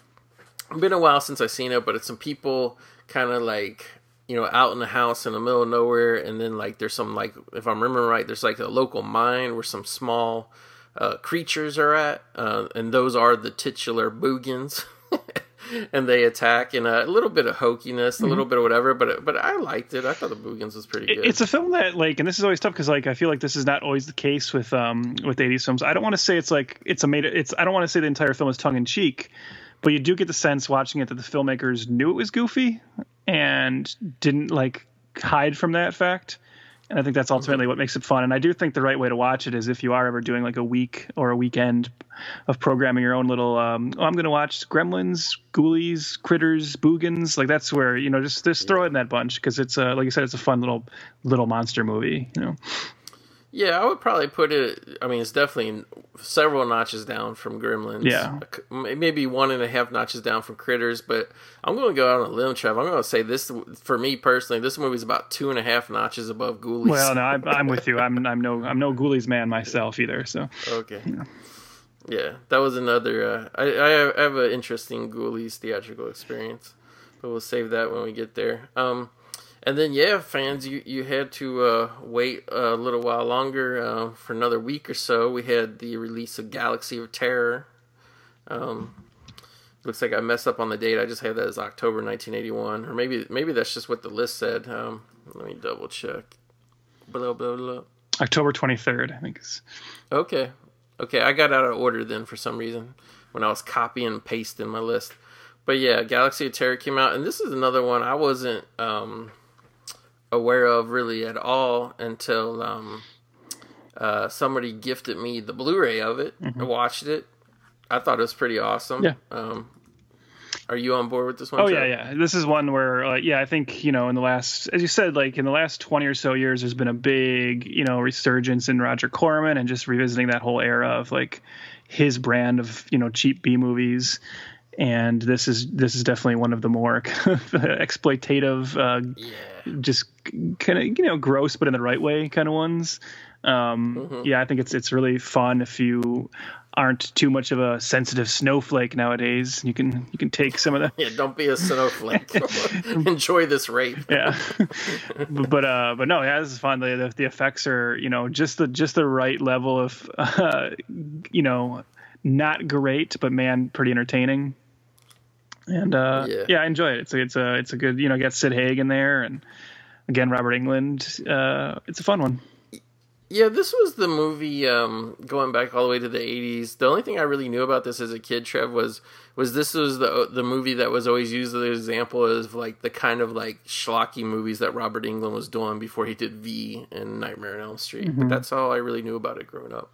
been a while since I've seen it, but it's some people kind of like you know out in the house in the middle of nowhere, and then like there's some like if I'm remembering right, there's like a local mine where some small uh, creatures are at, uh, and those are the titular boogens. and they attack and a little bit of hokiness, a little bit of whatever, but but I liked it. I thought the Boogens was pretty good. It's a film that like, and this is always tough because like I feel like this is not always the case with um with 80s films. I don't want to say it's like it's a made it's I don't want to say the entire film is tongue in cheek, but you do get the sense watching it that the filmmakers knew it was goofy and didn't like hide from that fact. And I think that's ultimately what makes it fun. And I do think the right way to watch it is if you are ever doing like a week or a weekend of programming your own little. Um, oh, I'm going to watch Gremlins, Ghoulies, Critters, Boogens. Like that's where you know just just throw in that bunch because it's a like you said it's a fun little little monster movie. You know. Yeah, I would probably put it. I mean, it's definitely several notches down from Gremlins. Yeah. maybe one and a half notches down from Critters. But I'm going to go out on a limb, Trev. I'm going to say this for me personally. This movie's about two and a half notches above Ghoulies. Well, no, I'm, I'm with you. I'm I'm no I'm no Ghoulies man myself either. So Okay. Yeah, that was another. Uh, I I have an interesting Ghoulies theatrical experience, but we'll save that when we get there. Um, and then yeah, fans, you you had to uh, wait a little while longer uh, for another week or so. We had the release of Galaxy of Terror. Um, looks like I messed up on the date. I just had that as October 1981, or maybe maybe that's just what the list said. Um, let me double check. Blah blah blah. October 23rd, I think is. Okay. Okay, I got out of order then for some reason when I was copying and pasting my list. But yeah, Galaxy of Terror came out, and this is another one I wasn't um, aware of really at all until um, uh, somebody gifted me the Blu-ray of it. I watched it. I thought it was pretty awesome. Yeah. Um, are you on board with this one? Oh yeah, yeah. This is one where, uh, yeah, I think you know, in the last, as you said, like in the last twenty or so years, there's been a big, you know, resurgence in Roger Corman and just revisiting that whole era of like his brand of you know cheap B movies. And this is this is definitely one of the more exploitative, uh, Yeah. just kind of you know gross, but in the right way kind of ones. Um, Yeah, I think it's it's really fun if you aren't too much of a sensitive snowflake nowadays. You can you can take some of that. Yeah, don't be a snowflake. Enjoy this rape. yeah but but, uh but no yeah this is fun the, the the effects are you know just the just the right level of uh you know not great but man pretty entertaining and uh Yeah. yeah, i enjoy it it's a it's a it's a good you know get sid haig in there and again robert englund uh it's a fun one Yeah, this was the movie um, going back all the way to the '80s. The only thing I really knew about this as a kid, Trev, was was this was the the movie that was always used as an example of like the kind of like schlocky movies that Robert Englund was doing before he did V and Nightmare on Elm Street. But that's all I really knew about it growing up.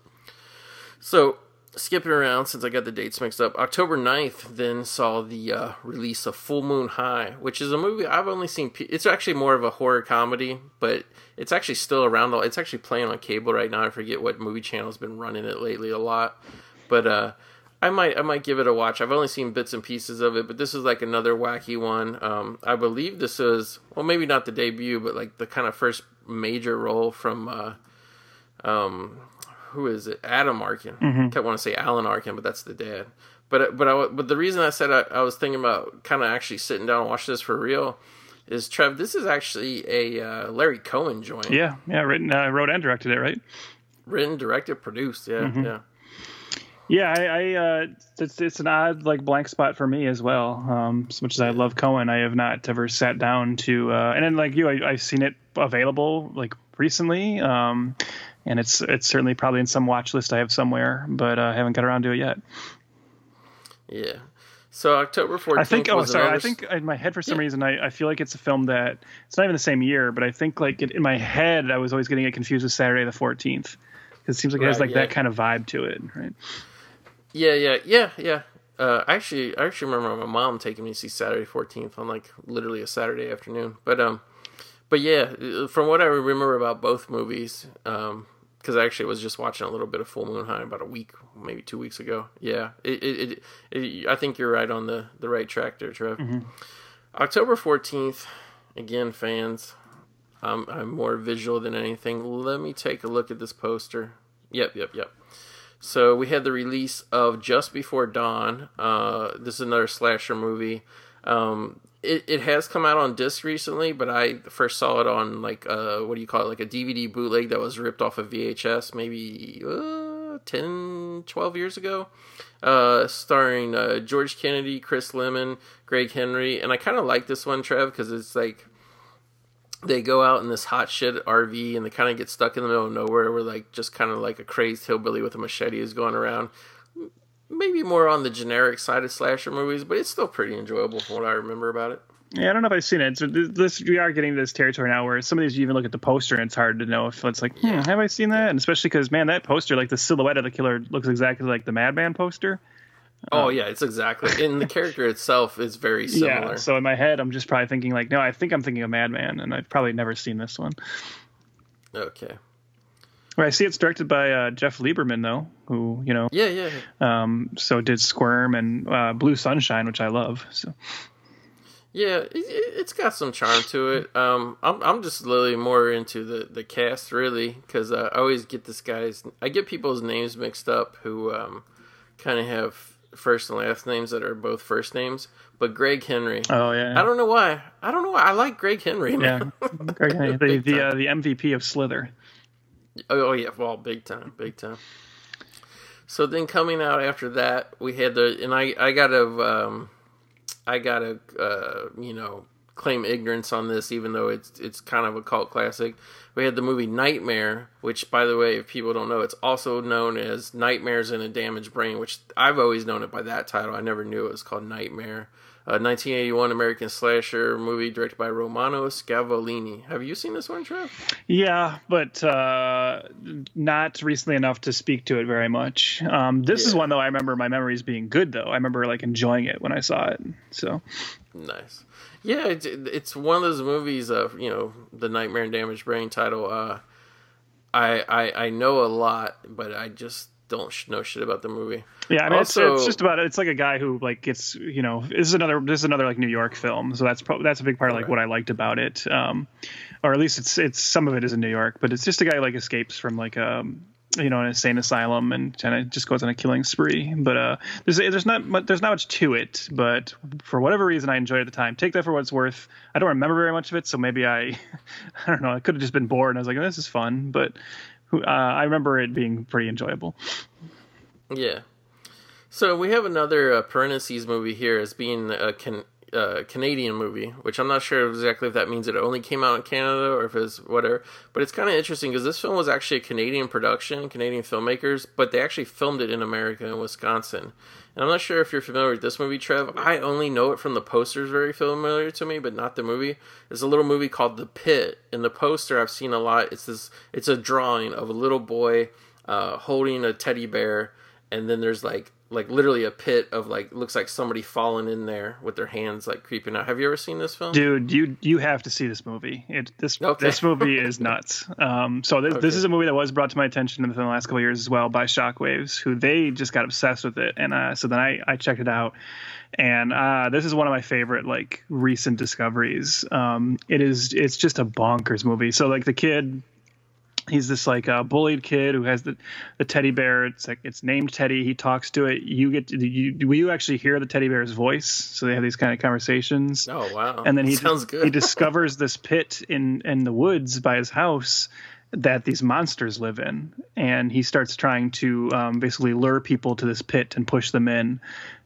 So skipping around since I got the dates mixed up, October 9th then saw the uh, release of Full Moon High, which is a movie I've only seen. It's actually more of a horror comedy, but it's actually still around. It's actually playing on cable right now. I forget what movie channel's been running it lately a lot, but uh, I might I might give it a watch. I've only seen bits and pieces of it, but this is like another wacky one. Um, I believe this is well, maybe not the debut, but like the kind of first major role from. Uh, um, who is it? Adam Arkin. I kept want to say Alan Arkin, but that's the dad. But but I, but the reason I said I, I was thinking about kind of actually sitting down and watching this for real is Trev. This is actually a uh, Larry Cohen joint. yeah yeah written uh, wrote and directed it right written, directed, produced. Yeah, Mm-hmm. yeah. Yeah, I, I uh, it's it's an odd like blank spot for me as well. Um, as much as I love Cohen, I have not ever sat down to uh, and then like you, I, I've seen it available like recently, um, and it's it's certainly probably in some watch list I have somewhere, but uh, I haven't got around to it yet. Yeah. So October 14th I think. Oh, sorry. another I s- think in my head for some Yeah. reason I, I feel like it's a film that it's not even the same year, but I think like it, in my head I was always getting it confused with Saturday the Fourteenth because it seems like it has like yeah. that kind of vibe to it, right? Yeah, yeah, yeah, yeah. Uh, actually, I actually remember my mom taking me to see Saturday 14th on like literally a Saturday afternoon. But um, but yeah, uh, from what I remember about both movies, um, because I actually was just watching a little bit of Full Moon High about a week, maybe two weeks ago. Yeah, it, it, it, it I think you're right on the the right track there, Trev. October 14th, again, fans. I'm I'm more visual than anything. Let me take a look at this poster. Yep, yep, yep. So we had the release of Just Before Dawn. Uh, this is another slasher movie. Um, it, it has come out on disc recently, but I first saw it on like uh, what do you call it, like a DVD bootleg that was ripped off of VHS maybe uh, 10, 12 years ago. Uh, starring uh, George Kennedy, Chris Lemmon, Greg Henry, and I kind of like this one, Trev, because it's like they go out in this hot shit RV and they kind of get stuck in the middle of nowhere where like just kind of like a crazed hillbilly with a machete is going around. M- Maybe more on the generic side of slasher movies, but it's still pretty enjoyable from what I remember about it. Yeah, I don't know if I've seen it. So this we are getting to this territory now where some of these you even look at the poster and it's hard to know if it's like, hmm, have I seen that? And especially because man, that poster, like the silhouette of the killer, looks exactly like the Madman poster. Oh yeah, it's exactly. And the character itself is very similar. Yeah. So in my head, I'm just probably thinking like, no, I think I'm thinking of Madman, and I've probably never seen this one. okay. Well, I see it's directed by uh, Jeff Lieberman though, who you know, Yeah, yeah. um, so did Squirm and uh, Blue Sunshine, which I love. So Yeah, it, it's got some charm to it. Um, I'm I'm just really more into the the cast really because I always get this guy's I get people's names mixed up who um, kind of have first and last names that are both first names. But Greg Henry, oh yeah, I don't know why. I don't know why I like Greg Henry. yeah, Greg Henry, the the, uh, the MVP of Slither. Oh, oh yeah, well, big time, big time. So then coming out after that, we had the and I I gotta um, I gotta uh, you know claim ignorance on this, even though it's it's kind of a cult classic. We had the movie Nightmare, which by the way, if people don't know, it's also known as Nightmares in a Damaged Brain, which I've always known it by that title. I never knew it was called Nightmare. Uh, 1981 American slasher movie directed by Romano Scavolini. Have you seen this one, Trev? Yeah, but uh, not recently enough to speak to it very much. Um, this is one though I remember my memories being good though. I remember like enjoying it when I saw it. So Nice. Yeah, it's, it's one of those movies of you know the Nightmare and Damaged Brain title. Uh, I, I I know a lot, but I just don't sh- know shit about the movie. yeah, I mean it's, Also- it's just about it's like a guy who like gets you know this is another this is another like New York film. So that's probably that's a big part of like Right. what I liked about it. Um, or at least it's it's some of it is in New York, but it's just a guy who, like escapes from like um you know an insane asylum and kind of just goes on a killing spree. But uh, there's there's not much, there's not much to it. But for whatever reason, I enjoyed it at the time. Take that for what it's worth. I don't remember very much of it, so maybe I I don't know. I could have just been bored and I was like, oh, this is fun. But uh, I remember it being pretty enjoyable. Yeah. So we have another uh, parentheses movie here as being a can, uh, Canadian movie, which I'm not sure exactly if that means it only came out in Canada or if it's whatever. But it's kind of interesting because this film was actually a Canadian production, Canadian filmmakers, but they actually filmed it in America in Wisconsin. And I'm not sure if you're familiar with this movie, Trev. I only know it from the posters, very familiar to me, but not the movie. It's a little movie called The Pit. In the poster, I've seen a lot. It's this. It's a drawing of a little boy uh, holding a teddy bear, and then there's like like literally a pit of like looks like somebody falling in there with their hands like creeping out. Have you ever seen this film? Dude, you you have to see this movie. It this Okay. this movie is nuts. Um, so this, this is a movie that was brought to my attention within the last couple of years as well by Shockwaves, who they just got obsessed with it, and uh, so then I I checked it out, and uh, this is one of my favorite like recent discoveries. Um, it is it's just a bonkers movie. So like the kid he's this like uh, bullied kid who has the, the teddy bear. It's like it's named Teddy. He talks to it. You get to, you will you actually hear the teddy bear's voice? So they have these kind of conversations. Oh wow! And then he sounds good. he discovers this pit in in the woods by his house, that these monsters live in, and he starts trying to um, basically lure people to this pit and push them in.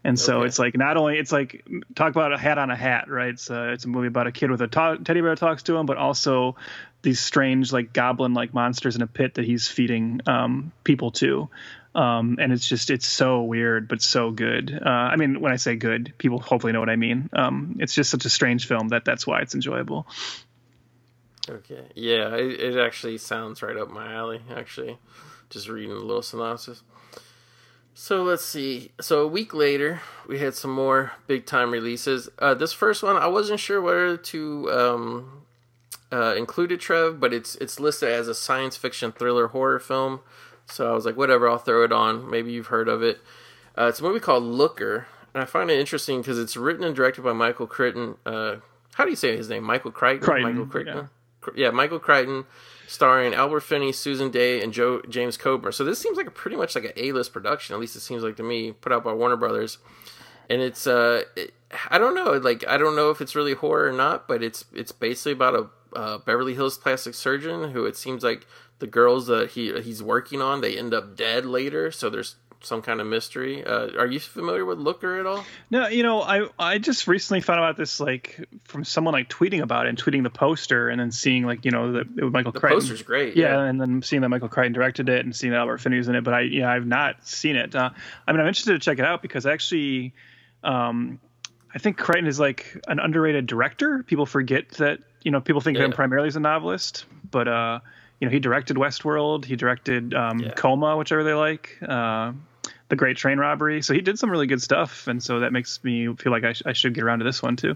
And so Okay. it's like not only it's like talk about a hat on a hat, right? It's a, it's a movie about a kid with a to- teddy bear talks to him, but also these strange like goblin like monsters in a pit that he's feeding um, people to. Um, and it's just it's so weird but so good. Uh, I mean, when I say good, people hopefully know what I mean. Um, it's just such a strange film that that's why it's enjoyable. Okay. Yeah, it, it actually sounds right up my alley, actually. Just reading a little synopsis. So let's see. So a week later, we had some more big time releases. Uh, this first one, I wasn't sure whether to um, uh, include it, Trev, but it's it's listed as a science fiction thriller horror film. So I was like, whatever, I'll throw it on. Maybe you've heard of it. Uh, it's a movie called Looker, and I find it interesting because it's written and directed by Michael Crichton. Uh, how do you say his name? Michael Crichton. Crichton, Michael Crichton. Yeah. Michael Crichton, starring Albert Finney, Susan Dey, and Joe James Coburn. So this seems like a pretty much like an A-list production. At least it seems like to me, put out by Warner Brothers. And it's uh, it, I don't know, like I don't know if it's really horror or not, but it's it's basically about a uh, Beverly Hills plastic surgeon who it seems like the girls that he he's working on they end up dead later. So there's some kind of mystery. Uh, are you familiar with Looker at all? No, you know, I I just recently found out this like from someone like tweeting about it and tweeting the poster and then seeing like you know that it was Michael The Crichton. poster's great. Yeah, and then seeing that Michael Crichton directed it and seeing that Albert Finney was in it, but I yeah I've not seen it. Uh, I mean I'm interested to check it out because actually, um, I think Crichton is like an underrated director. People forget that you know people think of him Yeah. primarily as a novelist, but uh, you know he directed Westworld, he directed um, Yeah. Coma, which I really like. Uh, the Great Train Robbery. So he did some really good stuff, and so that makes me feel like I, sh- I should get around to this one too.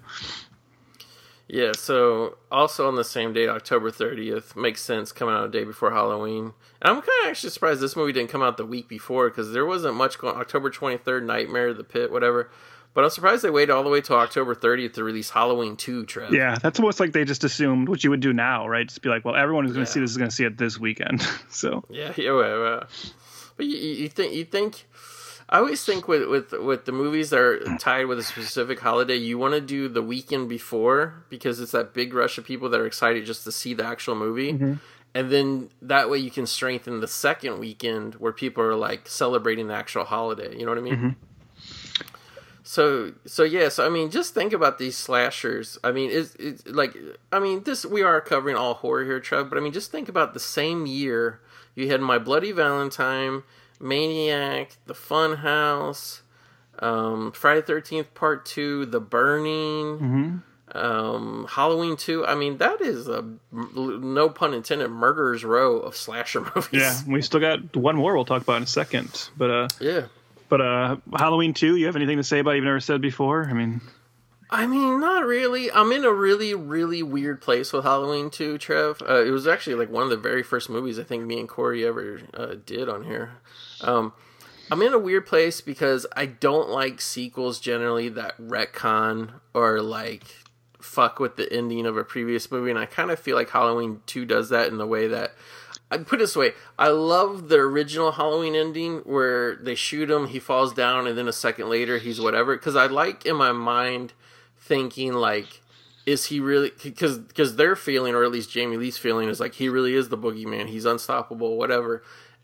Yeah, so also on the same date, October 30th, makes sense coming out a day before Halloween. And I'm kind of actually surprised this movie didn't come out the week before because there wasn't much going October 23rd, Nightmare, of The Pit, whatever. But I'm surprised they waited all the way to October 30th to release Halloween 2, Trev. Yeah, that's almost like they just assumed what you would do now, right? Just be like, well, everyone who's going to Yeah. see this is going to see it this weekend. so Yeah, yeah, well, well. But you, you you think you think I always think with with with the movies that are tied with a specific holiday, you want to do the weekend before because it's that big rush of people that are excited just to see the actual movie. Mm-hmm. And then that way you can strengthen the second weekend where people are like celebrating the actual holiday. You know what I mean? Mm-hmm. So so yeah, so I mean, just think about these slashers. I mean, it's, it's like I mean, this we are covering all horror here, Trev. But I mean, just think about the same year you had My Bloody Valentine, Maniac, The Fun House, um, Friday Thirteenth Part Two, The Burning, um, Halloween Two. I mean, that is a no pun intended murderer's row of slasher movies. yeah, we still got one more we'll talk about in a second. But uh, yeah. But uh, Halloween two. You have anything to say about it you've never said before? I mean, I mean, not really. I'm in a really, really weird place with Halloween 2, Trev. Uh, it was actually like one of the very first movies I think me and Corey ever uh, did on here. Um, I'm in a weird place because I don't like sequels generally that retcon or like fuck with the ending of a previous movie, and I kind of feel like Halloween Two does that in the way that. I put it this way: I love the original Halloween ending where they shoot him, he falls down, and then a second later he's whatever. Because I like in my mind thinking like, is he really? Because because their feeling, or at least Jamie Lee's feeling, is like he really is the boogeyman. He's unstoppable, whatever.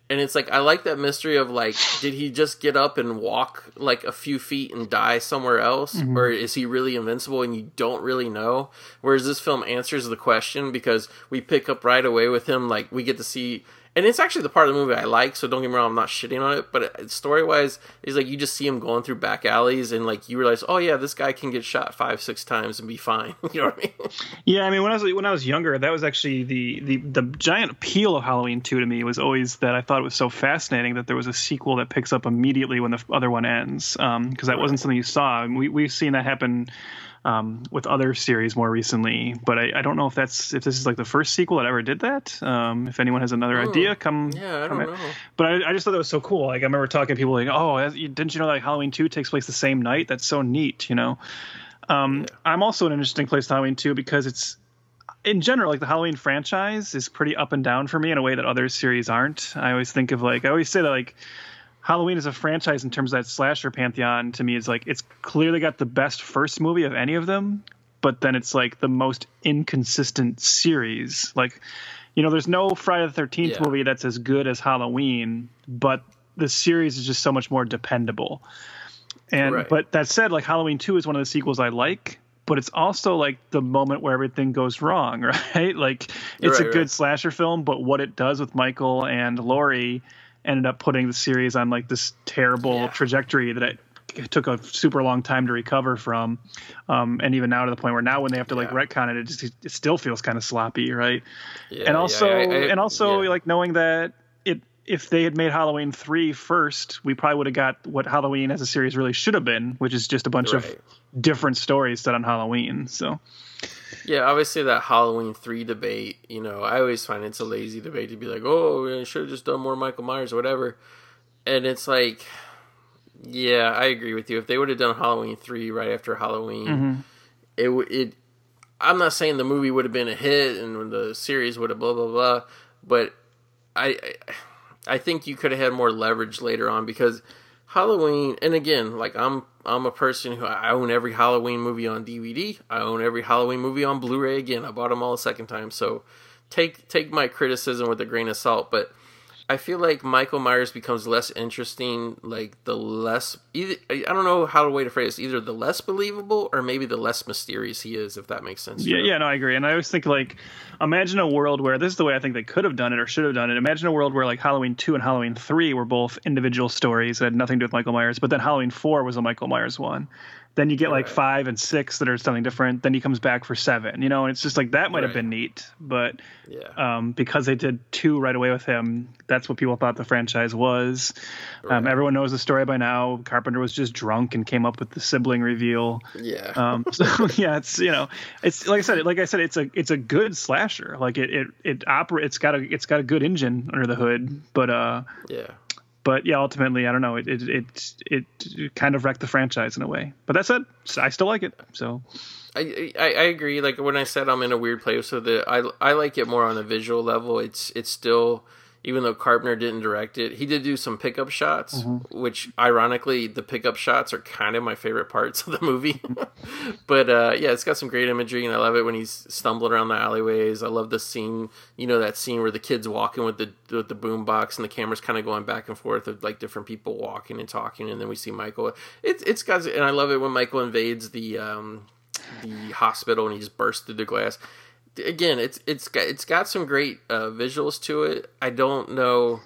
And it's like I like that mystery of like, did he just get up and walk like a few feet and die somewhere else, mm-hmm. or is he really invincible and you don't really know? Whereas this film answers the question because we pick up right away with him. Like we get to see, and it's actually the part of the movie I like. So don't get me wrong, I'm not shitting on it. But story wise, it's like you just see him going through back alleys and like you realize, oh yeah, this guy can get shot five, six times and be fine. you know what I mean? yeah, I mean, when I was when I was younger, that was actually the the the giant appeal of Halloween two to me was always that I thought it was so fascinating that there was a sequel that picks up immediately when the other one ends, um, because that wasn't something you saw. And we we've seen that happen. Um, with other series more recently, but I, I don't know if that's if this is like the first sequel that ever did that. Um, if anyone has another idea, come. Yeah, I come don't know. But I, I just thought that was so cool. Like I remember talking to people like, "Oh, didn't you know that Halloween two takes place the same night? That's so neat." You know. Um, I'm also an interesting place with Halloween two because it's in general like the Halloween franchise is pretty up and down for me in a way that other series aren't. I always think of like I always say that like Halloween is a franchise in terms of that slasher pantheon to me is like it's clearly got the best first movie of any of them, but then it's like the most inconsistent series. Like you know, there's no Friday the Thirteenth Yeah. movie that's as good as Halloween, but the series is just so much more dependable. And Right. but that said, like Halloween Two is one of the sequels I like, but it's also like the moment where everything goes wrong, right? Like it's a good right. slasher film, but what it does with Michael and Laurie ended up putting the series on like this terrible Yeah. trajectory that it, it took a super long time to recover from, um, and even now to the point where now when they have to like Yeah. retcon it, it, just, it still feels kind of sloppy, right? Yeah, and yeah, also, I- I- and also yeah. like knowing that it if they had made Halloween three first, we probably would have got what Halloween as a series really should have been, which is just a bunch Right. of different stories set on Halloween. So Yeah, obviously that Halloween three debate. You know, I always find it's a lazy debate to be like, "Oh, we should have just done more Michael Myers or whatever," and it's like, yeah, I agree with you. If they would have done Halloween three right after Halloween, mm-hmm. it would it. I'm not saying the movie would have been a hit and the series would have blah blah blah, but I I, I think you could have had more leverage later on because Halloween, and again, like I'm I'm a person who I own every Halloween movie on DVD. I own every Halloween movie on Blu-ray. Again, I bought them all a second time, so take take my criticism with a grain of salt. But I feel like Michael Myers becomes less interesting, like the less either I don't know how to way to phrase either the less believable or maybe the less mysterious he is, if that makes sense. yeah, yeah, no, I agree. And I always think like, imagine a world where this is the way I think they could have done it or should have done it. Imagine a world where like Halloween two and Halloween three were both individual stories that had nothing to do with Michael Myers, but then Halloween four was a Michael Myers one. Then you get like Right. five and six that are something different. Then he comes back for seven, you know, and it's just like that might have been neat, but yeah. um, because they did two right away with him, that's what people thought the franchise was. Um, everyone knows the story by now. Carpenter was just drunk and came up with the sibling reveal. yeah. Um, so yeah, it's you know, it's like I said, like I said, it's a it's a good slasher. Like it it it opera, it's got a it's got a good engine under the hood, but uh, yeah. But yeah, ultimately, I don't know, it it it, it kind of wrecked the franchise in a way. But that said, I still like it. So I, I I agree. Like when I said I'm in a weird place with it, I I like it more on a visual level. It's it's still even though Carpenter didn't direct it, he did do some pickup shots, which ironically the pickup shots are kind of my favorite parts of the movie. but uh, yeah, it's got some great imagery, and I love it when he's stumbling around the alleyways. I love the scene, you know, that scene where the kid's walking with the with the boom box and the camera's kind of going back and forth of like different people walking and talking, and then we see Michael. It's it's got, and I love it when Michael invades the. Um, the hospital and he just bursts through the glass. Again, it's it's got it's got some great uh, visuals to it. I don't know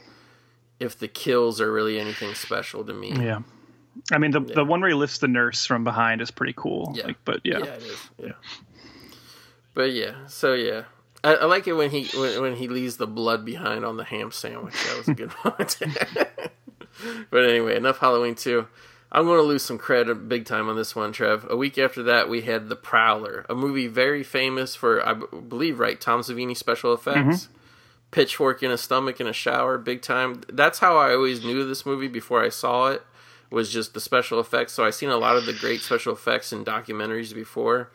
if the kills are really anything special to me. yeah, I mean the the one where he lifts the nurse from behind is pretty cool. Yeah. Like, but yeah. yeah, it is. Yeah, but yeah, so yeah, I, I like it when he when, when he leaves the blood behind on the ham sandwich. That was a good one. but anyway, enough Halloween two. I'm going to lose some credit big time on this one, Trev. A week after that, we had The Prowler, a movie very famous for, I believe, right, Tom Savini special effects. Pitchfork in a stomach in a shower, big time. That's how I always knew this movie before I saw it. Was just the special effects. So I've seen a lot of the great special effects in documentaries before,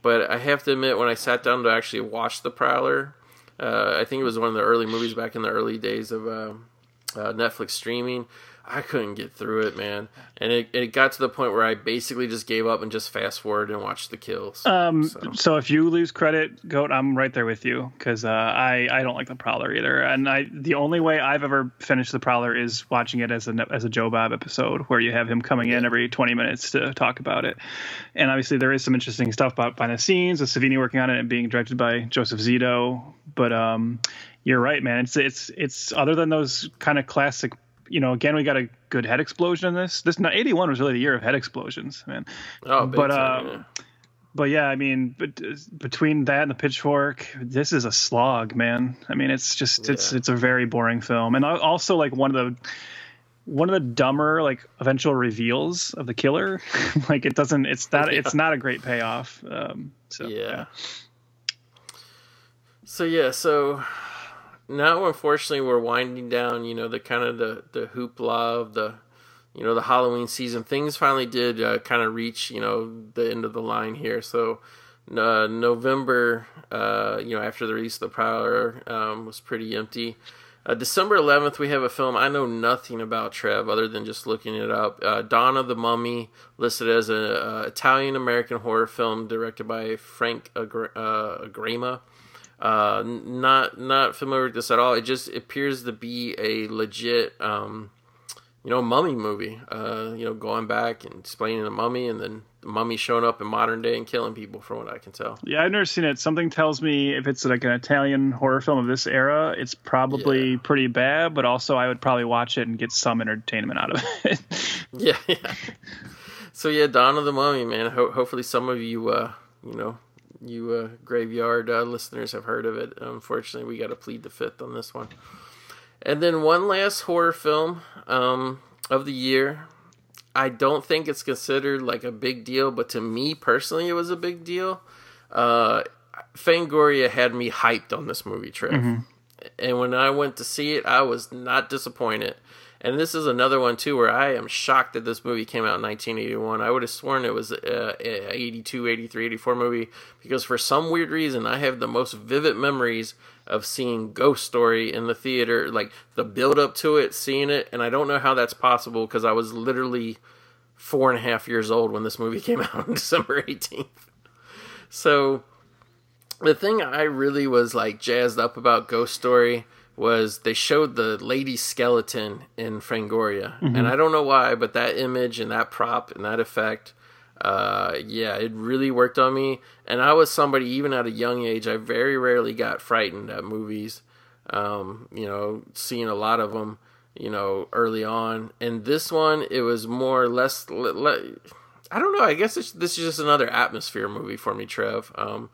but I have to admit, when I sat down to actually watch The Prowler, uh, I think it was one of the early movies back in the early days of uh, uh, Netflix streaming. I couldn't get through it, man, and it, it got to the point where I basically just gave up and just fast forward and watched the kills. Um, So- so. if you lose credit, goat, I'm right there with you because uh, I I don't like the Prowler either, and I the only way I've ever finished the Prowler is watching it as a as a Joe Bob episode where you have him coming in every 20 minutes to talk about it, and obviously there is some interesting stuff about behind the scenes with Savini working on it and being directed by Joseph Zito, but um, you're right, man. It's it's it's other than those kind of classic. You know, again, we got a good head explosion in this. This 81 was really the year of head explosions, man oh, but, time, uh, yeah. but yeah, I mean, but between that and the pitchfork, this is a slog, man. I mean, it's just it's Yeah. it's a very boring film, and also like one of the one of the dumber like eventual reveals of the killer. like it doesn't, it's not, it's not a great payoff. Um, so yeah. So yeah, so now unfortunately we're winding down. You know the kind of the the hoopla of the you know the Halloween season. Things finally did uh, kind of reach you know the end of the line here. So uh, November, uh, you know after the release of the Prowler um, was pretty empty. Uh, December 11th, we have a film I know nothing about, Trev, other than just looking it up. Uh, Dawn of the Mummy, listed as an uh, Italian American horror film directed by Frank uh, Agrama. Uh, not not familiar with this at all. It just appears to be a legit, um, you know, mummy movie. Uh, you know, going back and explaining the mummy, and then the mummy showing up in modern day and killing people, from what I can tell. Yeah, I've never seen it. Something tells me if it's like an Italian horror film of this era, it's probably Yeah. pretty bad. But also, I would probably watch it and get some entertainment out of it. Yeah, yeah. So yeah, Dawn of the Mummy, man. Ho- hopefully, some of you, uh, you know, you uh, graveyard uh, listeners have heard of it. Unfortunately, we got to plead the fifth on this one. And then one last horror film um, of the year. I don't think it's considered like a big deal, but to me personally, it was a big deal. Uh, Fangoria had me hyped on this movie, Trev. And when I went to see it, I was not disappointed. And this is another one too where I am shocked that this movie came out in 1981. I would have sworn it was a, a 82, 83, 84 movie because for some weird reason I have the most vivid memories of seeing Ghost Story in the theater, like the build up to it, seeing it, and I don't know how that's possible because I was literally four and a half years old when this movie came out on December 18th. So the thing I really was like jazzed up about Ghost Story was they showed the lady skeleton in Fangoria, and I don't know why, but that image and that prop and that effect, uh, yeah, it really worked on me. And I was somebody even at a young age, I very rarely got frightened at movies. Um, you know, seeing a lot of them, you know, early on, and this one it was more or less. Le- le- I don't know. I guess it's, this is just another atmosphere movie for me, Trev. Um,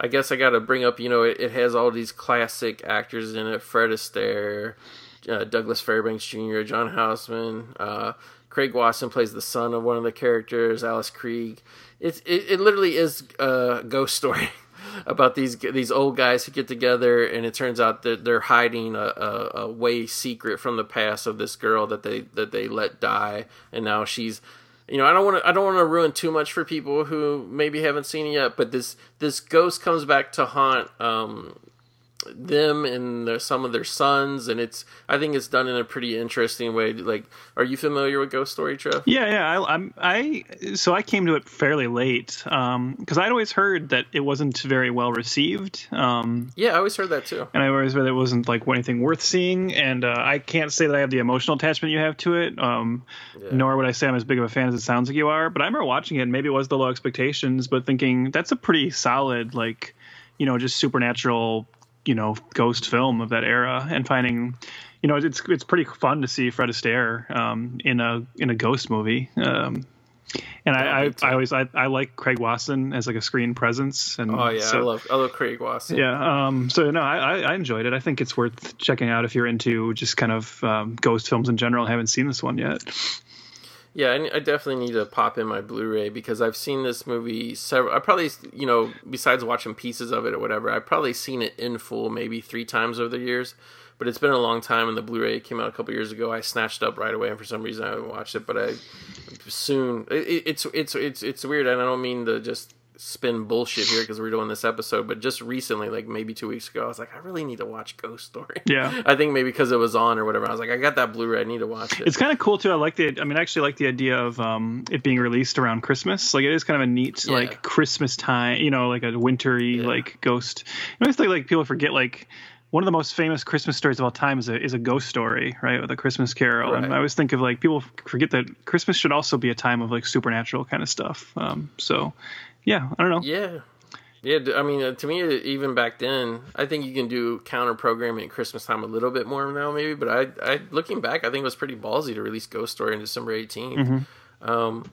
I guess I got to bring up, you know, it, it has all these classic actors in it: Fred Astaire, uh, Douglas Fairbanks Jr., John Houseman, uh, Craig Wasson plays the son of one of the characters, Alice Krige. It's it, it literally is a ghost story about these these old guys who get together, and it turns out that they're hiding a, a, a way secret from the past of this girl that they that they let die, and now she's you know, I don't want to I don't want to ruin too much for people who maybe haven't seen it yet, but this this ghost comes back to haunt um, them and their, some of their sons, and it's I think it's done in a pretty interesting way. Like, are you familiar with Ghost Story, Trev? Yeah, yeah. I, I'm I so I came to it fairly late um because I'd always heard that it wasn't very well received, um, Yeah, I always heard that too. and I always heard that it wasn't like anything worth seeing. And uh, I can't say that I have the emotional attachment you have to it, um, nor would I say I'm as big of a fan as it sounds like you are. But I remember watching it, and maybe it was the low expectations, but thinking that's a pretty solid, like you know, just supernatural, you know, ghost film of that era, and finding. You know, it's it's pretty fun to see Fred Astaire um, in a in a ghost movie. Um, and I, I. I always I, I like Craig Wasson as like a screen presence. And Oh yeah, so, I love I love Craig Wasson yeah. Um, so no, I, I- enjoyed it. I think it's worth checking out if you're into just kind of um, ghost films in general. I haven't seen this one yet. Yeah, I, definitely need to pop in my Blu-ray because I've seen this movie several. I probably, you know, besides watching pieces of it or whatever, I've probably seen it in full maybe three times over the years. But it's been a long time, and the Blu-ray came out a couple years ago. I snatched up right away, and for some reason I haven't watched it. But I soon. It- it's it's it's it's weird, and I don't mean to just spin bullshit here because we're doing this episode. But just recently, like maybe two weeks ago, I was like, I really need to watch Ghost Story. Yeah. I think maybe because it was on or whatever. I was like, I got that Blu-ray. I need to watch it. It's kind of cool too. I like the. I mean, I actually like the idea of um, it being released around Christmas. Like it is kind of a neat Yeah. like Christmas time. You know, like a wintry like ghost. I always think like people forget like. One of the most famous Christmas stories of all time is a is a ghost story, right? With a Christmas Carol, and I always think of like people forget that Christmas should also be a time of like supernatural kind of stuff. Um, so, yeah, I don't know. Yeah. Yeah, I mean, uh, to me, uh, even back then, I think you can do counter programming at Christmas time a little bit more now, maybe. But I, I, looking back, I think it was pretty ballsy to release Ghost Story on December 18th. Um,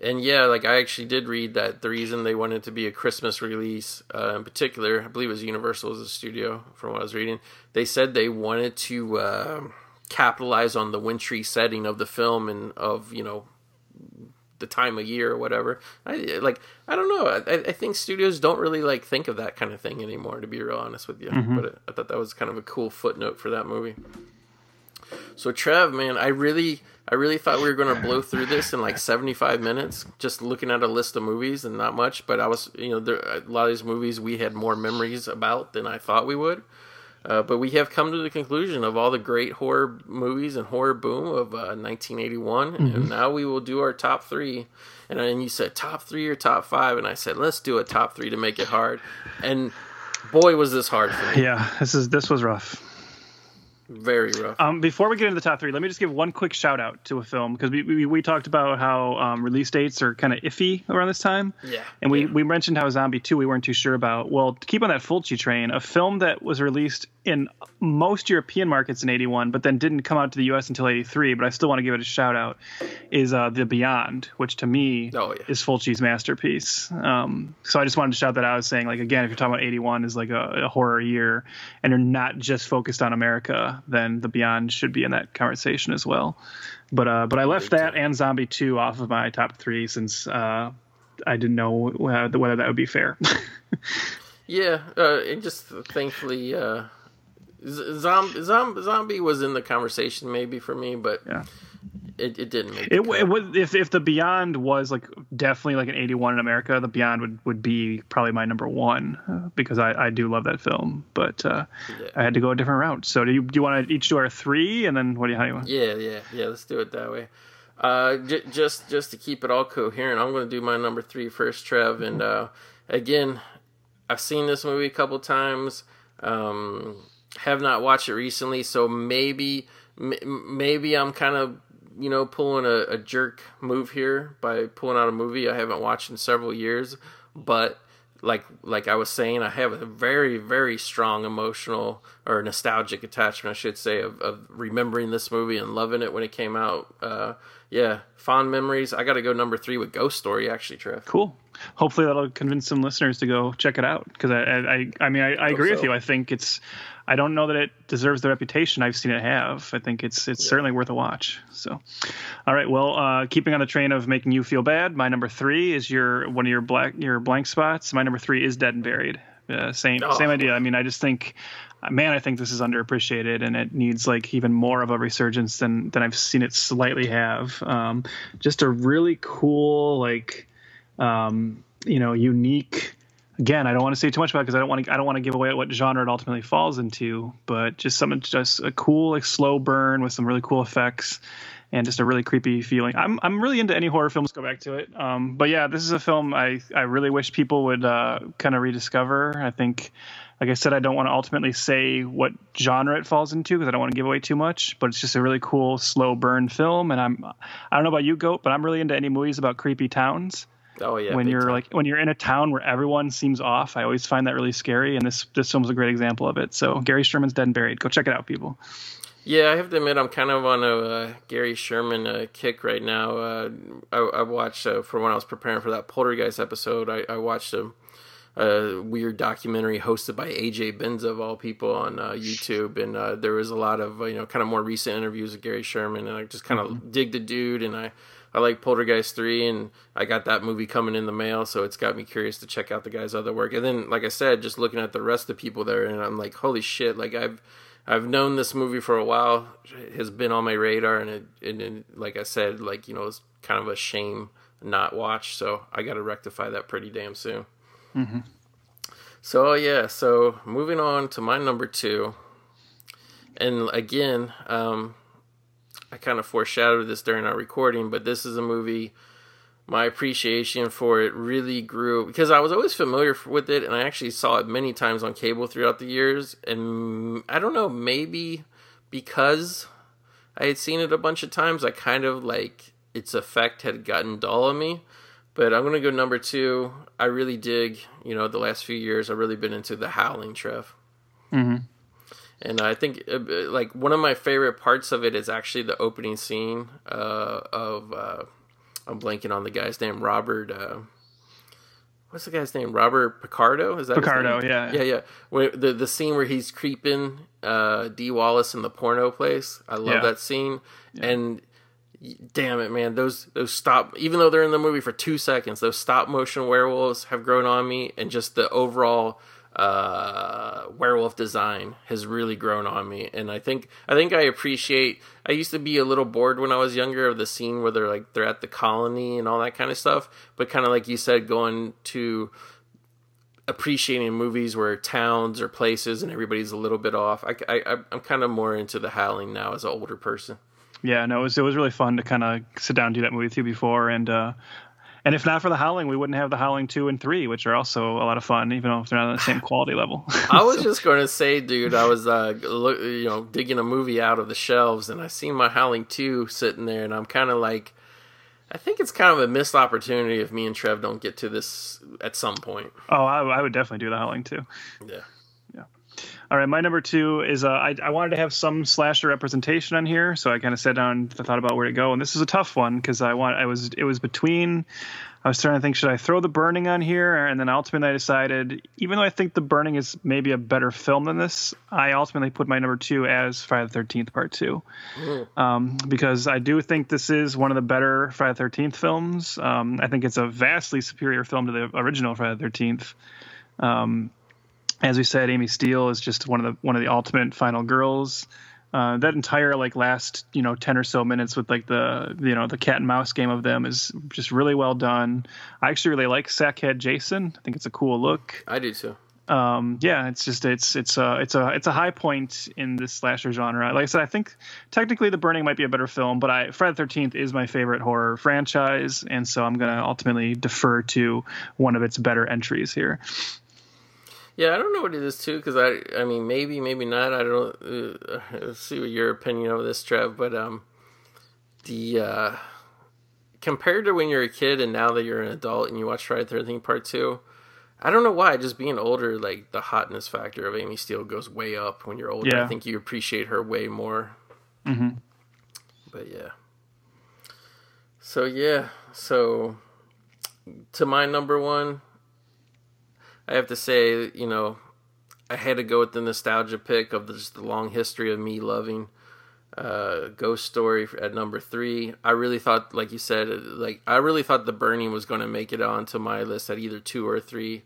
and yeah, like I actually did read that the reason they wanted to be a Christmas release, uh, in particular, I believe it was Universal as a studio, from what I was reading. They said they wanted to uh, capitalize on the wintry setting of the film and of you know the time of year or whatever. I like I don't know. I, I think studios don't really like think of that kind of thing anymore. To be real honest with you, mm-hmm. but I thought that was kind of a cool footnote for that movie. So Trev, man, I really, I really thought we were going to blow through this in like seventy-five minutes, just looking at a list of movies and not much. But I was, you know, there, a lot of these movies we had more memories about than I thought we would. Uh, but we have come to the conclusion of all the great horror movies and horror boom of uh, 1981, and now we will do our top three. And then you said top three or top five, and I said let's do a top three to make it hard. And Boy, was this hard for me. Yeah, this is this was rough. Very rough. Um, before we get into the top three, let me just give one quick shout out to a film because we, we, we talked about how um, release dates are kind of iffy around this time. Yeah, And we, yeah. we mentioned how Zombie 2 we weren't too sure about. Well, to keep on that Fulci train, a film that was released in most European markets in 81, but then didn't come out to the US until 83, but I still want to give it a shout out, is uh, The Beyond, which to me Oh, yeah. is Fulci's masterpiece. Um, so I just wanted to shout that out, saying, like, again, if you're talking about 81 is like a, a horror year and you're not just focused on America, then The Beyond should be in that conversation as well. But uh, but I left that and Zombie 2 off of my top three since uh, I didn't know whether that would be fair. Yeah, uh, and just thankfully, uh, Zombie, Zombie, Zombie was in the conversation maybe for me, but Yeah. it, it didn't make It, it would if if the Beyond was like definitely like an 81 in America, the Beyond would would be probably my number one uh, because I I do love that film, but uh, Yeah. I had to go a different route. So do you do you want to each do our three and then what do you how do you want? Yeah, yeah, yeah. Let's do it that way. Uh, j- just just to keep it all coherent, I'm going to do my number three first, Trev. And uh, again, I've seen this movie a couple times. Um, have not watched it recently, so maybe maybe I'm kind of you know pulling a, a jerk move here by pulling out a movie I haven't watched in several years. But like like I was saying, I have a very very strong emotional or nostalgic attachment, I should say, of, of remembering this movie and loving it when it came out. Uh, yeah, fond memories. I got to go number three with Ghost Story, actually, Trev. Cool. Hopefully that'll convince some listeners to go check it out because I, I I mean I, I agree with you. I think it's I don't know that it deserves the reputation I've seen it have. I think it's it's certainly worth a watch. So, all right. Well, uh, keeping on the train of making you feel bad, my number three is your one of your black your blank spots. My number three is Dead and Buried. Uh, same Oh. same idea. I mean, I just think, man, I think this is underappreciated and it needs like even more of a resurgence than than I've seen it slightly have. Um, just a really cool like um, you know, unique. Again, I don't want to say too much about because I don't want to. I don't want to give away what genre it ultimately falls into. But just something, just a cool, like slow burn with some really cool effects, and just a really creepy feeling. I'm I'm really into any horror films. Go back to it. Um, but yeah, this is a film I I really wish people would uh, kind of rediscover. I think. Like I said, I don't want to ultimately say what genre it falls into because I don't want to give away too much. But it's just a really cool, slow burn film, and I'm I don't know about you, Goat, but I'm really into any movies about creepy towns Oh yeah, when you're time. like when you're in a town where everyone seems off. I always find that really scary, and this this film's a great example of it. So Gary Sherman's Dead and Buried. Go check it out, people. Yeah, I have to admit, I'm kind of on a uh, Gary Sherman uh, kick right now. Uh, I, I watched uh, for when I was preparing for that Poltergeist episode. I, I watched a, a weird documentary hosted by AJ Benza of all people on uh, YouTube, and uh, there was a lot of you know kind of more recent interviews with Gary Sherman, and I just kind of dig the dude, and I. I like Poltergeist 3 and I got that movie coming in the mail so it's got me curious to check out the guy's other work. And then like I said just looking at the rest of the people there and I'm like holy shit like I've I've known this movie for a while, it has been on my radar, and it, and, and like I said, like you know, it's kind of a shame not watch. So I got to rectify that pretty damn soon. So yeah, so moving on to my number two, and again, um, I kind of foreshadowed this during our recording, but this is a movie. My appreciation for it really grew because I was always familiar with it, and I actually saw it many times on cable throughout the years. And I don't know, maybe because I had seen it a bunch of times, I kind of like its effect had gotten dull on me. But I'm gonna go number two. I really dig, you know, the last few years. I've really been into the Howling, Trev. And I think uh, like one of my favorite parts of it is actually the opening scene uh, of uh, I'm blanking on the guy's name, Robert. Uh, what's the guy's name? Robert Picardo. Is that Picardo, yeah. yeah, yeah. Where the the scene where he's creeping uh, Dee Wallace in the porno place. I love Yeah. that scene. And damn it, man, those those stop. Even though they're in the movie for two seconds, those stop motion werewolves have grown on me, and just the overall uh werewolf design has really grown on me. And i think i think i appreciate i used to be a little bored when i was younger of the scene where they're like they're at the colony and all that kind of stuff. But kind of like you said going to appreciating movies where towns or places and everybody's a little bit off i, I i'm kind of more into the howling now as an older person. Yeah, no, it was it was really fun to kind of sit down and do that movie with you before, and uh, And if not for the Howling, we wouldn't have the Howling two and three, which are also a lot of fun, even though they're not on the same quality level. I was so. just going to say, dude, I was uh, look, you know digging a movie out of the shelves, and I seen my Howling two sitting there, and I'm kind of like, I think it's kind of a missed opportunity if me and Trev don't get to this at some point. Oh, I, I would definitely do the Howling two. Yeah. All right, my number two is uh, I, I wanted to have some slasher representation on here, so I kind of sat down and thought about where to go, and this is a tough one because I want I was it was between I was trying to think should I throw the Burning on here, and then ultimately I decided even though I think the Burning is maybe a better film than this, I ultimately put my number two as Friday the Thirteenth Part Two, mm. um, because I do think this is one of the better Friday the Thirteenth films. Um, I think it's a vastly superior film to the original Friday the Thirteenth. Um, as we said, Amy Steel is just one of the one of the ultimate final girls. Uh, that entire like last you know 10 or so minutes with like the you know the cat and mouse game of them is just really well done. I actually really like sackhead jason. I think it's a cool look. I do too. Um, yeah it's just it's it's a it's a it's a high point in this slasher genre. Like i said i think technically the burning might be a better film but i friday the 13th is my favorite horror franchise and so i'm going to ultimately defer to one of its better entries here yeah, I don't know what it is too, because I, I mean, maybe, maybe not. I don't. Uh, let's see what your opinion of this, Trev. But um, the uh, compared to when you're a kid and now that you're an adult and you watch Friday the Thirteenth Part Two, I don't know why. Just being older, like the hotness factor of Amy Steel goes way up when you're older. Yeah. I think you appreciate her way more. Mm-hmm. But yeah. So yeah, so to my number one, I have to say, you know, I had to go with the nostalgia pick of just the long history of me loving uh, Ghost Story at number three. I really thought, like you said, like I really thought The Burning was going to make it onto my list at either two or three.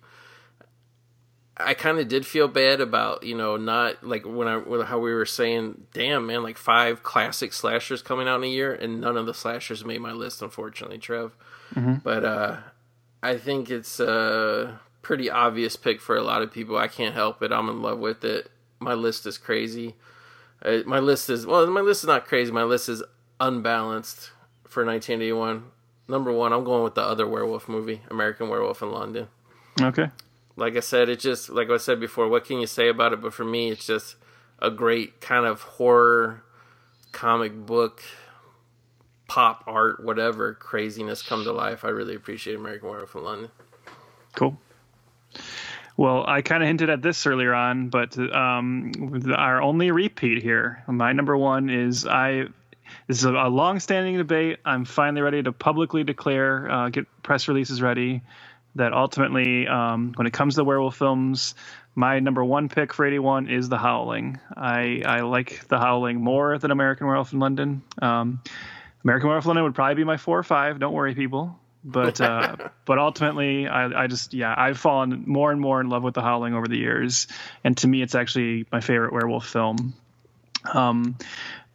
I kind of did feel bad about you know not like when I how we were saying, damn man, like five classic slashers coming out in a year, and none of the slashers made my list, unfortunately, Trev. Mm-hmm. But uh, I think it's uh, pretty obvious pick for a lot of people. I can't help it. I'm in love with it. My list is crazy. Uh, my list is well, my list is not crazy. My list is unbalanced for 1981. Number one, I'm going with the other werewolf movie, American Werewolf in London. Okay. Like I said, it just like I said before. What can you say about it? But for me, it's just a great kind of horror comic book pop art whatever craziness come to life i really appreciate american werewolf in london cool well, I kind of hinted at this earlier on, but um, our only repeat here, my number one is I. This is a, long-standing debate. I'm finally ready to publicly declare, uh, get press releases ready, that ultimately, um, when it comes to werewolf films, my number one pick for 81 is The Howling. I, I like The Howling more than American Werewolf in London. Um, American Werewolf in London would probably be my four or five. Don't worry, people but uh, but ultimately, I, I just yeah, I've fallen more and more in love with The Howling over the years, and to me, it's actually my favorite werewolf film. Um,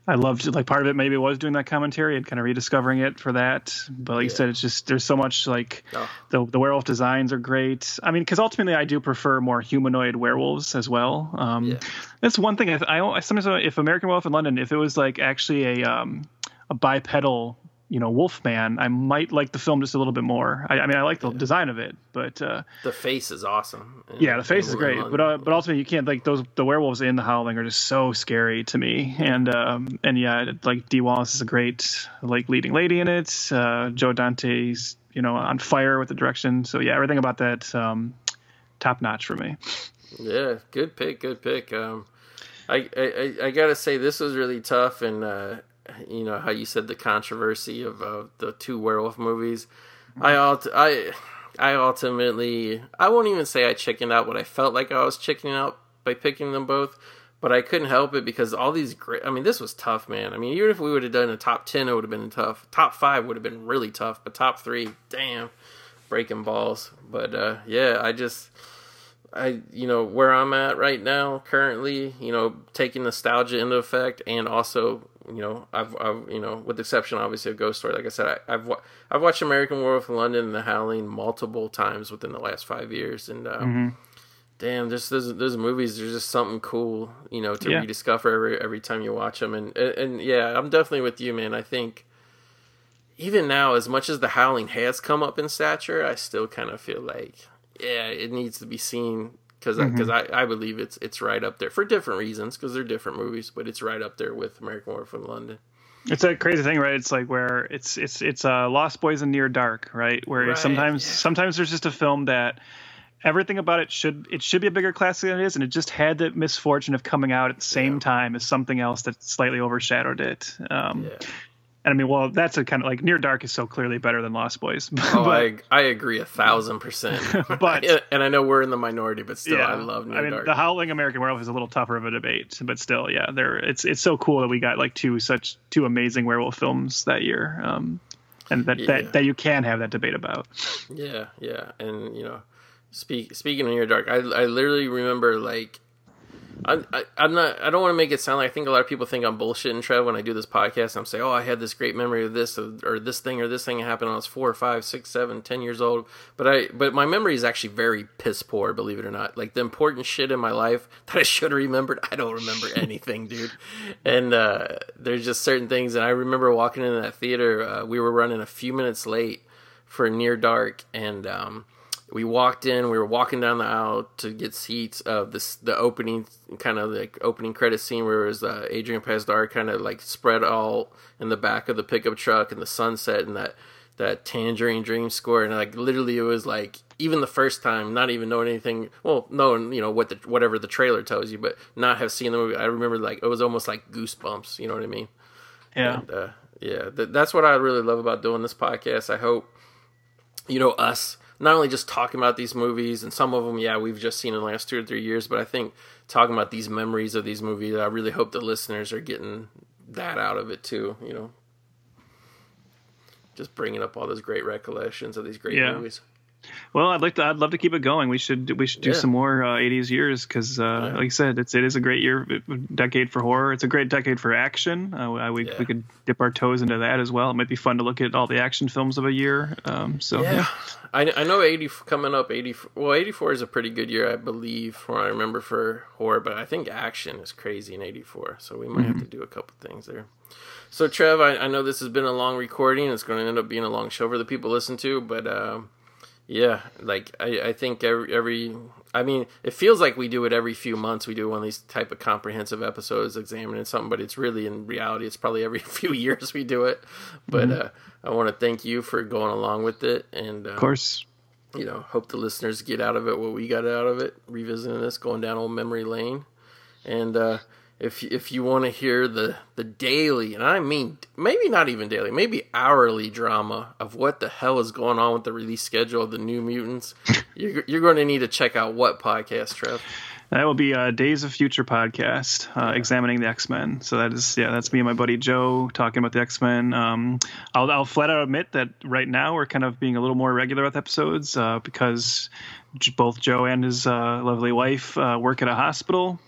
I loved like part of it maybe was doing that commentary and kind of rediscovering it for that. But like yeah. you said, it's just there's so much like oh. the the werewolf designs are great. I mean, because ultimately I do prefer more humanoid werewolves as well. Um, yeah. That's one thing I, I, I sometimes if American Werewolf in London, if it was like actually a um, a bipedal you know Wolfman, I might like the film just a little bit more. I, I mean, I like the yeah. design of it, but uh, the face is awesome. Yeah, the face is great, but uh, but ultimately you can't like those the werewolves in the Howling are just so scary to me, and um, and yeah, like Dee Wallace is a great like leading lady in it. Uh, Joe Dante's you know on fire with the direction, so yeah, everything about that um, top notch for me. Yeah, good pick, good pick. Um, I, I I gotta say this was really tough, and uh, you know how you said the controversy of uh, the two werewolf movies. I ult- I I ultimately I won't even say I chickened out. What I felt like I was chickening out by picking them both, but I couldn't help it because all these great. I mean, this was tough, man. I mean, even if we would have done a top ten, it would have been tough. Top five would have been really tough, but top three, damn, breaking balls. But uh, yeah, I just. I you know where I'm at right now currently you know taking nostalgia into effect and also you know, I've, I've, you know, with the exception obviously of Ghost Story, like I said, I, have I've watched American Werewolf in London and The Howling multiple times within the last five years, and um, mm-hmm. damn, just those those movies, there's just something cool, you know, to yeah. rediscover every every time you watch them, and, and and yeah, I'm definitely with you, man. I think, even now, as much as The Howling has come up in stature, I still kind of feel like, yeah, it needs to be seen because because mm-hmm. I, I believe it's it's right up there for different reasons because they're different movies, but it's right up there with American War in London. It's a crazy thing, right? It's like where it's it's it's uh, Lost Boys and Near Dark, right? Where right, sometimes yeah. sometimes there's just a film that everything about it should it should be a bigger classic than it is, and it just had the misfortune of coming out at the same yeah. time as something else that slightly overshadowed it. Um, yeah. And I mean, well, that's a kind of like Near Dark is so clearly better than Lost Boys. oh, but, I I agree a thousand percent. but and I know we're in the minority, but still, yeah, I love Near I mean, Dark. The Howling American Werewolf is a little tougher of a debate, but still, yeah, there it's it's so cool that we got like two such two amazing werewolf films that year, um, and that, yeah. that that you can have that debate about. Yeah, yeah, and you know, speak speaking of Near Dark, I I literally remember like I, I, am not. I don't want to make it sound like I think a lot of people think I'm bullshitting Trev when I do this podcast. I'm saying, oh, I had this great memory of this or, or, this thing or this thing happened when I was four or five, six, seven, ten years old. But I, but my memory is actually very piss poor, believe it or not. Like the important shit in my life that I should have remembered, I don't remember anything, dude. And uh, there's just certain things. And I remember walking into that theater. Uh, we were running a few minutes late for Near Dark, and um, we walked in. We were walking down the aisle to get seats of this the opening kind of like opening credit scene where it was uh, Adrian Pasdar kind of like spread all in the back of the pickup truck and the sunset and that that Tangerine Dream score. And like literally it was like even the first time not even knowing anything well knowing you know what the whatever the trailer tells you but not have seen the movie I remember like it was almost like goosebumps you know what I mean? Yeah. And, uh, yeah th- that's what I really love about doing this podcast. I hope you know us not only just talking about these movies and some of them, yeah, we've just seen in the last two or three years, but I think talking about these memories of these movies, I really hope the listeners are getting that out of it too. You know, just bringing up all those great recollections of these great yeah. movies. Well, I'd like to. I'd love to keep it going. We should. We should do yeah. some more uh, '80s years because, uh, yeah. like I said, it's it is a great year, decade for horror. It's a great decade for action. Uh, we yeah. we could dip our toes into that as well. It might be fun to look at all the action films of a year. Um, so yeah, I, I know '80 coming up. '80 well, '84 is a pretty good year, I believe, from what I remember for horror. But I think action is crazy in '84, so we might mm-hmm. have to do a couple things there. So Trev, I, I, know this has been a long recording. It's going to end up being a long show for the people listen to, but. Um, yeah, like I, I think every, every I mean, it feels like we do it every few months. We do one of these type of comprehensive episodes examining something, but it's really in reality, it's probably every few years we do it. But mm-hmm. uh, I want to thank you for going along with it, and uh, of course, you know, hope the listeners get out of it what we got out of it, revisiting this, going down old memory lane, and uh, if if you want to hear the the daily and I mean maybe not even daily, maybe hourly drama of what the hell is going on with the release schedule of the New Mutants, you're you're going to need to check out what podcast, Trev. That will be uh, Days of Future podcast, uh, examining the X Men. So that is, yeah, that's me and my buddy Joe talking about the X Men. Um, I'll, I'll flat out admit that right now we're kind of being a little more regular with episodes uh, because both Joe and his uh, lovely wife uh, work at a hospital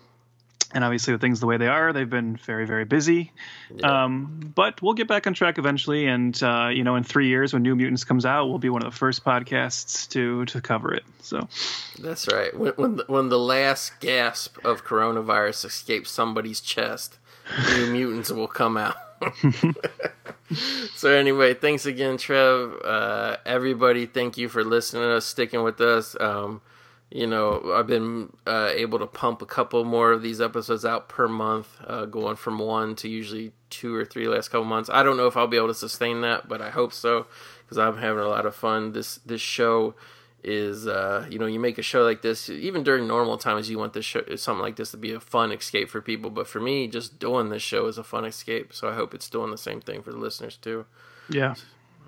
and obviously with things the way they are they've been very very busy. Yeah. um, but we'll get back on track eventually and uh, you know in three years when new mutants comes out we'll be one of the first podcasts to to cover it so. That's right. When when the, when the last gasp of coronavirus escapes somebody's chest new mutants will come out. So anyway thanks again trev. Uh, everybody thank you for listening to us sticking with us. Um, you know, I've been uh, able to pump a couple more of these episodes out per month, uh, going from one to usually two or three last couple months. I don't know if I'll be able to sustain that, but I hope so because I'm having a lot of fun. This this show is, uh, you know, you make a show like this, even during normal times, you want this show, something like this to be a fun escape for people. But for me, just doing this show is a fun escape. So I hope it's doing the same thing for the listeners too. Yeah.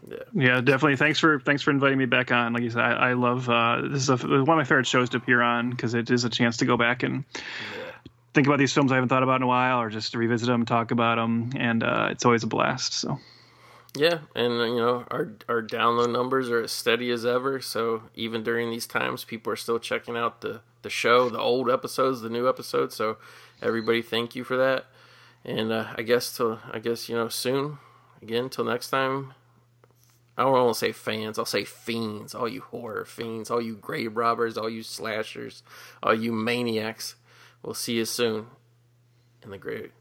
Yeah. yeah, definitely. Thanks for thanks for inviting me back on. Like you said, I, I love uh, this is a, one of my favorite shows to appear on because it is a chance to go back and yeah. think about these films I haven't thought about in a while, or just revisit them, talk about them, and uh, it's always a blast. So. Yeah, and you know our our download numbers are as steady as ever. So even during these times, people are still checking out the the show, the old episodes, the new episodes. So everybody, thank you for that. And uh, I guess till I guess you know soon again. Till next time. I don't want to say fans. I'll say fiends. All you horror fiends, all you grave robbers, all you slashers, all you maniacs. We'll see you soon in the grave.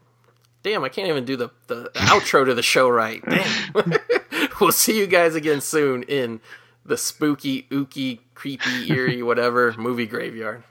Damn, I can't even do the, the outro to the show right. Damn. we'll see you guys again soon in the spooky, ooky, creepy, eerie, whatever movie graveyard.